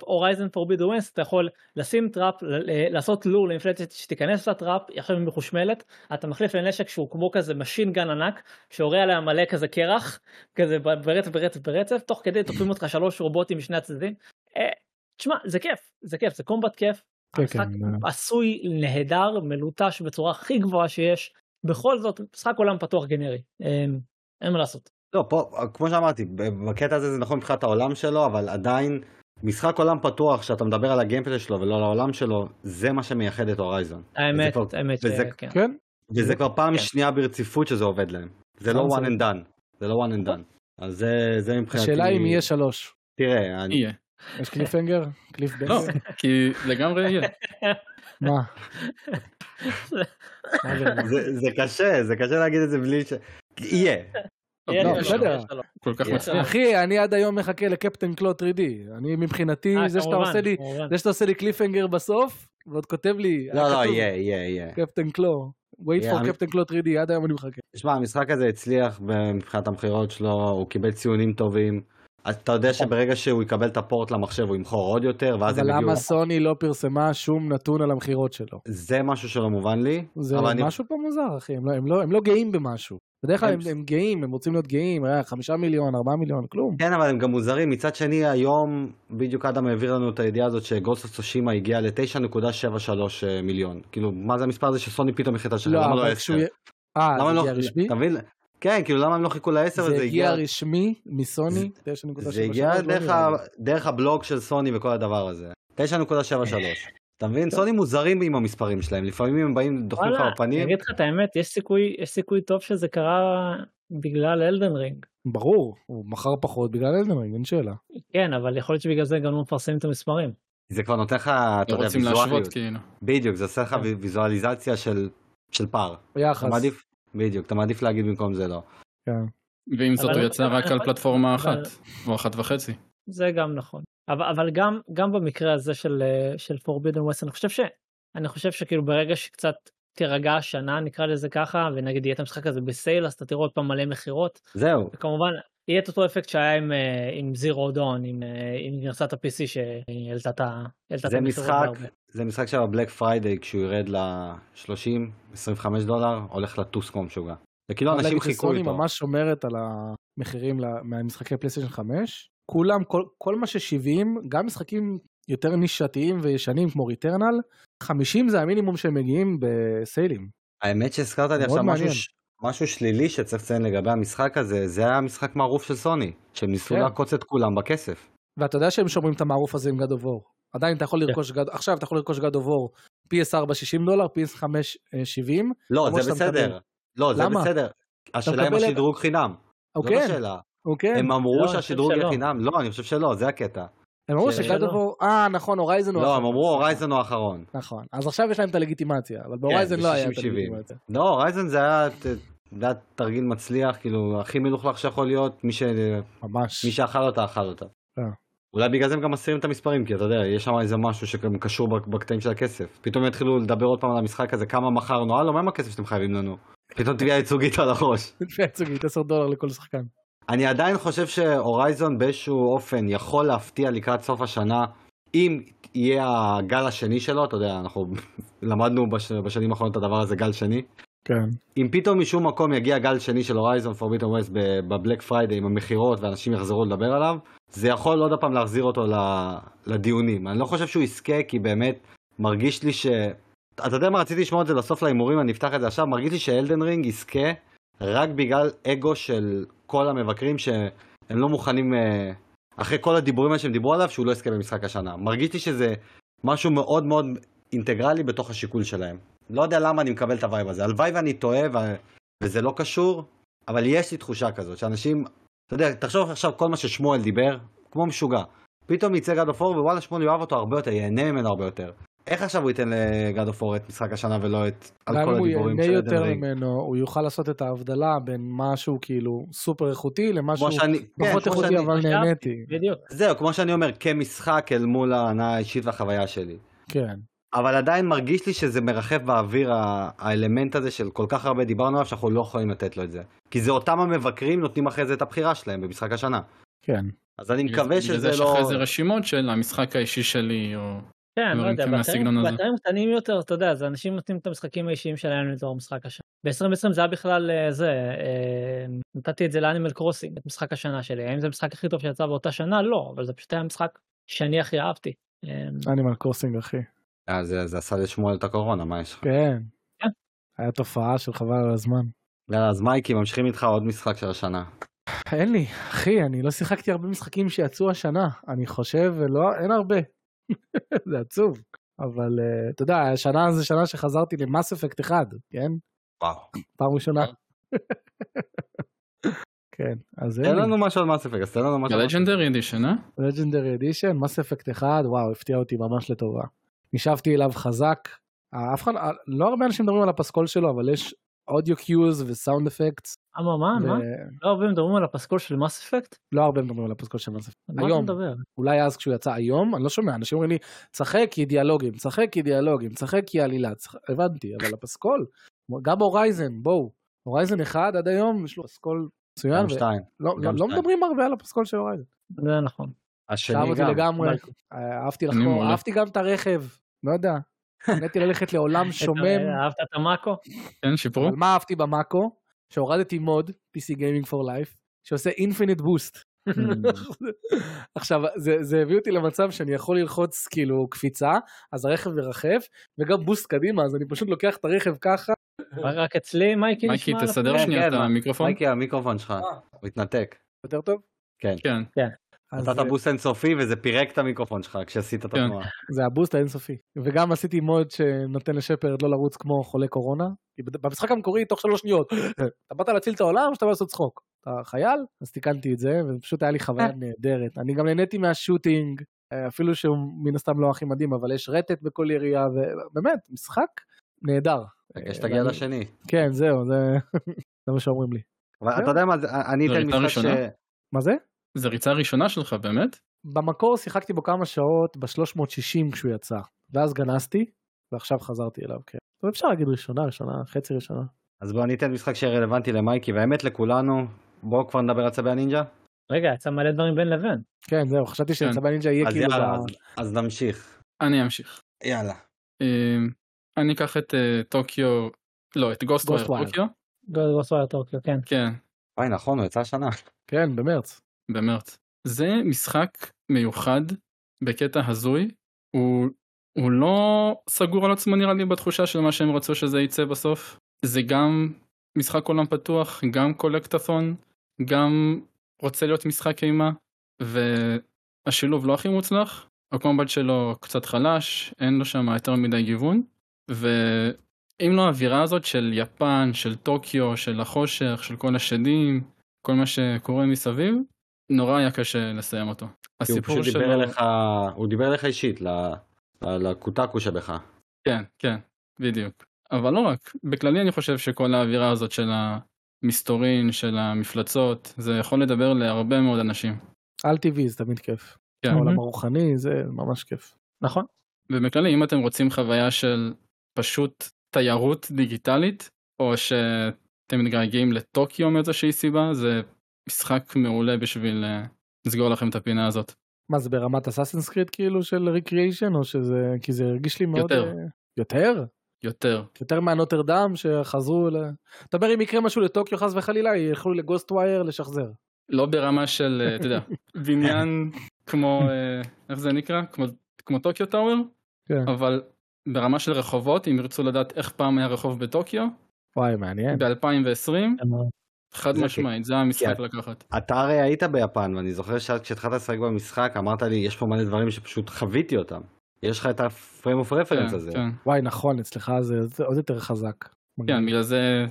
Speaker 3: Horizon Forbidden West אתה יכול לשים trap, ל- לעשות לול לאינפלציה שתיכנס ל trap, עכשיו היא מחושמלת, אתה מחליף לנשק שהוא כמו כזה machine gun ענק, שיורה עליה מלא כזה קרח, כזה ברצף ברצף ברצף, תוך כדי תוקפים אותך שלוש רובוטים משני הצדדים. אה, תשמע, זה כיף, זה כיף, זה combat כיף.
Speaker 4: כן,
Speaker 3: המשחק
Speaker 4: כן.
Speaker 3: עשוי נהדר, מלוטש בצורה הכי גבוהה שיש. בכל זאת, משחק עולם פתוח גנרי. אין, אין מה לעשות.
Speaker 2: לא, פה, כמו שאמרתי, בקטע הזה זה נכון מבחינת העולם שלו, אבל עדיין, משחק עולם פתוח, שאתה מדבר על הגיימפלי שלו ולא על העולם שלו, זה מה שמייחד את הורייזון.
Speaker 3: האמת,
Speaker 2: כבר-
Speaker 3: האמת
Speaker 2: וזה-
Speaker 3: שכן.
Speaker 4: כן?
Speaker 2: וזה כבר פעם
Speaker 3: כן.
Speaker 2: שנייה ברציפות שזה עובד להם. זה לא one and done. זה לא one and done. אז זה, זה מבחינתי...
Speaker 4: השאלה אם יהיה שלוש.
Speaker 2: תראה, אני...
Speaker 1: יהיה.
Speaker 4: יש קליפנגר? קליף בס?
Speaker 1: לא, כי לגמרי יהיה.
Speaker 4: מה? זה?
Speaker 2: זה, זה קשה, זה קשה להגיד את זה בלי ש... יהיה.
Speaker 4: לא.
Speaker 1: כל כך
Speaker 2: יש.
Speaker 1: מצליח.
Speaker 4: אחי, אני עד היום מחכה לקפטן קלו 3D. אני מבחינתי,
Speaker 3: אה,
Speaker 4: זה שאתה עושה לי,
Speaker 3: כמובן.
Speaker 4: זה שאתה עושה לי קליפנגר בסוף, ועוד כותב לי,
Speaker 2: לא,
Speaker 4: היה
Speaker 2: לא,
Speaker 4: כתוב,
Speaker 2: יהיה, יהיה, יהיה.
Speaker 4: קפטן קלו. wait for קפטן קלו 3D, עד היום אני מחכה.
Speaker 2: תשמע, המשחק הזה הצליח מבחינת המכירות שלו, הוא קיבל ציונים טובים. אז אתה יודע שברגע שהוא יקבל את הפורט למחשב הוא ימכור עוד יותר, ואז הם
Speaker 4: אבל
Speaker 2: יגיעו...
Speaker 4: למה סוני לא פרסמה שום נתון על המכירות שלו?
Speaker 2: זה משהו שלא מובן לי.
Speaker 4: זה
Speaker 2: אבל
Speaker 4: משהו פה מוזר, אחי, הם לא- הם לא- הם לא גאים במשהו. בדרך כלל
Speaker 2: הם-
Speaker 4: הם, גאים, הם רוצים להיות גאים, אה, חמישה מיליון, ארבעה מיליון, כלום.
Speaker 2: כן, אבל הם גם מוזרים. מצד שני, היום, בדיוק אדם העביר לנו את הידיעה הזאת שגוסט אוף סושימה הגיע ל-9.73 מיליון. כאילו, מה זה המספר הזה שסוני פתאום החליטה לשחרר? למה לא
Speaker 4: אבל
Speaker 2: 10?
Speaker 4: כשהוא י- אה, זה
Speaker 2: לא...
Speaker 4: הגיע רשמי?
Speaker 2: אתה מבין? כן, כאילו, למה הם לא חיכו ל-10
Speaker 4: זה
Speaker 2: וזה
Speaker 4: הגיע
Speaker 2: הגיע...
Speaker 4: רשמי מסוני, 9.73.
Speaker 2: זה הגיע
Speaker 4: לא
Speaker 2: דרך
Speaker 4: נראה
Speaker 2: ה-
Speaker 4: לי.
Speaker 2: דרך הבלוג של סוני וכל הדבר הזה. 9.73. אתה מבין? סוני מוזרים עם המספרים שלהם. לפעמים הם באים, דוחים לך
Speaker 3: וואלה, אני
Speaker 2: בפנים.
Speaker 3: אגיד לך את האמת, יש סיכוי, יש סיכוי טוב שזה קרה בגלל אלדן רינג.
Speaker 4: ברור, הוא מכר פחות בגלל אלדנרינג, אין שאלה.
Speaker 3: כן, אבל יכול להיות שבגלל זה גם לא מפרסמים את המספרים.
Speaker 2: זה כבר נותן לך, אתה יודע,
Speaker 1: רוצים להשוות
Speaker 2: ויזואליות.
Speaker 1: כאילו.
Speaker 2: בדיוק, זה עושה לך
Speaker 3: כן.
Speaker 2: ויזואליזציה של של פער. מעדיף, בדיוק, אתה מעדיף להגיד במקום זה לא.
Speaker 4: כן.
Speaker 1: ועם זאת הוא יצא רק על פלטפורמה אחת, או אחת וחצי.
Speaker 3: זה גם נכון. אבל, אבל גם, גם במקרה הזה של, אה, של Forbidden West, אני חושב ש... אני חושב שכאילו ברגע שקצת תירגע השנה, נקרא לזה ככה, ונגיד יהיה את המשחק הזה ב sale, אז אתה תראו עוד פעם מלא מכירות.
Speaker 2: זהו,
Speaker 3: וכמובן, יהיה את אותו אפקט שהיה עם, אה, עם Zero Dawn, עם, אה, עם גרסת ה-PC שהעלתה את ה- העלתה את
Speaker 2: זה
Speaker 3: המכירות
Speaker 2: משחק. זה משחק של הבלק פריידיי כשהוא ירד ל-30, 25 דולר, הולך לטוס כמו משוגע. וכאילו אנשים חיכו איתו.
Speaker 4: ממש שומרת על המחירים מהמשחקי פלייסטיישן 5. כולם, כל, כל מה ש-70, גם משחקים יותר נישתיים וישנים כמו ריטרנל, 50 זה המינימום שהם מגיעים בסיילים.
Speaker 2: האמת שהזכרת לי עכשיו משהו. ש- משהו שלילי שצריך לציין לגבי המשחק הזה, זה היה משחק מערוף של סוני, שהם ניסו
Speaker 4: כן.
Speaker 2: לעקוץ את כולם בכסף.
Speaker 4: ואתה יודע שהם שומרים את המערוף הזה עם God of War. עדיין אתה יכול
Speaker 3: כן.
Speaker 4: לרכוש, God, עכשיו אתה יכול לרכוש of War PS4 60 דולר, PS5 אה, 70.
Speaker 2: לא,
Speaker 4: למרות
Speaker 2: זה בסדר.
Speaker 4: מקבל.
Speaker 2: לא, זה
Speaker 4: למה?
Speaker 2: בסדר. השאלה אם השדרוג חינם. זאת
Speaker 4: אוקיי,
Speaker 2: השאלה.
Speaker 4: אוקיי.
Speaker 2: הם אמרו
Speaker 3: לא, אני חושב
Speaker 2: שהשדרוג יהיה
Speaker 3: שלא.
Speaker 2: חינם? לא, אני חושב שלא, זה הקטע.
Speaker 4: הם אמרו
Speaker 2: ש-
Speaker 4: ש-God of War, אה נכון, Horizon הוא
Speaker 2: לא,
Speaker 4: האחרון.
Speaker 2: הם אמרו Horizon הוא האחרון.
Speaker 4: נכון, אז עכשיו יש להם את הלגיטימציה, אבל ב Horizon לא היה את
Speaker 2: ב-60-70.
Speaker 4: הלגיטימציה.
Speaker 2: לא, Horizon זה היה זה היה תרגיל מצליח, כאילו, הכי מלוכלך שיכול להיות, מי ש-
Speaker 4: ממש.
Speaker 2: מי שאכל אותה, אכל אותה. אולי בגלל זה הם גם מסירים את המספרים, כי אתה יודע, יש שם איזה משהו שגם קשור בק- בקטעים של הכסף. פתאום יתחילו לדבר עוד פעם על המשחק הזה, כמה מכרנו, הלו, מה עם הכסף שאתם חייבים לנו? פתאום תביעה ייצוגית על הראש.
Speaker 4: לפי הצוגית 10 דולר לכל שחקן.
Speaker 2: אני עדיין חושב שהורייזון באיזשהו אופן יכול להפתיע לקראת סוף השנה, אם יהיה הגל השני שלו, אתה יודע, אנחנו למדנו בש... בשנים האחרונות את הדבר הזה, גל שני.
Speaker 4: כן.
Speaker 2: אם פתאום משום מקום יגיע גל שני של הורייזון פורביטון ווסט בבלק פריידיי עם המכירות ואנשים יחזרו לדבר עליו, זה יכול עוד פעם להחזיר אותו לדיונים. אני לא חושב שהוא יזכה כי באמת מרגיש לי ש... אתה יודע מה רציתי לשמוע את זה לסוף להימורים, אני אפתח את זה עכשיו, מרגיש לי ש Elden Ring יזכה רק בגלל אגו של כל המבקרים שהם לא מוכנים, אה, אחרי כל הדיבורים האלה שהם דיברו עליו, שהוא לא יזכה במשחק השנה. מרגיש לי שזה משהו מאוד מאוד אינטגרלי בתוך השיקול שלהם. לא יודע למה אני מקבל את ה vibe הזה. הלוואי ואני טועה ו... וזה לא קשור, אבל יש לי תחושה כזאת, שאנשים, אתה יודע, תחשוב עכשיו כל מה ששמואל דיבר, כמו משוגע. פתאום יצא God of War, ווואלה שמואל יאהב אותו הרבה יותר, ייהנה ממנו הרבה יותר. איך עכשיו הוא ייתן ל God of War את משחק השנה ולא את... על
Speaker 4: גם
Speaker 2: כל
Speaker 4: אם הוא
Speaker 2: הדיבורים
Speaker 4: ייהנה
Speaker 2: של
Speaker 4: יותר
Speaker 2: Elden Ring?
Speaker 4: ממנו, הוא יוכל לעשות את ההבדלה בין משהו כאילו סופר איכותי למשהו
Speaker 2: שאני, כן,
Speaker 4: פחות
Speaker 2: כמו
Speaker 4: איכותי
Speaker 2: שאני,
Speaker 4: אבל. נהניתי.
Speaker 3: בדיוק.
Speaker 2: זהו, כמו שאני אומר, כמשחק אל מול ההנאה האישית והחוויה שלי.
Speaker 4: כן.
Speaker 2: אבל עדיין מרגיש לי שזה מרחף באוויר האלמנט הזה של כל כך הרבה דיברנו עליו שאנחנו לא יכולים לתת לו את זה. כי זה אותם המבקרים נותנים אחרי זה את הבחירה שלהם במשחק השנה.
Speaker 4: כן.
Speaker 2: אז אני מקווה
Speaker 1: בגלל
Speaker 2: שזה
Speaker 1: זה יש
Speaker 2: לא...
Speaker 1: אחרי זה רשימות של המשחק האישי שלי, או...
Speaker 3: כן, לא יודע. באתרים קטנים יותר, אתה יודע, זה אנשים נותנים את המשחקים האישיים שלהם לתור משחק השנה. ב-2020 זה היה בכלל אה, זה, אה, נתתי את זה לאנימל קרוסינג, את משחק השנה שלי. האם זה המשחק הכי טוב שיצא באותה שנה? לא, אבל זה פשוט היה משחק שאני הכי אהבתי. אה,
Speaker 4: Animal Crossing אחי.
Speaker 2: אה, זה, זה עשה לשמואל את הקורונה, מה יש לך?
Speaker 4: כן.
Speaker 3: כן.
Speaker 4: היה תופעה של חבל על הזמן.
Speaker 2: יאללה, אז מייקי, ממשיכים איתך עוד משחק של השנה.
Speaker 4: אין לי, אחי, אני לא שיחקתי הרבה משחקים שיצאו השנה. אני חושב, ולא, אין הרבה. זה עצוב. אבל אה, אתה יודע, השנה זה שנה שחזרתי ל Mass Effect אחד, כן?
Speaker 2: וואו.
Speaker 4: פעם ראשונה. כן, אז אין לי.
Speaker 2: לנו משהו על Mass Effect, אז תן לנו משהו. על Mass
Speaker 1: ה Legendary Edition, אה?
Speaker 4: Legendary Edition, Mass Effect אחד, וואו, הפתיע אותי ממש לטובה. נשאבתי אליו חזק. אף אחד, לא הרבה אנשים מדברים על הפסקול שלו, אבל יש audio cues ו sound effects.
Speaker 3: מה, מה, מה? לא הרבה מדברים על הפסקול של Mass Effect?
Speaker 4: לא הרבה מדברים על הפסקול של Mass Effect.
Speaker 3: על מה אתה
Speaker 4: היום,
Speaker 3: מדבר?
Speaker 4: אולי אז כשהוא יצא היום, אני לא שומע, אנשים אומרים לי, צחק כי דיאלוגים, צחק כי דיאלוגים, צחק כי עלילה. הבנתי, אבל הפסקול, גם Horizon, בואו, Horizon אחד עד היום, יש לו פסקול מצוין,
Speaker 2: גם שתיים.
Speaker 4: לא, לא. מדברים הרבה על הפסקול של הורייזן.
Speaker 3: זה נכון.
Speaker 2: השני גם.
Speaker 4: לגמרי. אה, אהבתי לחקור. אהבתי גם את הרכב, לא יודע, נהניתי ללכת לעולם שומם,
Speaker 3: אהבת את ה Mako?
Speaker 1: כן, שיפרו?
Speaker 4: אבל מה אהבתי ב Mako? שהורדתי mod, PC Gaming for Life, שעושה Infinite Boost. עכשיו זה, זה הביא אותי למצב שאני יכול ללחוץ כאילו קפיצה אז הרכב ירחב וגם boost קדימה אז אני פשוט לוקח את הרכב ככה.
Speaker 3: רק אצלי מייקי
Speaker 1: מייקי תסדר
Speaker 2: כן,
Speaker 1: שנייה את
Speaker 2: כן,
Speaker 1: המיקרופון.
Speaker 2: מייקי המיקרופון שלך, הוא התנתק.
Speaker 4: יותר טוב?
Speaker 2: כן.
Speaker 1: כן.
Speaker 2: נתת boost אינסופי וזה פירק את המיקרופון שלך כשעשית את
Speaker 1: כן.
Speaker 2: התנועה.
Speaker 4: זה ה boost האינסופי וגם עשיתי mod שנותן ל Shepard לא לרוץ כמו חולה קורונה. במשחק המקורי תוך שלוש שניות אתה באת להציל את העולם או שאתה בא לעשות צחוק. אתה חייל אז תיקנתי את זה ופשוט היה לי חוויה נהדרת אני גם נהניתי מה shooting אה, אפילו שהוא מן הסתם לא הכי מדהים אבל יש רטט בכל ירייה ובאמת משחק נהדר.
Speaker 2: רגע
Speaker 4: אה,
Speaker 2: שתגיע
Speaker 4: ואני-
Speaker 2: לשני.
Speaker 4: כן זהו זה זה מה שאומרים לי.
Speaker 2: אבל. אתה יודע מה, אני אתן משחק ש...
Speaker 4: מה זה?
Speaker 1: זה ריצה ראשונה שלך באמת?
Speaker 4: במקור שיחקתי בו כמה שעות ב-360 כשהוא יצא ואז גנזתי ועכשיו חזרתי אליו כן. אבל אפשר להגיד ראשונה ראשונה חצי ראשונה.
Speaker 2: אז בוא אני אתן משחק שרלוונטי למייקי והאמת לכולנו. בואו כבר נדבר על צבי הנינג'ה.
Speaker 3: רגע יצא מלא דברים בין לבין.
Speaker 4: כן זהו חשבתי
Speaker 1: כן.
Speaker 4: שצבי הנינג'ה יהיה
Speaker 2: אז
Speaker 4: כאילו
Speaker 2: יאללה, אז- אז נמשיך.
Speaker 1: אני אמשיך.
Speaker 2: יאללה.
Speaker 1: אמ, אני אקח את אה, טוקיו, לא, את Ghostwire,
Speaker 4: Ghostwire.
Speaker 1: טוקיו.
Speaker 3: Ghostwire טוקיו כן.
Speaker 1: כן,
Speaker 2: וואי נכון הוא יצא השנה.
Speaker 4: כן במרץ.
Speaker 1: במרץ. זה משחק מיוחד בקטע הזוי. הוא, הוא לא סגור על עצמו נראה לי בתחושה של מה שהם רצו שזה יצא בסוף. זה גם משחק עולם פתוח, גם קולקטתון, גם רוצה להיות משחק אימה, והשילוב לא הכי מוצלח. הקומבט שלו קצת חלש, אין לו שם יותר מדי גיוון, ואם לא האווירה הזאת של יפן, של טוקיו, של החושך, של כל השדים, כל מה שקורה מסביב, נורא היה קשה לסיים אותו.
Speaker 2: הוא
Speaker 1: הסיפור
Speaker 2: פשוט
Speaker 1: שלו...
Speaker 2: דיבר אליך, הוא דיבר אליך אישית, ל- ל- לקוטקו שבך.
Speaker 1: כן, כן, בדיוק. אבל לא רק, בכללי אני חושב שכל האווירה הזאת של המסתורין, של המפלצות, זה יכול לדבר להרבה מאוד אנשים.
Speaker 4: על טבעי זה תמיד כיף.
Speaker 1: כן.
Speaker 4: העולם. הרוחני זה ממש כיף.
Speaker 3: נכון.
Speaker 1: ובכללי, אם אתם רוצים חוויה של פשוט תיירות דיגיטלית, או שאתם מתגעגעים לטוקיו מאיזושהי סיבה, זה משחק מעולה בשביל אה, לסגור לכם את הפינה הזאת.
Speaker 4: מה זה ברמת Assassin's Creed כאילו של recreation או שזה כי זה הרגיש לי מאוד
Speaker 1: יותר.
Speaker 4: אה, יותר
Speaker 1: יותר.
Speaker 4: יותר מהנוטרדאם שחזרו ל... אתה אומר אם יקרה משהו לטוקיו חס וחלילה ילכו ל Ghostwire לשחזר.
Speaker 1: לא ברמה של, אה, אתה יודע, בניין כמו, איך זה נקרא? כמו, כמו Tokyo Tower,
Speaker 4: כן.
Speaker 1: אבל ברמה של רחובות, אם ירצו לדעת איך פעם היה רחוב בטוקיו,
Speaker 4: וואי מעניין.
Speaker 1: ב-2020, חד משמעית, זה המשחק
Speaker 2: כן.
Speaker 1: לקחת.
Speaker 2: אתה הרי היית ביפן ואני זוכר שכשהתחלת לשחק במשחק אמרת לי יש פה מלא דברים שפשוט חוויתי אותם. יש לך את הפריים אוף רפרנס
Speaker 1: כן,
Speaker 2: הזה.
Speaker 1: כן.
Speaker 4: וואי נכון אצלך זה עוד יותר חזק.
Speaker 1: כן, בגלל זה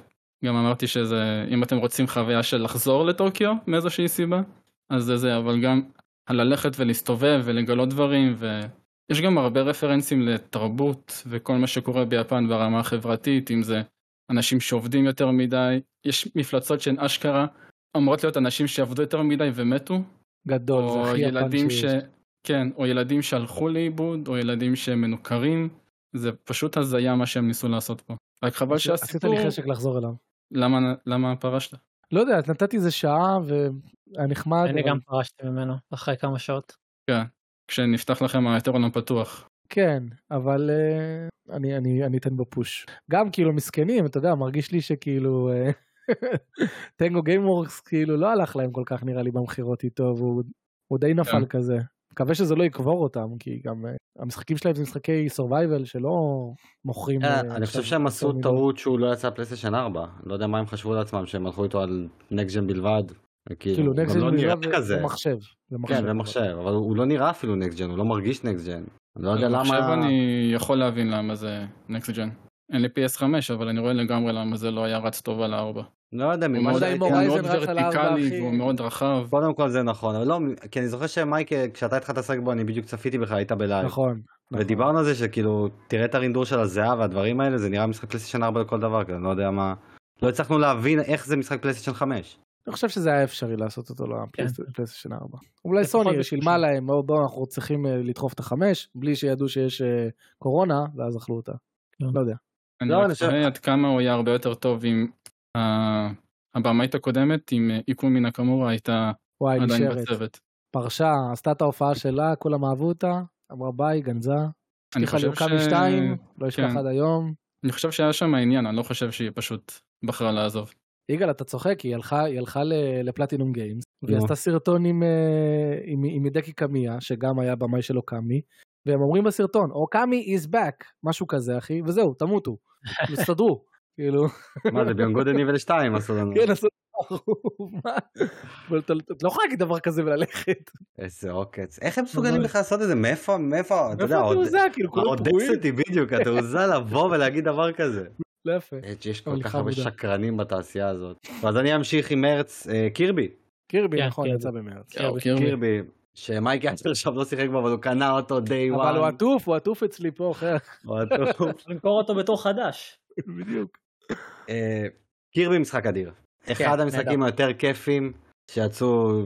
Speaker 1: גם אמרתי שזה, אם אתם רוצים חוויה של לחזור לטוקיו מאיזושהי סיבה, אז זה זה, אבל גם ללכת ולהסתובב ולגלות דברים, ויש גם הרבה רפרנסים לתרבות וכל מה שקורה ביפן ברמה החברתית, אם זה אנשים שעובדים יותר מדי, יש מפלצות שהן אשכרה אמורות להיות אנשים שעבדו יותר מדי ומתו,
Speaker 4: גדול זה
Speaker 1: או
Speaker 4: הכי יפן
Speaker 1: ילדים ש... כן, או ילדים שהלכו לאיבוד, או ילדים שמנוכרים, זה פשוט הזיה מה שהם ניסו לעשות פה. רק חבל
Speaker 4: עשית
Speaker 1: שהסיפור...
Speaker 4: לי חשק לחזור אליו.
Speaker 1: למה, למה פרשת?
Speaker 4: לא יודע נתתי איזה שעה והיה נחמד.
Speaker 3: אני
Speaker 4: אבל-
Speaker 3: גם פרשתי ממנו אחרי כמה שעות.
Speaker 1: כן, כשנפתח לכם היותר עולם פתוח.
Speaker 4: כן, אבל uh, אני, אני, אני אתן בו push. גם כאילו מסכנים, אתה יודע, מרגיש לי שכאילו אה, Tango Gameworks כאילו לא הלך להם כל כך נראה לי במכירות איתו, והוא הוא די נפל
Speaker 1: כן.
Speaker 4: כזה. מקווה שזה לא יקבור אותם, כי גם uh, המשחקים שלהם זה משחקי survival שלא מוכרים.
Speaker 2: אה,
Speaker 4: אה,
Speaker 2: אני חושב שהם עשו. טעות שהוא לא יצא פלייסטיישן 4. לא יודע מה הם חשבו לעצמם שהם הלכו איתו על next gen בלבד.
Speaker 4: כאילו next
Speaker 2: לא נראה
Speaker 4: gen
Speaker 2: כזה.
Speaker 4: זה מחשב. זה
Speaker 2: כן, במחשב, אבל הוא לא נראה אפילו next gen, הוא לא מרגיש next gen. אני לא יודע למה...
Speaker 1: עכשיו אני יכול להבין למה זה next gen. אין לי PS5 אבל אני רואה לגמרי למה זה לא היה רץ טוב על הארבע.
Speaker 2: לא יודע, ממה שהייתי-
Speaker 1: הוא מאוד ורטיקלי. והוא מאוד רחב.
Speaker 2: קודם כל זה נכון, אבל לא, כי אני זוכר שמייק, כשאתה התחלת לשחק בו, אני בדיוק צפיתי בך, היית ב live.
Speaker 4: נכון. נכון.
Speaker 2: ודיברנו על זה שכאילו, תראה את הרינדור של הזיעה והדברים האלה, זה נראה משחק פלייסטיישן 4 לכל דבר, כי אני לא יודע מה... לא הצלחנו להבין איך זה משחק פלייסטיישן 5.
Speaker 4: אני חושב שזה היה אפשרי לעשות אותו לפלייסטיישן 4. אולי סוני. שילמה להם, "בואו, אנחנו צריכים אה, לדחוף את החמש, בלי שידעו שיש אה, קורונה, ואז אכלו אותה.
Speaker 3: כן.
Speaker 4: לא יודע.
Speaker 1: אני
Speaker 2: לא,
Speaker 1: רק
Speaker 2: חושב-
Speaker 1: תוהה עד כמה הוא היה הרבה יותר טוב אם הבמאית הקודמת עם אה, איקומי נקמורה הייתה
Speaker 4: וואי,
Speaker 1: עדיין
Speaker 4: נשארת.
Speaker 1: בצוות.
Speaker 4: פרשה, עשתה את ההופעה שלה, כולם אהבו אותה, אמרה ביי, גנזה.
Speaker 1: אני חושב ש...
Speaker 4: שתיים, לא אשכח
Speaker 1: כן.
Speaker 4: עד היום.
Speaker 1: אני חושב שהיה שם העניין, אני לא חושב שהיא פשוט בחרה לעזוב.
Speaker 4: יגאל, אתה צוחק, היא הלכה, היא הלכה לפלטינום גיימס, והיא. עשתה סרטון עם, אה, עם, עם הידקי קמייה, שגם היה במאי של אוקאמי, והם אומרים בסרטון, אוקאמי is back, משהו כזה, אחי, וזהו, תמותו, תסתדרו, כאילו,
Speaker 2: מה זה ביום גודל ניבל 2 עשו לנו.
Speaker 4: כן, עשו מה? אבל אתה אתה לא יכול להגיד דבר כזה וללכת.
Speaker 2: איזה עוקץ. איך הם מסוגלים. בכלל לעשות את זה? מאיפה, מאיפה, אתה יודע,
Speaker 4: התעוזה? כאילו,
Speaker 2: בדיוק, התעוזה לבוא ולהגיד דבר כזה.
Speaker 4: לא יפה.
Speaker 2: יש כל כך הרבה. שקרנים בתעשייה הזאת. אז אני אמשיך עם מרץ, אה, קירבי.
Speaker 4: קירבי,
Speaker 3: כן,
Speaker 4: נכון. יצא במרץ.
Speaker 3: קירבי.
Speaker 2: שמייק אצל עכשיו לא שיחק בו, אבל הוא קנה אותו day one.
Speaker 4: אבל הוא עטוף, הוא עטוף אצלי פה, אחר.
Speaker 2: הוא עטוף.
Speaker 3: למכור אותו בתור חדש.
Speaker 4: בדיוק.
Speaker 2: אה, קירבי משחק אדיר. אחד המשחקים. היותר כיפים שיצאו,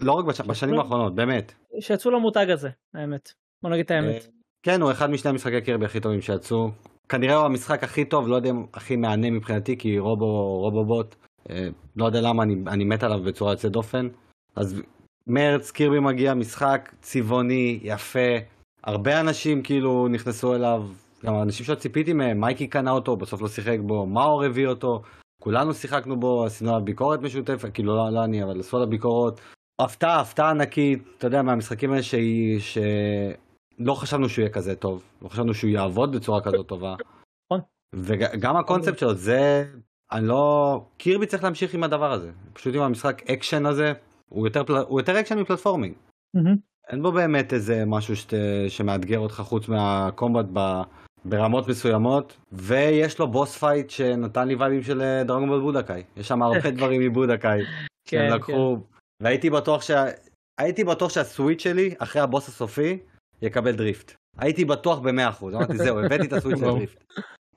Speaker 2: לא רק בש- בשנים האחרונות, באמת.
Speaker 3: שיצאו למותג הזה, האמת. בוא נגיד את האמת.
Speaker 2: אה, כן, הוא אחד משני המשחקי קירבי הכי טובים שיצאו. כנראה הוא המשחק הכי טוב, לא יודע אם הכי מהנה מבחינתי, כי רובו, רובובוט, אה, לא יודע למה, אני, אני מת עליו בצורה יוצאת דופן. אז מרץ, קירבי מגיע, משחק צבעוני, יפה, הרבה אנשים כאילו נכנסו אליו, גם אנשים שציפיתי מהם, מייקי קנה אותו, בסוף לא שיחק בו, מאור הביא אותו, כולנו שיחקנו בו, עשינו עליו ביקורת משותפת, כאילו לא, לא אני, אבל עשו עליו ביקורות. הפתעה, הפתעה ענקית, אתה יודע, מהמשחקים האלה שהיא, שלא חשבנו שהוא יהיה כזה טוב, לא חשבנו שהוא יעבוד בצורה כזאת טובה.
Speaker 3: נכון.
Speaker 2: וגם הקונספט שלו, זה, אני לא, קירבי צריך להמשיך עם הדבר הזה, פשוט עם המשחק אקשן הזה, הוא יותר, פל- הוא יותר אקשן מ
Speaker 3: platforming.
Speaker 2: אין בו באמת איזה משהו שת, שמאתגר אותך חוץ מה combat ב, ברמות מסוימות, ויש לו boss fight שנתן לי וייבים של אה, Dragon Ball Budokai. יש שם הרבה דברים מ Budokai שהם
Speaker 3: כן,
Speaker 2: לקחו, והייתי בטוח, שה, הייתי בטוח שה Switch שלי, אחרי הבוס הסופי, יקבל drift. הייתי בטוח ב-100%, אמרתי זהו, הבאתי את ה Switch
Speaker 1: וואו.
Speaker 2: ל drift.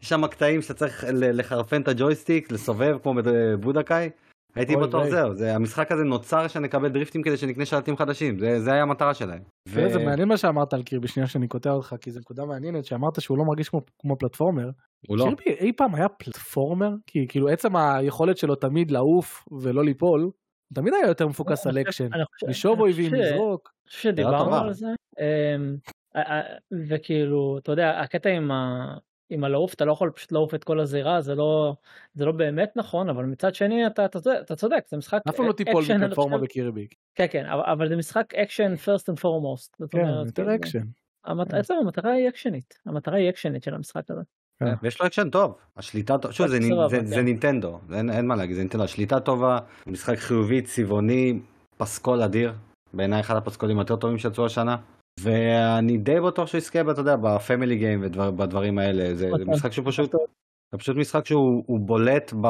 Speaker 2: יש שם קטעים שאתה צריך לחרפן את הג'ויסטיק, לסובב כמו ב
Speaker 4: Budokai.
Speaker 2: הייתי
Speaker 4: ויי.
Speaker 2: זהו, זה, המשחק הזה נוצר שנקבל דריפטים כדי שנקנה שלטים חדשים, זה, זה היה המטרה שלהם.
Speaker 4: תראה, זה מעניין מה שאמרת על קירבי, שנייה שאני קוטע אותך, כי זו נקודה מעניינת, שאמרת שהוא לא מרגיש כמו- כמו platformer.
Speaker 2: הוא לא.
Speaker 4: קירבי אי פעם היה platformer? כי כאילו עצם היכולת שלו תמיד לעוף ולא ליפול, הוא תמיד היה יותר מפוקס על אקשן. לשאוב אויבים, לזרוק.
Speaker 3: אני חושב שדיברנו. על זה. אמ, וכאילו, אתה יודע, הקטע עם ה... עם הלעוף אתה לא יכול פשוט לעוף את כל הזירה זה לא זה לא באמת נכון אבל מצד שני אתה אתה, צודק- אתה צודק זה משחק
Speaker 4: אף פעם לא תיפול
Speaker 3: אקשן,
Speaker 4: מפלטפורמה. בקירבי.
Speaker 3: כן כן אבל, אבל זה משחק אקשן first and foremost.
Speaker 4: כן, יותר
Speaker 3: כאילו,
Speaker 4: אקשן.
Speaker 3: המת-
Speaker 4: כן.
Speaker 3: עצם המטרה היא אקשנית המטרה היא אקשנית של המשחק הזה.
Speaker 2: ויש לו אקשן טוב, השליטה טוב, שוב זה, זה,
Speaker 3: כן.
Speaker 2: זה נינטנדו, אין, אין מה להגיד, זה נינטנדו, השליטה טובה, משחק חיובי, צבעוני, פסקול אדיר, בעיניי אחד הפסקולים היותר טובים שיצאו השנה, ואני די בטוח שהוא יזכה, אתה יודע, בפמילי גיים ובדברים האלה, זה,
Speaker 3: נכון.
Speaker 2: משחק שהוא פשוט, זה פשוט משחק שהוא הוא בולט ב,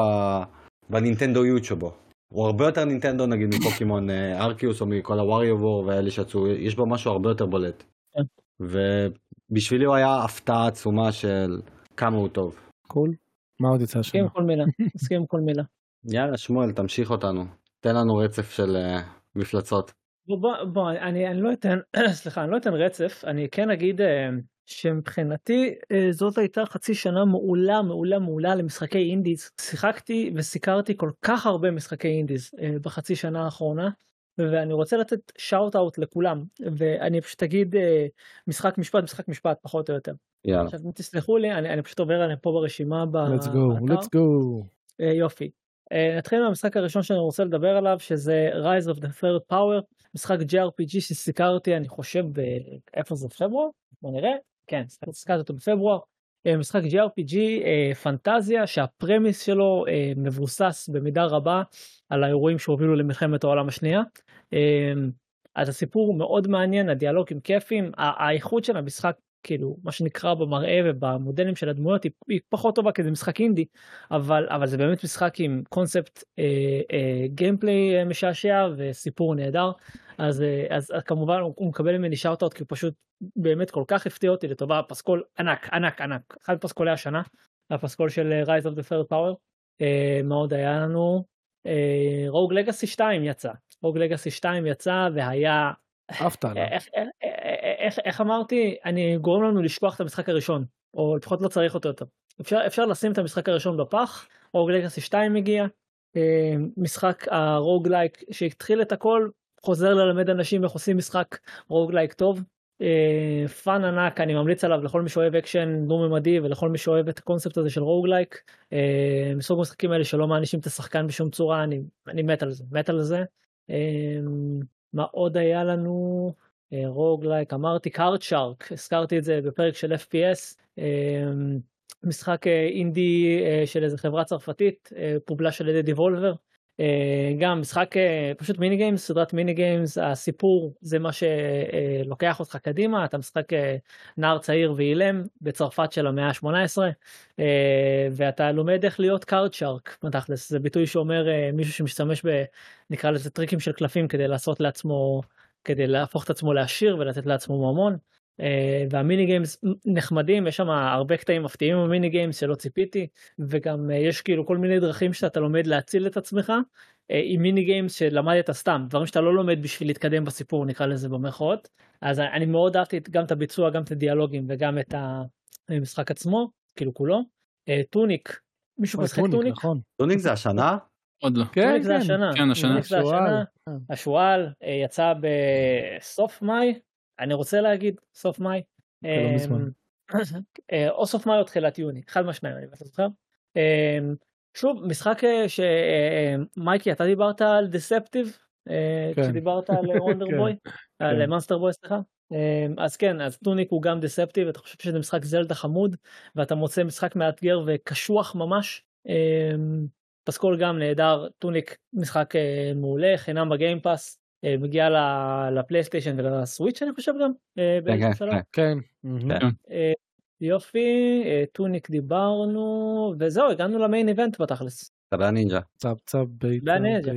Speaker 2: בנינטנדואיות שבו. הוא הרבה יותר נינטנדו נגיד מפוקימון אה, ארקיוס או מכל הווריו וור והאלה שיצאו, יש בו משהו הרבה יותר בולט.
Speaker 3: כן.
Speaker 2: ובשבילי הוא היה הפתעה עצומה של כמה הוא טוב.
Speaker 4: Cool. מה עוד יצא
Speaker 3: מסכים
Speaker 4: השנה?
Speaker 3: עם כל מילה מסכים עם כל מילה.
Speaker 2: יאללה שמואל תמשיך אותנו תן לנו רצף של uh, מפלצות.
Speaker 3: בוא, בוא, אני, אני לא אתן סליחה אני לא אתן רצף אני כן אגיד אה, שמבחינתי אה, זאת הייתה חצי שנה מעולה מעולה מעולה למשחקי indies שיחקתי וסיקרתי כל כך הרבה משחקי indies אה, בחצי שנה האחרונה ואני רוצה לתת shout out לכולם ואני פשוט אגיד משחק משפט משחק משפט פחות או יותר
Speaker 2: יאללה.
Speaker 3: עכשיו תסלחו לי אני, אני פשוט עובר עליהם פה ברשימה
Speaker 4: let's go,
Speaker 3: באתר.
Speaker 4: let's go.
Speaker 3: יופי. נתחיל מהמשחק הראשון שאני רוצה לדבר עליו שזה Rise of the Third Power משחק JRPG שסיקרתי אני חושב ב... איפה זה פברואר? בוא נראה. כן סיקרתי אותו בפברואר. אה, משחק JRPG אה, פנטזיה שהפרמיס שלו אה, מבוסס במידה רבה על האירועים שהובילו למלחמת העולם השנייה. אז הסיפור מאוד מעניין הדיאלוגים כיפים האיכות של המשחק כאילו מה שנקרא במראה ובמודלים של הדמויות היא, היא פחות טובה כי זה משחק אינדי אבל אבל זה באמת משחק עם קונספט אה, אה, gameplay אה, משעשע וסיפור נהדר. אז, אה, אז כמובן הוא, הוא מקבל ממני shout out כי הוא פשוט באמת כל כך הפתיע אותי לטובה פסקול ענק ענק ענק. אחד פסקולי השנה הפסקול של אה, Rise of the Third Power. אה, מה עוד היה לנו? Rogue Legacy 2 יצא. Rogue Legacy 2 יצא והיה
Speaker 4: עפת עליו.
Speaker 3: איך, אמרתי אני גורם לנו לשכוח את המשחק הראשון או לפחות לא צריך אותו יותר אפשר אפשר לשים את המשחק הראשון בפח Rogue Legacy 2 מגיע אה, משחק ה roguelike שהתחיל את הכל חוזר ללמד אנשים איך עושים משחק roguelike טוב אה, fun ענק, אני ממליץ עליו לכל מי שאוהב אקשן דו-ממדי ולכל מי שאוהב את הקונספט הזה של roguelike. אה, מסוג המשחקים האלה שלא מענישים את השחקן בשום צורה, אני, אני מת על זה, מת על זה. אה, מה עוד היה לנו? roguelike, אמרתי Card Shark, הזכרתי את זה בפרק של FPS. משחק אינדי של איזה חברה צרפתית, published על ידי Devolver. אה, גם משחק אה, פשוט mini games סדרת mini games הסיפור זה מה שלוקח אותך קדימה אתה משחק אה, נער צעיר ואילם בצרפת של המאה ה-18 ואתה לומד איך להיות card shark בתכלס זה ביטוי שאומר מישהו שמשתמש בנקרא לזה טריקים של קלפים כדי לעשות לעצמו כדי להפוך את עצמו לעשיר ולתת לעצמו ממון. Uh, וה mini games נחמדים יש שם הרבה קטעים מפתיעים ב mini games שלא ציפיתי וגם uh, יש כאילו כל מיני דרכים שאתה לומד להציל את עצמך uh, עם mini games שלמדת סתם דברים שאתה לא לומד בשביל להתקדם בסיפור נקרא לזה במרכאות. אז אני מאוד אהבתי גם את הביצוע גם את הדיאלוגים וגם את המשחק עצמו כאילו כולו. Tunic. מישהו משחק Tunic
Speaker 4: נכון.
Speaker 2: Tunic זה השנה?
Speaker 1: עוד לא.
Speaker 3: כן, Tunic זה השנה.
Speaker 1: כן השנה.
Speaker 3: השועל. יצא בסוף מאי אני רוצה להגיד סוף מאי.
Speaker 4: לא
Speaker 3: אה, או סוף מאי או תחילת יוני, אחד מהשניים אני לא זוכר. אמ, שוב, משחק אה, שמייקי, אתה דיברת על deceptive, אה, כן. כשדיברת על Wonder Boy, על Monster Boy, סליחה. אמ, אז כן, אז Tunic הוא גם deceptive, אתה חושב שזה משחק זלדה חמוד, ואתה מוצא משחק מאתגר וקשוח ממש. אמ, פסקול גם נהדר, Tunic משחק מעולה, חינם ב Game Pass, אה, מגיע לפלייסטיישן ולסוויץ' אני חושב גם. אה,
Speaker 4: כן. כן.
Speaker 3: כן. אה, יופי, Tunic דיברנו, וזהו, הגענו ל main event בתכלס.
Speaker 2: צבי הנינג'ה.
Speaker 4: צב צב
Speaker 3: צבי הנינג'ה.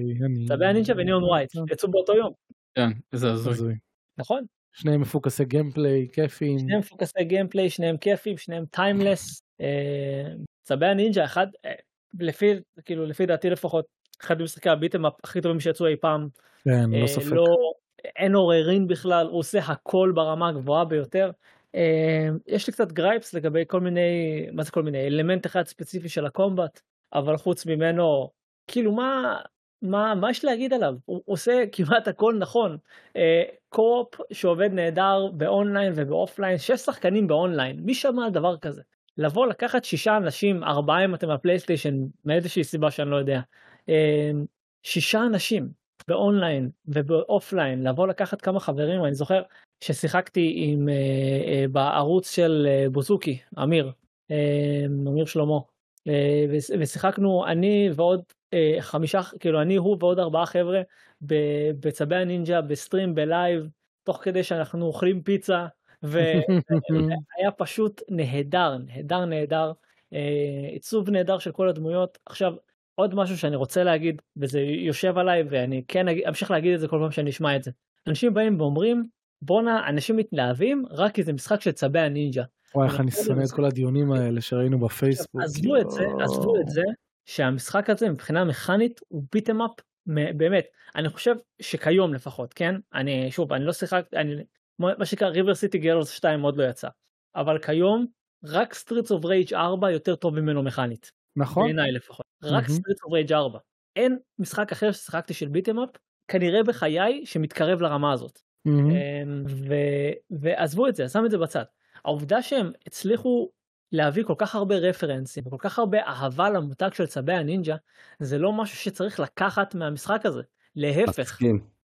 Speaker 3: צבי הנינג'ה ו Neon White, יצאו באותו יום.
Speaker 1: כן, איזה הזוי.
Speaker 3: נכון.
Speaker 4: שניהם מפוקסי gameplay, כיפים.
Speaker 3: שניהם מפוקסי gameplay, שניהם כיפים, שניהם timeless. צבי הנינג'ה, אחד, לפי, כאילו, לפי דעתי לפחות, אחד ממשחקי ה beat 'em הכי טובים שיצאו אי פעם.
Speaker 4: כן, לא אה, ספק.
Speaker 3: לא, אין עוררין בכלל, הוא עושה הכל ברמה הגבוהה ביותר. אה, יש לי קצת gripes לגבי כל מיני, מה זה כל מיני, אלמנט אחד ספציפי של ה combat, אבל חוץ ממנו, כאילו מה, מה, מה יש להגיד עליו? הוא עושה כמעט הכל נכון. אה, co-op שעובד נהדר ב online וב offline, שש שחקנים באונליין, מי שמע על דבר כזה? לבוא לקחת שישה אנשים, ארבעה אם אתם בפלייסטיישן, מאיזושהי סיבה שאני לא יודע, שישה אנשים ב online וב offline לבוא לקחת כמה חברים אני זוכר ששיחקתי עם uh, uh, בערוץ של uh, בוזוקי אמיר uh, אמיר שלמה ושיחקנו אני ועוד חמישה כאילו אני הוא ועוד ארבעה חבר'ה בצבי הנינג'ה ב stream ב live תוך כדי שאנחנו אוכלים פיצה והיה פשוט נהדר נהדר נהדר עיצוב נהדר של כל הדמויות. עכשיו עוד משהו שאני רוצה להגיד וזה יושב עליי ואני כן אמשיך להגיד את זה כל פעם שאני אשמע את זה. אנשים באים ואומרים בואנה אנשים מתלהבים רק כי זה משחק של צבי הנינג'ה.
Speaker 4: וואי איך אני שונא את כל הדיונים האלה שראינו בפייסבוק.
Speaker 3: עזבו את זה עזבו את זה שהמשחק הזה מבחינה מכנית הוא beat 'em up באמת אני חושב שכיום לפחות כן אני שוב אני לא שיחקתי אני מה שנקרא River City Girls 2 עוד לא יצא אבל כיום רק Streets of Rage 4 יותר טוב ממנו מכנית.
Speaker 4: נכון.
Speaker 3: בעיניי לפחות. רק Street of Rage 4. אין משחק אחר ששיחקתי של beat 'em up כנראה בחיי שמתקרב לרמה הזאת. אמ, ועזבו את זה, שם את זה בצד. העובדה שהם הצליחו להביא כל כך הרבה רפרנסים וכל כך הרבה אהבה למותג של צבי הנינג'ה זה לא משהו שצריך לקחת מהמשחק הזה. להפך.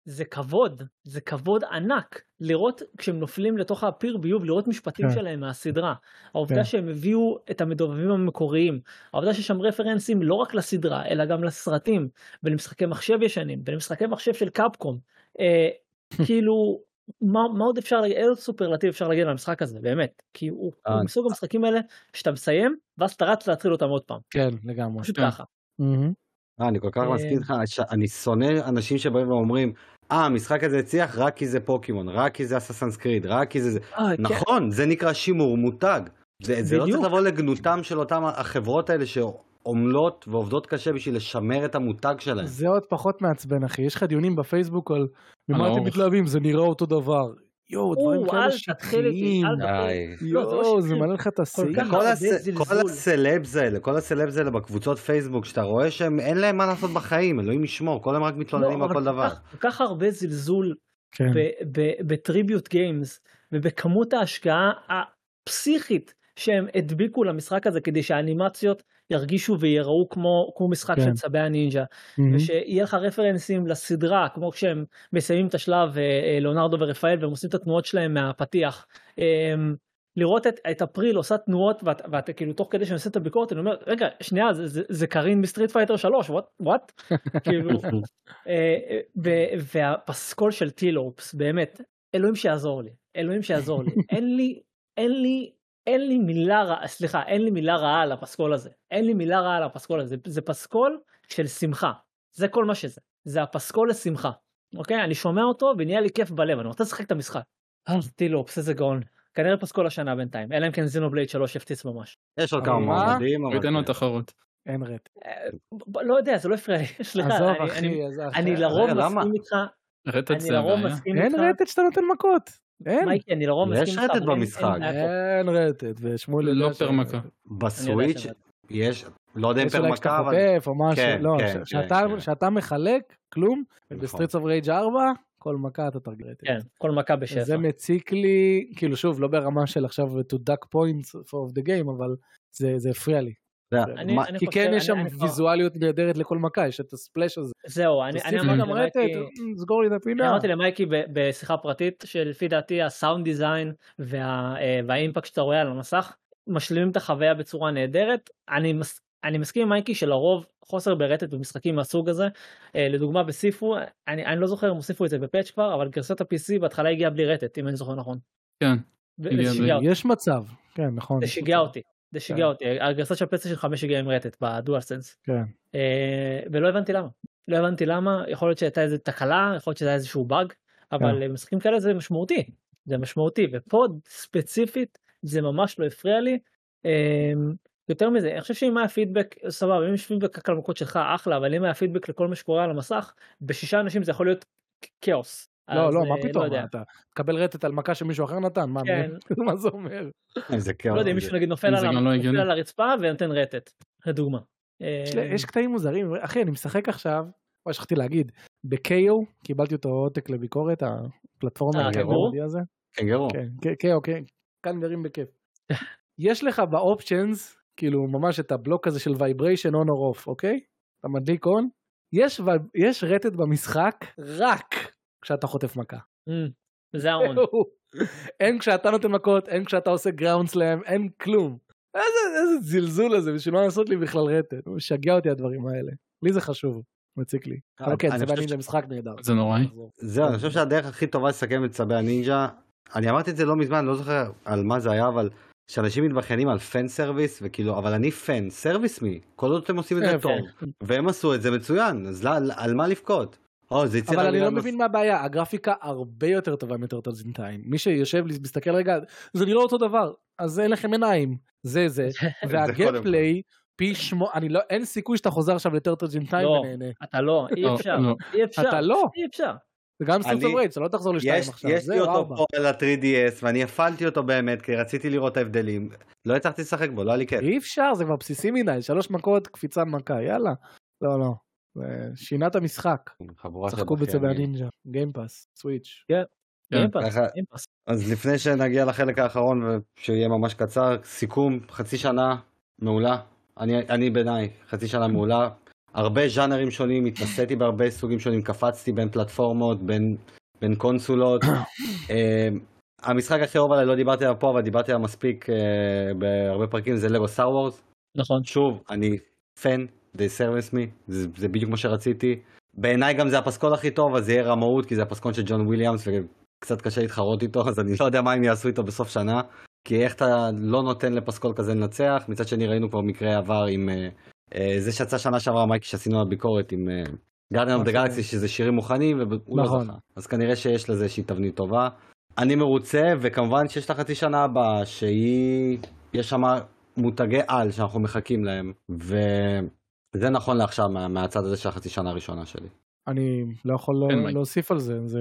Speaker 3: זה כבוד, זה כבוד ענק לראות כשהם נופלים לתוך הפיר ביוב לראות משפטים כן. שלהם מהסדרה. העובדה כן. שהם הביאו את המדובבים המקוריים, העובדה שיש שם רפרנסים לא רק לסדרה אלא גם לסרטים ולמשחקי מחשב ישנים ולמשחקי מחשב של קפקום. אה, כאילו מה, מה עוד אפשר להגיד, איזה סופרלטיב אפשר להגיד על המשחק הזה באמת כי הוא, הוא אה. מסוג המשחקים האלה שאתה מסיים ואז אתה רץ להתחיל אותם עוד פעם.
Speaker 4: כן לגמרי.
Speaker 3: פשוט ככה.
Speaker 2: אה, אני כל כך מסכים איתך, אני שונא אנשים שבאים ואומרים, אה, המשחק הזה הצליח רק כי זה פוקימון, רק כי זה אססנס קריד, רק כי זה... אה, כן. נכון, זה נקרא שימור מותג. זה, זה לא צריך לבוא לגנותם של אותם החברות האלה שעמלות ועובדות קשה בשביל לשמר את המותג שלהם.
Speaker 4: זה עוד פחות מעצבן אחי, יש לך דיונים בפייסבוק על ממה אתם מתלהבים, זה נראה אותו דבר. יואו, דברים כאלה שטחיים. יואו, זה מלא לך את השיא.
Speaker 2: כל הסלבס האלה, כל הסלבס האלה בקבוצות פייסבוק, שאתה רואה שהם אין להם מה לעשות בחיים, אלוהים ישמור, כל הם רק מתלוננים על כל דבר.
Speaker 3: כל כך הרבה זלזול
Speaker 4: כן.
Speaker 3: בטריביוט גיימס ובכמות ההשקעה הפסיכית שהם הדביקו למשחק הזה כדי שהאנימציות ירגישו ויראו כמו, כמו משחק
Speaker 4: כן.
Speaker 3: של צבי הנינג'ה
Speaker 4: Mhm.
Speaker 3: ושיהיה לך רפרנסים לסדרה כמו כשהם מסיימים את השלב אה, אה, ליאונרדו ורפאל והם עושים את התנועות שלהם מהפתיח. אמ, לראות את, את אפריל עושה תנועות ואת, ואת כאילו תוך כדי שאני עושה את הביקורת אני אומר רגע שנייה זה, זה, זה קרין מ Street Fighter 3 וואט וואט כאילו אה, ו- והפסקול של Tee Lopes באמת אלוהים שיעזור לי אלוהים שיעזור לי אין לי אין לי אין לי מילה רעה סליחה אין לי מילה רעה על הפסקול הזה אין לי מילה רעה על הפסקול הזה זה פסקול של שמחה זה כל מה שזה זה הפסקול לשמחה אוקיי אני שומע אותו ונהיה לי כיף בלב אני רוצה לשחק את המשחק. אה, Tee Lopes איזה גאון כנראה פסקול השנה בינתיים אלא אם כן Xenoblade 3 יפציץ ממש.
Speaker 2: יש עוד
Speaker 4: אבל
Speaker 2: כמה
Speaker 4: מה?
Speaker 2: מועמדים, אבל
Speaker 1: ייתן לו. תחרות.
Speaker 4: אין רט.
Speaker 3: אה, לא יודע זה לא הפריע לי סליחה
Speaker 4: עזוב
Speaker 3: אני-
Speaker 4: אחי,
Speaker 3: לרוב? מסכים איתך
Speaker 1: רטט
Speaker 3: אני
Speaker 1: זה
Speaker 3: לרוב
Speaker 1: הבעיה.
Speaker 4: אין רטט שאתה נותן מכות. אין.
Speaker 3: מייקי אני לרוב
Speaker 2: יש
Speaker 3: מסכים איתך
Speaker 2: רטט במשחק.
Speaker 3: אין
Speaker 4: רטט. ושמואל
Speaker 1: לא פר מכה.
Speaker 2: בסוויץ' יש, לא יודע אם
Speaker 4: יש
Speaker 2: פר
Speaker 4: אולי
Speaker 2: מכה, אבל
Speaker 4: חוטף או משהו,
Speaker 2: כן,
Speaker 4: לא,
Speaker 2: כן, כן,
Speaker 4: שאתה-
Speaker 2: כן.
Speaker 4: שאתה מחלק כלום,
Speaker 2: נכון.
Speaker 4: ב Streets of Rage 4, כל מכה אתה תרגל רטט.
Speaker 3: כן כל מכה בשפע.
Speaker 4: זה מציק לי, כאילו שוב, לא ברמה של עכשיו to dock points for the game, אבל זה זה הפריע לי. כי כן יש שם ויזואליות נהדרת לכל מכה, יש את הספלאש הזה.
Speaker 3: זהו אני אמרתי למייקי
Speaker 4: "מ, סגור לי את הפינה.
Speaker 3: אמרתי למייקי בשיחה פרטית שלפי דעתי הסאונד דיזיין וה- אה, והאימפקט שאתה רואה על המסך משלימים את החוויה בצורה נהדרת אני מס- אני מסכים עם מייקי שלרוב חוסר ברטט במשחקים מהסוג הזה אה, לדוגמה בסיפו אני אני לא זוכר אם הוסיפו את זה בפאץ' כבר אבל גרסת ה-PC בהתחלה הגיעה בלי רטט אם אני זוכר נכון.
Speaker 1: כן.
Speaker 4: יש מצב, כן נכון.
Speaker 3: זה שיגע אותי. זה שיגע
Speaker 4: כן.
Speaker 3: אותי הגרסה של פלייסטיישן 5 הגיעה עם רטט בדואל סנס.
Speaker 4: כן.
Speaker 3: אה, ולא הבנתי למה. לא הבנתי למה, יכול להיות שהייתה איזה תקלה, יכול להיות שזה היה איזשהו באג, אבל
Speaker 4: כן.
Speaker 3: משחקים כאלה זה משמעותי, זה משמעותי, ופה ספציפית זה ממש לא הפריע לי. אה, יותר מזה, אני חושב שאם היה פידבק, סבבה, אם יש פידבק רק על המקוד שלך, אחלה, אבל אם היה פידבק לכל מה שקורה על המסך, בשישה אנשים זה יכול להיות כאוס.
Speaker 4: לא, לא,
Speaker 3: אה,
Speaker 4: מה פתאום,
Speaker 3: יודע.
Speaker 4: אתה תקבל רטט על מכה שמישהו אחר נתן, מה
Speaker 3: כן.
Speaker 4: זה אומר?
Speaker 2: זה כאוס.
Speaker 3: לא יודע, אם מישהו נגיד נופל על
Speaker 1: לא
Speaker 3: על הרצפה ונותן רטט, לדוגמה.
Speaker 4: יש
Speaker 3: אה,
Speaker 4: יש קטעים מוזרים, אחי אני משחק עכשיו, מה שכחתי להגיד, ב-KO קיבלתי אותו עותק לביקורת, הפלטפורמה
Speaker 3: אה?
Speaker 4: הזה.
Speaker 2: קנגרו.
Speaker 4: כן, KO, כן, כאן גרים בכיף. יש לך ב options, כאילו ממש את הבלוק הזה של vibration on או off, אוקיי? אתה מדליק on, יש רטט במשחק רק כשאתה חוטף מכה.
Speaker 3: אה, זה ה on.
Speaker 4: אין כשאתה נותן מכות, אין כשאתה עושה ground slam, אין כלום. איזה, איזה זלזול הזה, בשביל מה לעשות לי בכלל רטט? הוא משגע אותי הדברים האלה. לי זה חשוב, מציק לי. אבל כן,
Speaker 2: ש-
Speaker 4: זה משחק נהדר.
Speaker 1: זה נוראי.
Speaker 2: זהו, אני חושב שהדרך הכי טובה לסכם את צבי הנינג'ה, אני אמרתי את זה לא מזמן, לא זוכר על מה זה היה, אבל שאנשים מתבכיינים על fan service, וכאילו, אבל אני fan, service me, כל עוד אתם עושים את זה
Speaker 4: כן,
Speaker 2: טוב,
Speaker 3: כן.
Speaker 2: והם עשו את זה מצוין, אז לא- על מה לבכות? או, זה יצא
Speaker 4: אבל אני לא
Speaker 2: גם
Speaker 4: מבין מה הבעיה, הגרפיקה הרבה יותר טובה מ Turtles in Time. מי שיושב לי, מסתכל רגע, זה נראה אותו דבר, אז אין לכם עיניים. זה זה.
Speaker 2: קודם
Speaker 4: וה gameplay, פי שמו, אני לא, אין סיכוי שאתה חוזר עכשיו ל Turtles in Time
Speaker 3: לא.
Speaker 4: ונהנה.
Speaker 3: אתה לא, אי
Speaker 1: לא,
Speaker 3: אפשר,
Speaker 1: לא.
Speaker 3: אי אפשר,
Speaker 4: אתה לא.
Speaker 3: אי אפשר.
Speaker 4: וגם Streets
Speaker 2: אני-
Speaker 4: of Rage, אתה לא תחזור לשתיים
Speaker 2: יש,
Speaker 4: עכשיו.
Speaker 2: יש לי אותו. פה על ה-3DS, ואני הפעלתי אותו באמת, כי רציתי לראות את ההבדלים. לא הצלחתי לשחק בו, לא היה לי כיף.
Speaker 4: אי אפשר, זה כבר בסיסי מדי, שלוש מכות, קפיצה מכה, יאללה. לא, לא. שינה את המשחק.
Speaker 2: חבורה של
Speaker 4: צחקו בצבעי. הנינג'ה, Game Pass, Switch.
Speaker 1: כן.
Speaker 3: Game Pass,
Speaker 2: ככה-
Speaker 3: Game Pass.
Speaker 2: אז לפני שנגיע לחלק האחרון, ושיהיה ממש קצר, סיכום, חצי שנה מעולה. אני, אני בעיניי, חצי שנה מעולה. הרבה ז'אנרים שונים, התנסיתי בהרבה סוגים שונים, קפצתי בין פלטפורמות, בין, בין קונסולות. אה, המשחק הכי אהוב עליי, לא דיברתי עליו פה, אבל דיברתי עליו מספיק אה, בהרבה פרקים, זה Lego Star Wars.
Speaker 3: נכון.
Speaker 2: שוב, אני fan, they service me, זה, זה בדיוק מה שרציתי. בעיניי גם זה הפסקול הכי טוב, אז זה יהיה רמאות, כי זה הפסקול של ג'ון וויליאמס, וקצת קשה להתחרות איתו, אז אני לא יודע מה הם יעשו איתו בסוף שנה. כי איך אתה לא נותן לפסקול כזה לנצח, מצד שני ראינו כבר מקרה עבר עם אה, אה, זה שיצא שנה שעברה מייקי שעשינו על ביקורת עם Guardian of
Speaker 4: the.
Speaker 2: Galaxy שזה שירים מוכנים והוא לא
Speaker 4: נכון.
Speaker 2: זכה. אז כנראה שיש לזה איזושהי תבנית טובה. אני מרוצה וכמובן שיש לה חצי שנה הבאה שהיא, יש שם מותגי על שאנחנו מחכים להם וזה נכון לעכשיו מה, מהצד הזה של החצי שנה הראשונה שלי.
Speaker 4: אני לא יכול
Speaker 1: כן,
Speaker 4: לא-. להוסיף על זה, זה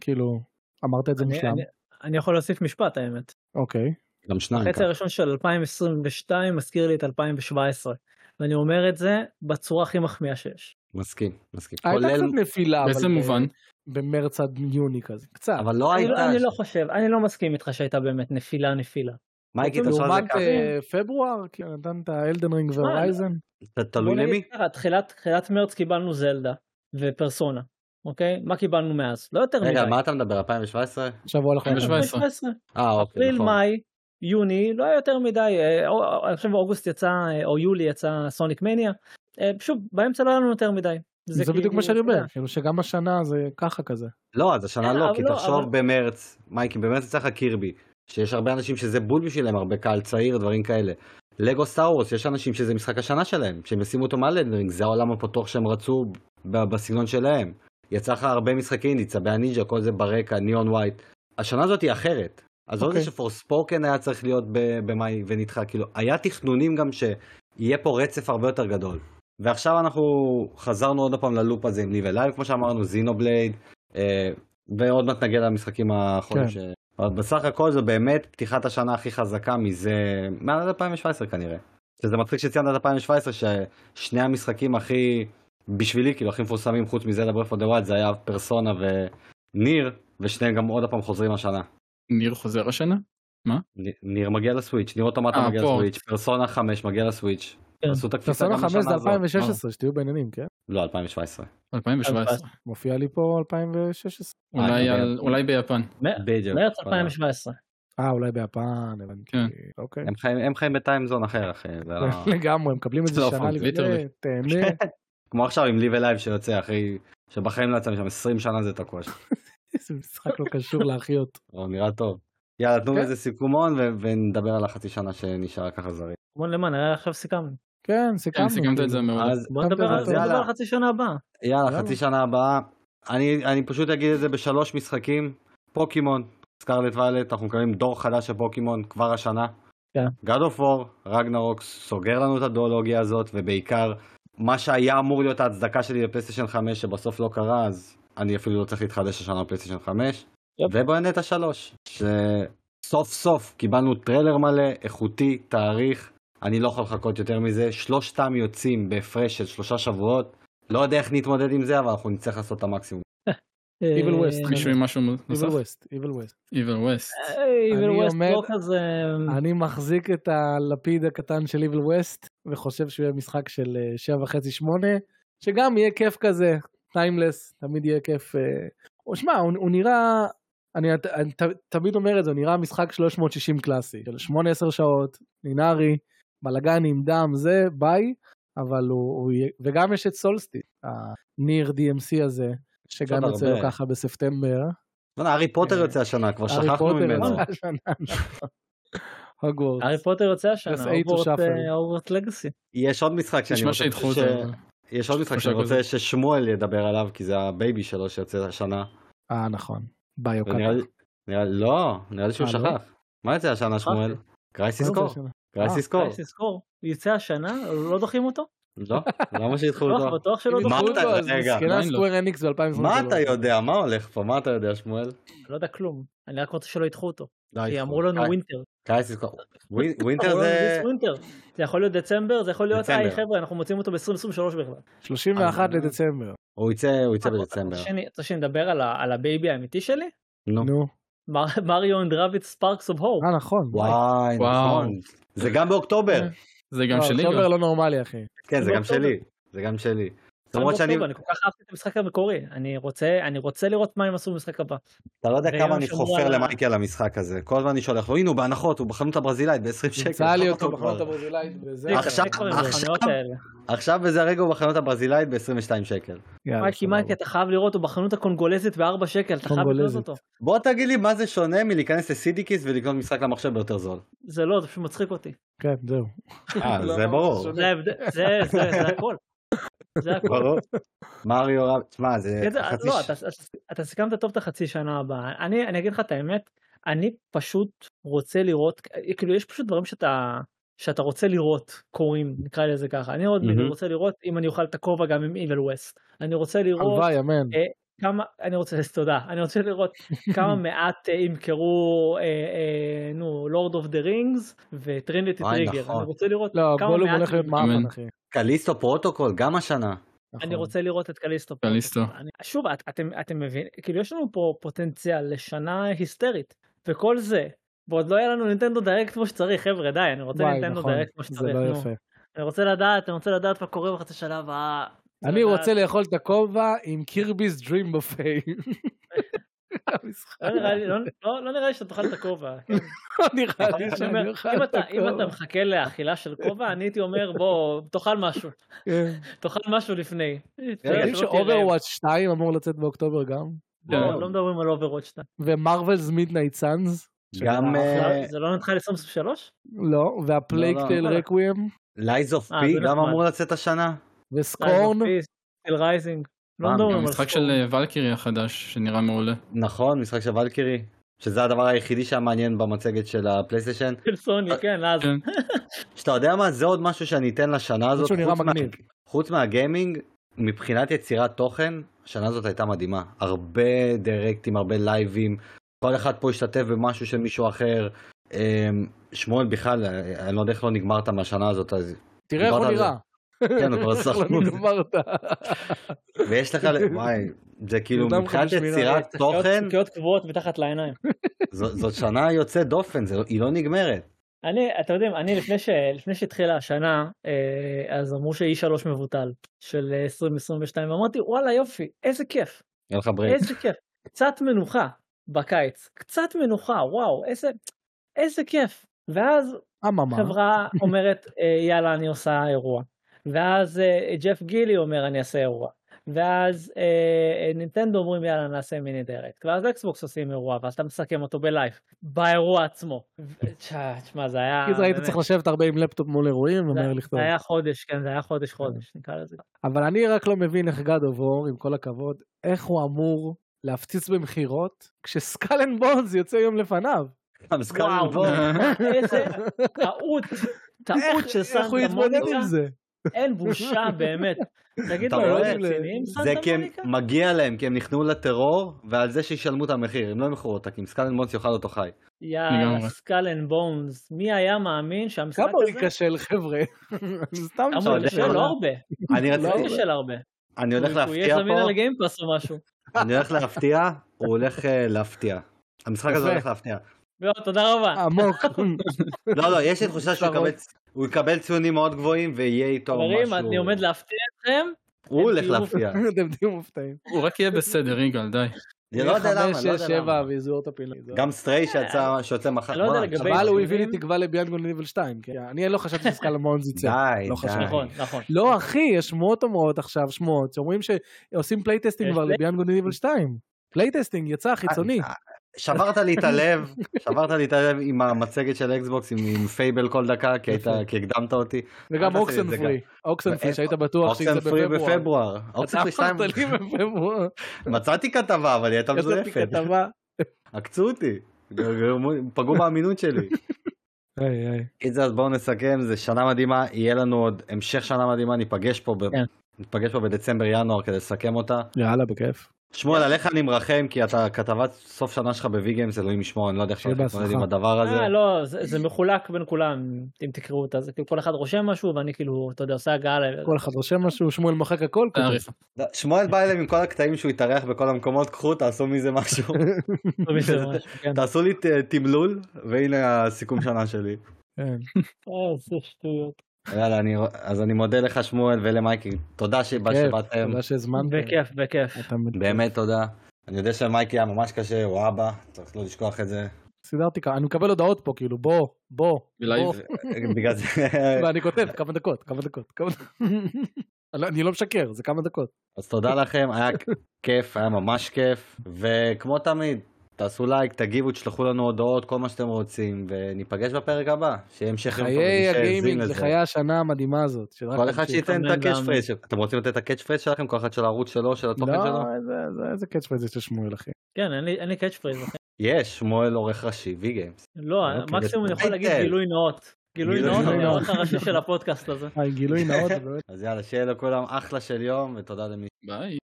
Speaker 4: כאילו, אמרת את זה
Speaker 3: אני-
Speaker 4: מושלם.
Speaker 3: אני- אני יכול להוסיף משפט האמת.
Speaker 4: אוקיי.
Speaker 2: גם שניים
Speaker 3: החצי. הראשון של 2022 מזכיר לי את 2017 ואני אומר את זה בצורה הכי מחמיאה שיש.
Speaker 2: מסכים, מסכים.
Speaker 4: הייתה
Speaker 2: כולל,
Speaker 4: קצת נפילה,
Speaker 1: באיזה מובן?
Speaker 4: במרץ עד יוני כזה, קצת.
Speaker 2: אבל לא
Speaker 3: אני לא-
Speaker 2: הייתה,
Speaker 3: אני לא חושב, אני לא מסכים איתך שהייתה באמת נפילה נפילה.
Speaker 2: מייקי, תחשוב על זה
Speaker 4: לעומת
Speaker 2: ככה,
Speaker 4: אה, פברואר, כי נתנת אלדן רינג
Speaker 3: שמע,
Speaker 4: והורייזן.
Speaker 2: תלוי למי.
Speaker 3: תחילת מרץ קיבלנו זלדה ופרסונה, אוקיי? מה קיבלנו מאז? לא יותר מדי.
Speaker 2: רגע, מה אתה מדבר? 2017?
Speaker 4: עכשיו הוא הולך...
Speaker 1: 2017.
Speaker 3: 2017.
Speaker 2: אה, אוקיי,
Speaker 3: אפריל,
Speaker 2: נכון.
Speaker 3: מאי, יוני, לא היה יותר מדי, אה, אני חושב באוגוסט יצא, אה, או יולי יצא סוניק מניה. שוב, באמצע לא היה לנו יותר מדי.
Speaker 4: זה
Speaker 3: כאילו,
Speaker 4: בדיוק מה שאני אומר, כאילו שגם השנה זה ככה כזה.
Speaker 2: לא, אז השנה לא, כי
Speaker 3: לא,
Speaker 2: תחשוב
Speaker 3: אבל-
Speaker 2: במרץ, מייקי, במרץ יצא לך Kirby, שיש הרבה אנשים שזה בול בשבילם, הרבה קהל צעיר, דברים כאלה. Lego Star Wars, יש אנשים שזה משחק השנה שלהם, שהם ישימו אותו מעל Elden Ring, זה העולם הפתוח שהם רצו בסגנון שלהם. יצא לך הרבה משחקי אינדי, צבי הנינג'ה, כל זה ברקע, Neon White. השנה הזאת היא אחרת. אז לא
Speaker 4: אוקיי.
Speaker 2: זה ש Forspoken היה צריך להיות במאי ונדחה, כאילו, היה תכנונים גם שיהיה פה רצף הרבה יותר גדול. ועכשיו אנחנו חזרנו עוד פעם ל loop הזה עם Live A Live, כמו שאמרנו, Xenoblade, אה, ועוד מעט נגיע למשחקים האחרונים.
Speaker 4: כן.
Speaker 2: אבל בסך הכל זו באמת פתיחת השנה הכי חזקה מזה, מאז 2017 כנראה. שזה מצחיק שציינת את 2017, ששני המשחקים הכי, בשבילי, כאילו, הכי מפורסמים חוץ מזה ל Breath of the זה היה Persona ו Nier, ושניהם גם עוד פעם חוזרים השנה.
Speaker 1: Nier חוזר השנה?
Speaker 2: נ- Nier מגיע ל Switch, Nier Automata
Speaker 1: אה,
Speaker 2: מגיע.
Speaker 1: ל
Speaker 2: Switch, Persona 5 מגיע ל Switch.
Speaker 3: כן.
Speaker 2: עשו את הקפיצה
Speaker 4: פרסונה
Speaker 2: גם
Speaker 4: 5
Speaker 2: השנה
Speaker 4: זה
Speaker 2: הזאת.
Speaker 4: 2016, שתהיו בעניינים, כן?
Speaker 2: לא, 2017.
Speaker 1: 2017.
Speaker 4: מופיע לי פה 2016.
Speaker 1: אולי
Speaker 2: אה,
Speaker 1: על- אולי ביפן.
Speaker 2: בדיוק.
Speaker 3: מרץ 2017.
Speaker 4: אה, אולי ביפן, הבנתי.
Speaker 1: כן.
Speaker 4: אוקיי.
Speaker 2: הם חיים, הם חיים ב timezone אחר, אחי. זה לא...
Speaker 4: לגמרי, מקבלים את זה
Speaker 2: לא,
Speaker 4: שנה לפני. תהנה.
Speaker 2: כמו עכשיו עם Live A Live שיוצא, אחי, שבחיים לא יצא משם 20 שנה זה תקוע שם.
Speaker 4: איזה משחק לא קשור לאחיות.
Speaker 2: או, נראה טוב. יאללה, תנו
Speaker 4: כן.
Speaker 2: איזה סיכומון ונדבר על החצי שנה שנשאר ככה זריז.
Speaker 3: בוא נאמר, נראה עכשיו סיכמנו.
Speaker 4: כן,
Speaker 1: כן,
Speaker 4: סיכמנו.
Speaker 1: סיכמת את זה
Speaker 4: כאילו.
Speaker 1: מאוד.
Speaker 2: אז
Speaker 3: בוא נדבר על בוא נדבר. על חצי שנה הבאה.
Speaker 2: יאללה. חצי שנה הבאה. אני, אני פשוט אגיד את זה בשלוש משחקים. פוקימון, סקרלט ואלט, אנחנו מקבלים דור חדש של פוקימון כבר השנה.
Speaker 3: כן.
Speaker 2: God of War, רגנרוק, סוגר לנו את הדואולוגיה הזאת, ובעיקר, מה שהיה אמור להיות ההצדקה שלי ל PlayStation 5, שבסוף לא קרה, אז אני אפילו לא צריך להתחדש השנה ב PlayStation 5.
Speaker 3: יופ.
Speaker 2: ו Bayonetta 3, שסוף סוף קיבלנו טריילר מלא, איכותי, תאריך, אני לא יכול לחכות יותר מזה, שלושתם יוצאים בהפרש של שלושה שבועות, לא יודע איך נתמודד עם זה, אבל אנחנו נצטרך לעשות את המקסימום.
Speaker 4: Evil
Speaker 3: אה,
Speaker 4: West.
Speaker 1: מישהו עם משהו נוסף?
Speaker 4: Evil West, Evil West.
Speaker 1: Evil West.
Speaker 3: אה, Evil
Speaker 4: אני
Speaker 3: West
Speaker 4: עומד-
Speaker 3: לא כזה...
Speaker 4: אני מחזיק את הלפיד הקטן של Evil West, וחושב שהוא יהיה משחק של 7.5-8, שגם יהיה כיף כזה, timeless, תמיד יהיה כיף. אה, או שמע, הוא, הוא נראה, אני, אני ת, תמיד אומר את זה, הוא נראה משחק 360 קלאסי, של 8-10 שעות, לינארי, בלאגנים, דם, זה, ביי, אבל הוא, הוא יהיה, וגם יש את Soulstice, ה Nier DMC הזה, שגם יוצא לו. ככה בספטמבר.
Speaker 2: לא, הארי פוטר
Speaker 4: אה,
Speaker 2: יוצא השנה, כבר שכחנו
Speaker 4: פוטר
Speaker 2: ממנו.
Speaker 4: יוצא השנה, נכון. הוגוורטס.
Speaker 3: הארי פוטר יוצא השנה. Hogwarts Legacy.
Speaker 2: יש עוד משחק שאני רוצה... ש-. יש עוד משחק שאני רוצה. ששמואל ידבר עליו, כי זה ה baby שלו שיוצא השנה.
Speaker 4: אה נכון,
Speaker 2: לי... לא, נראה לי שהוא
Speaker 4: אה, לא?
Speaker 2: שכח. מה יוצא השנה שמואל? קרייסיס קור. קרייסיס קור.
Speaker 3: קרייסיס Core. יוצא השנה? לא דוחים אותו?
Speaker 2: לא? למה שידחו אותו?
Speaker 3: בטוח שלא דוחים
Speaker 2: אתה-
Speaker 3: אותו.
Speaker 4: מסכנה
Speaker 1: לא.
Speaker 4: Square Enix ב-2023.
Speaker 2: מה אתה יודע? מה הולך פה? מה אתה יודע שמואל?
Speaker 3: לא יודע כלום. אני רק רוצה שלא ידחו אותו.
Speaker 2: לא,
Speaker 3: כי. אמרו לנו
Speaker 2: winter. Crisis
Speaker 3: Core. winter
Speaker 2: זה...
Speaker 3: זה יכול להיות דצמבר, זה יכול להיות,
Speaker 2: דצמבר.
Speaker 3: היי חבר'ה, אנחנו מוצאים אותו ב-2023 בכלל.
Speaker 4: 31
Speaker 2: אה,
Speaker 4: לדצמבר.
Speaker 2: הוא יצא יצא בדצמבר.
Speaker 3: רוצה שנדבר על ה baby האמיתי שלי?
Speaker 2: נו.
Speaker 4: נו.
Speaker 3: מר- Mario and Rabbids Sparks of Hope.
Speaker 4: אה נכון.
Speaker 2: וואי,
Speaker 1: וואו.
Speaker 2: נכון. זה גם באוקטובר.
Speaker 1: זה גם
Speaker 4: לא,
Speaker 1: שלי
Speaker 4: אוקטובר
Speaker 1: גם.
Speaker 4: לא נורמלי אחי.
Speaker 2: כן, זה גם
Speaker 3: באוקטובר.
Speaker 2: שלי. זה גם שלי. למרות שאני...
Speaker 3: אני כל כך אהבתי את המשחק המקורי. אני רוצה אני רוצה לראות מה הם עשו במשחק הבא.
Speaker 2: אתה לא יודע כמה אני חופר
Speaker 3: על
Speaker 2: למייקי על המשחק הזה. כל הזמן אני שולח לו, הנה הוא בהנחות, הוא בחנות הברזילאית ב-20 שקל.
Speaker 4: נמצא לי אותו בחנות. הברזילאית וזה.
Speaker 2: עכשיו- בזה הרגע הוא בחנות הברזילאית ב-22 שקל.
Speaker 3: מייקי. מייקי אתה חייב לראות הוא בחנות הקונגולזית ב-4 שקל אתה חייב לקנות. אותו.
Speaker 2: בוא תגיד לי מה זה שונה מלהיכנס לסידיקיס ולקנות משחק למחשב ביותר זול.
Speaker 3: זה לא זה פשוט מצחיק אותי.
Speaker 4: כן זהו.
Speaker 2: אה, זה ברור.
Speaker 4: שונה.
Speaker 3: זה ההבדל- זה- זה זה הכל. זה הכל.
Speaker 2: Mario Rab, תשמע זה חצי
Speaker 3: לא,
Speaker 2: ש...
Speaker 3: אתה- אתה- אתה סיכמת טוב את החצי שנה הבאה. אני אני אגיד לך את האמת, אני פשוט רוצה לראות, כאילו יש פשוט דברים שאתה שאתה רוצה לראות קורים, נקרא לזה ככה. אני עוד
Speaker 2: מהמם.
Speaker 3: רוצה לראות אם אני אוכל את הכובע גם עם Evil West. אני רוצה לראות
Speaker 4: הלוואי אמן.
Speaker 3: כמה, אני רוצה, תודה, אני רוצה לראות כמה מעט אה, ימכרו, אה, אה, נו, Lord of the Rings ו
Speaker 2: Trinity
Speaker 3: Trigger.
Speaker 2: נכון.
Speaker 3: אני רוצה לראות
Speaker 4: לא
Speaker 3: כמה
Speaker 4: Gollum
Speaker 3: מעט
Speaker 4: הולך להיות
Speaker 3: ימכרו.
Speaker 1: אמן.
Speaker 4: מאפן אחי.
Speaker 2: Callisto Protocol גם השנה.
Speaker 4: נכון.
Speaker 3: אני רוצה לראות את
Speaker 1: Callisto.
Speaker 3: אני- שוב, את- אתם אתם מבינים, כאילו יש לנו פה פוטנציאל לשנה היסטרית, וכל זה, ועוד לא היה לנו Nintendo Direct כמו שצריך, חבר'ה, די, אני רוצה
Speaker 4: וואי,
Speaker 3: נינטנדו
Speaker 4: נכון,
Speaker 3: Direct כמו
Speaker 4: זה
Speaker 3: שצריך,
Speaker 4: לא
Speaker 3: נו.
Speaker 4: יפה.
Speaker 3: אני רוצה לדעת, אני רוצה לדעת מה קורה בחצי שנה הבאה.
Speaker 4: אני רוצה לאכול את הכובע עם Kirby's Dream Buffet.
Speaker 3: לא נראה לי- לא- לא- לא נראה לי שאתה תאכל את הכובע. כן.
Speaker 4: נראה לי
Speaker 3: אני
Speaker 4: שאני אוכל
Speaker 3: אם
Speaker 4: את
Speaker 3: אתה- אם אתה
Speaker 4: הכובע.
Speaker 3: מחכה לאכילה של כובע, אני הייתי אומר, בוא, תאכל משהו.
Speaker 4: כן.
Speaker 3: תאכל משהו לפני. תהיה רעב.
Speaker 4: ש Overwatch 2 אמור לצאת באוקטובר גם?
Speaker 3: לא, לא מדברים על Overwatch 2.
Speaker 4: ו Marvel's Midnight Suns?
Speaker 2: גם אה,
Speaker 3: זה לא נדחה ל-23?
Speaker 4: לא, וה Plague
Speaker 2: לא, לא.
Speaker 4: Tale Requiem?
Speaker 2: Lies of
Speaker 3: אה, P
Speaker 2: גם. אמור לצאת השנה.
Speaker 4: ו
Speaker 3: Scorn? Steelrising. לא
Speaker 2: אה,
Speaker 3: מדברים על
Speaker 1: המשחק של
Speaker 3: Scorn.
Speaker 1: אה, Valkyrie החדש שנראה מעולה.
Speaker 2: נכון, משחק של Valkyrie. שזה הדבר היחידי שהיה מעניין במצגת של הפלייסטיישן.
Speaker 3: של סוני, כן, אז.
Speaker 1: כן.
Speaker 2: שאתה יודע מה, זה עוד משהו שאני אתן לשנה הזאת.
Speaker 4: שהוא נראה
Speaker 2: חוץ מה-
Speaker 4: מגניב.
Speaker 2: חוץ מהגיימינג, מבחינת יצירת תוכן, השנה הזאת הייתה מדהימה. הרבה דירקטים, הרבה לייבים, כל אחד פה השתתף במשהו של מישהו אחר. אמ, שמואל בכלל, אה, אני לא יודע איך לא נגמרת מהשנה הזאת, אז
Speaker 4: תראה איך הוא נראה.
Speaker 2: כן, כבר
Speaker 4: לא. נגמרת.
Speaker 2: ויש לך, וואי, זה כאילו מבחינת יצירת תוכן,
Speaker 3: שקיות קבועות מתחת לעיניים.
Speaker 2: זאת שנה יוצאת דופן, זה- היא לא נגמרת.
Speaker 3: אני, אתם יודעים, אני לפני ש- לפני שהתחילה השנה, אה, אז אמרו ש-E3 מבוטל של אה, 2022, אמרתי, וואלה יופי, איזה כיף,
Speaker 2: יהיה לך ברייק.
Speaker 3: איזה כיף. קצת מנוחה בקיץ, קצת מנוחה, וואו, איזה, איזה כיף. ואז
Speaker 4: אממה.
Speaker 3: חברה אומרת אה, יאללה אני עושה אירוע ואז אה, ג'ף גילי אומר אני אעשה אירוע ואז אה, נינטנדו אומרים יאללה נעשה Mini Direct ואז אקסבוקס עושים אירוע ואז אתה מסכם אותו בלייב באירוע עצמו. תשמע, זה היה
Speaker 4: כי זה היית צריך לשבת הרבה עם לפטופ מול אירועים
Speaker 3: זה-
Speaker 4: ומהר לכתוב.
Speaker 3: זה היה חודש כן זה היה חודש חודש נקרא לזה.
Speaker 4: אבל אני רק לא מבין איך God of War, עם כל הכבוד, איך הוא אמור להפציץ במכירות כש Skull and Bones יוצא יום לפניו.
Speaker 3: וואו.
Speaker 2: בוא.
Speaker 3: איזה טעות טעות של
Speaker 4: איך הוא יתמודד
Speaker 3: מוניקה
Speaker 4: עם זה?
Speaker 3: אין בושה באמת. תגיד לו לא? רציניים
Speaker 2: זה כי הם? מגיע להם, כי הם נכנעו לטרור, ועל זה שישלמו את המחיר, הם לא ימכרו אותה, כי אם Skull and Bones יאכל אותו חי.
Speaker 3: יאללה,
Speaker 1: לגמרי.
Speaker 3: Skull and Bones, מי היה מאמין שהמשחק
Speaker 4: כמה הוא
Speaker 3: הזה...
Speaker 4: ייכשל חבר'ה? אני סתם
Speaker 3: כמה הוא
Speaker 2: אתה יודע
Speaker 3: ייכשל? לא הרבה,
Speaker 2: אני
Speaker 3: לא
Speaker 2: רציתי,
Speaker 3: ייכשל הרבה.
Speaker 2: אני הולך
Speaker 3: הוא יהיה
Speaker 2: להפתיע
Speaker 3: זמין
Speaker 2: פה,
Speaker 3: על Game Pass או משהו.
Speaker 2: אני הולך להפתיע, הוא הולך אה, להפתיע. המשחק הזה. הולך להפתיע.
Speaker 3: לא, תודה רבה.
Speaker 4: עמוק.
Speaker 2: לא, לא, יש לי תחושה שהוא יקבל- הוא יקבל ציונים מאוד גבוהים ויהיה איתו
Speaker 3: חברים,
Speaker 2: משהו.
Speaker 3: אני עומד להפתיע אתכם.
Speaker 2: הוא הולך להפתיע.
Speaker 4: אתם תהיו מופתעים.
Speaker 1: הוא רק יהיה בסדר יגאל די.
Speaker 2: אני לא יודע למה,
Speaker 4: חמש,
Speaker 2: לא
Speaker 4: שש,
Speaker 2: יודע
Speaker 4: שבע
Speaker 2: למה.
Speaker 4: ויסגרו את הפינה.
Speaker 2: גם Stray שיצא שיוצא מחר.
Speaker 3: לא יודע לגבי-
Speaker 4: אבל הוא? הביא לי תקווה ל Beyond Good and Evil 2. כי אני לא חשבתי ש Skull and Bones יצא.
Speaker 2: די,
Speaker 4: לא חשוב.
Speaker 2: די.
Speaker 3: נכון, נכון.
Speaker 4: לא אחי, יש שמועות אומרות עכשיו, שמועות, שאומרים שעושים
Speaker 3: playtesting
Speaker 4: כבר
Speaker 3: play-
Speaker 4: ל Beyond Good and Evil 2 playtesting יצא חיצוני.
Speaker 2: שברת לי את הלב, שברת לי את הלב עם המצגת של אקסבוקס, עם, עם Fable כל דקה, כי, היית. כי הקדמת אותי.
Speaker 4: וגם Oxenfree. Oxenfree
Speaker 2: אה,
Speaker 4: שהיית בטוח שיצא
Speaker 2: Oxenfree
Speaker 4: בפברואר.
Speaker 2: בפברואר.
Speaker 4: אתה
Speaker 2: Free 2,
Speaker 4: אמרת לי בפברואר.
Speaker 2: מצאתי כתבה, אבל היא הייתה מזויפת. עקצו אותי. פגעו באמינות שלי. קיצר, אז בואו נסכם, זה שנה מדהימה, יהיה לנו עוד המשך שנה מדהימה, ניפגש פה.
Speaker 3: כן.
Speaker 2: ניפגש פה בדצמבר-ינואר כדי לסכם אותה.
Speaker 4: יאללה, בכיף.
Speaker 2: שמואל, עליך אני מרחם, כי אתה כתבת סוף שנה שלך בווי גיימס, אלוהים ישמור, אני לא יודע איך אתה מתמודד. עם הדבר הזה.
Speaker 3: אה, לא, זה זה מחולק בין כולם, אם תקראו אותה, זה כאילו כל אחד רושם משהו ואני כאילו, אתה יודע, עושה הגעה ל...
Speaker 4: כל אחד רושם משהו, שמואל מוחק הכל.
Speaker 2: שמואל בא אליהם עם כל הקטעים שהוא התארח בכל המקומות, קחו, תעשו מזה משהו.
Speaker 3: כן.
Speaker 2: תעשו לי תמלול, והנה הסיכום שנה שלי.
Speaker 4: כן.
Speaker 3: אה, זה שטויות.
Speaker 2: יאללה, אני, אז אני מודה לך שמואל ולמייקי, תודה שבא-
Speaker 4: כיף,
Speaker 2: שבאתם,
Speaker 4: תודה שהזמנת.
Speaker 3: בכיף, בכיף.
Speaker 2: באמת תודה. אני יודע שלמייקי היה ממש קשה, הוא אבא, צריך לא לשכוח את זה.
Speaker 4: סידרתי ככה, אני מקבל הודעות פה, כאילו, בוא, בוא.
Speaker 1: בלייב.
Speaker 4: בוא.
Speaker 2: בגלל זה,
Speaker 4: ואני כותב, כמה דקות, כמה דקות, כמה דקות. אני לא- אני לא משקר, זה כמה דקות.
Speaker 2: אז תודה לכם, היה כיף, היה ממש כיף, וכמו תמיד, תעשו לייק, תגיבו, תשלחו לנו הודעות, כל מה שאתם רוצים, וניפגש בפרק הבא, שיהיה המשך יום טוב,
Speaker 4: חיי
Speaker 2: ומי שהאזין
Speaker 4: הגיימינג,
Speaker 2: לזה.
Speaker 4: לחיי השנה המדהימה הזאת.
Speaker 2: כל אחד. שייתן את
Speaker 3: ה
Speaker 2: catch. phrase, אתם רוצים לתת את ה catch phrase שלכם, כל אחד של הערוץ שלו, של התוכן
Speaker 4: לא,
Speaker 2: שלו?
Speaker 4: איזה- איזה- catch phrase יש לשמואל, אחי.
Speaker 3: כן, אין לי- catch phrase. אחי.
Speaker 2: יש, שמואל עורך ראשי, V Games.
Speaker 3: לא,
Speaker 4: אוקיי.
Speaker 3: מקסימום אני יכול להגיד. גילוי נאות. גילוי נאות, אני. העורך הראשי של הפודקאסט הזה.
Speaker 4: גילוי נאות, באמת.
Speaker 2: אז יאללה, שיהיה לכולם אחלה של יום, ותודה למי.
Speaker 1: ביי.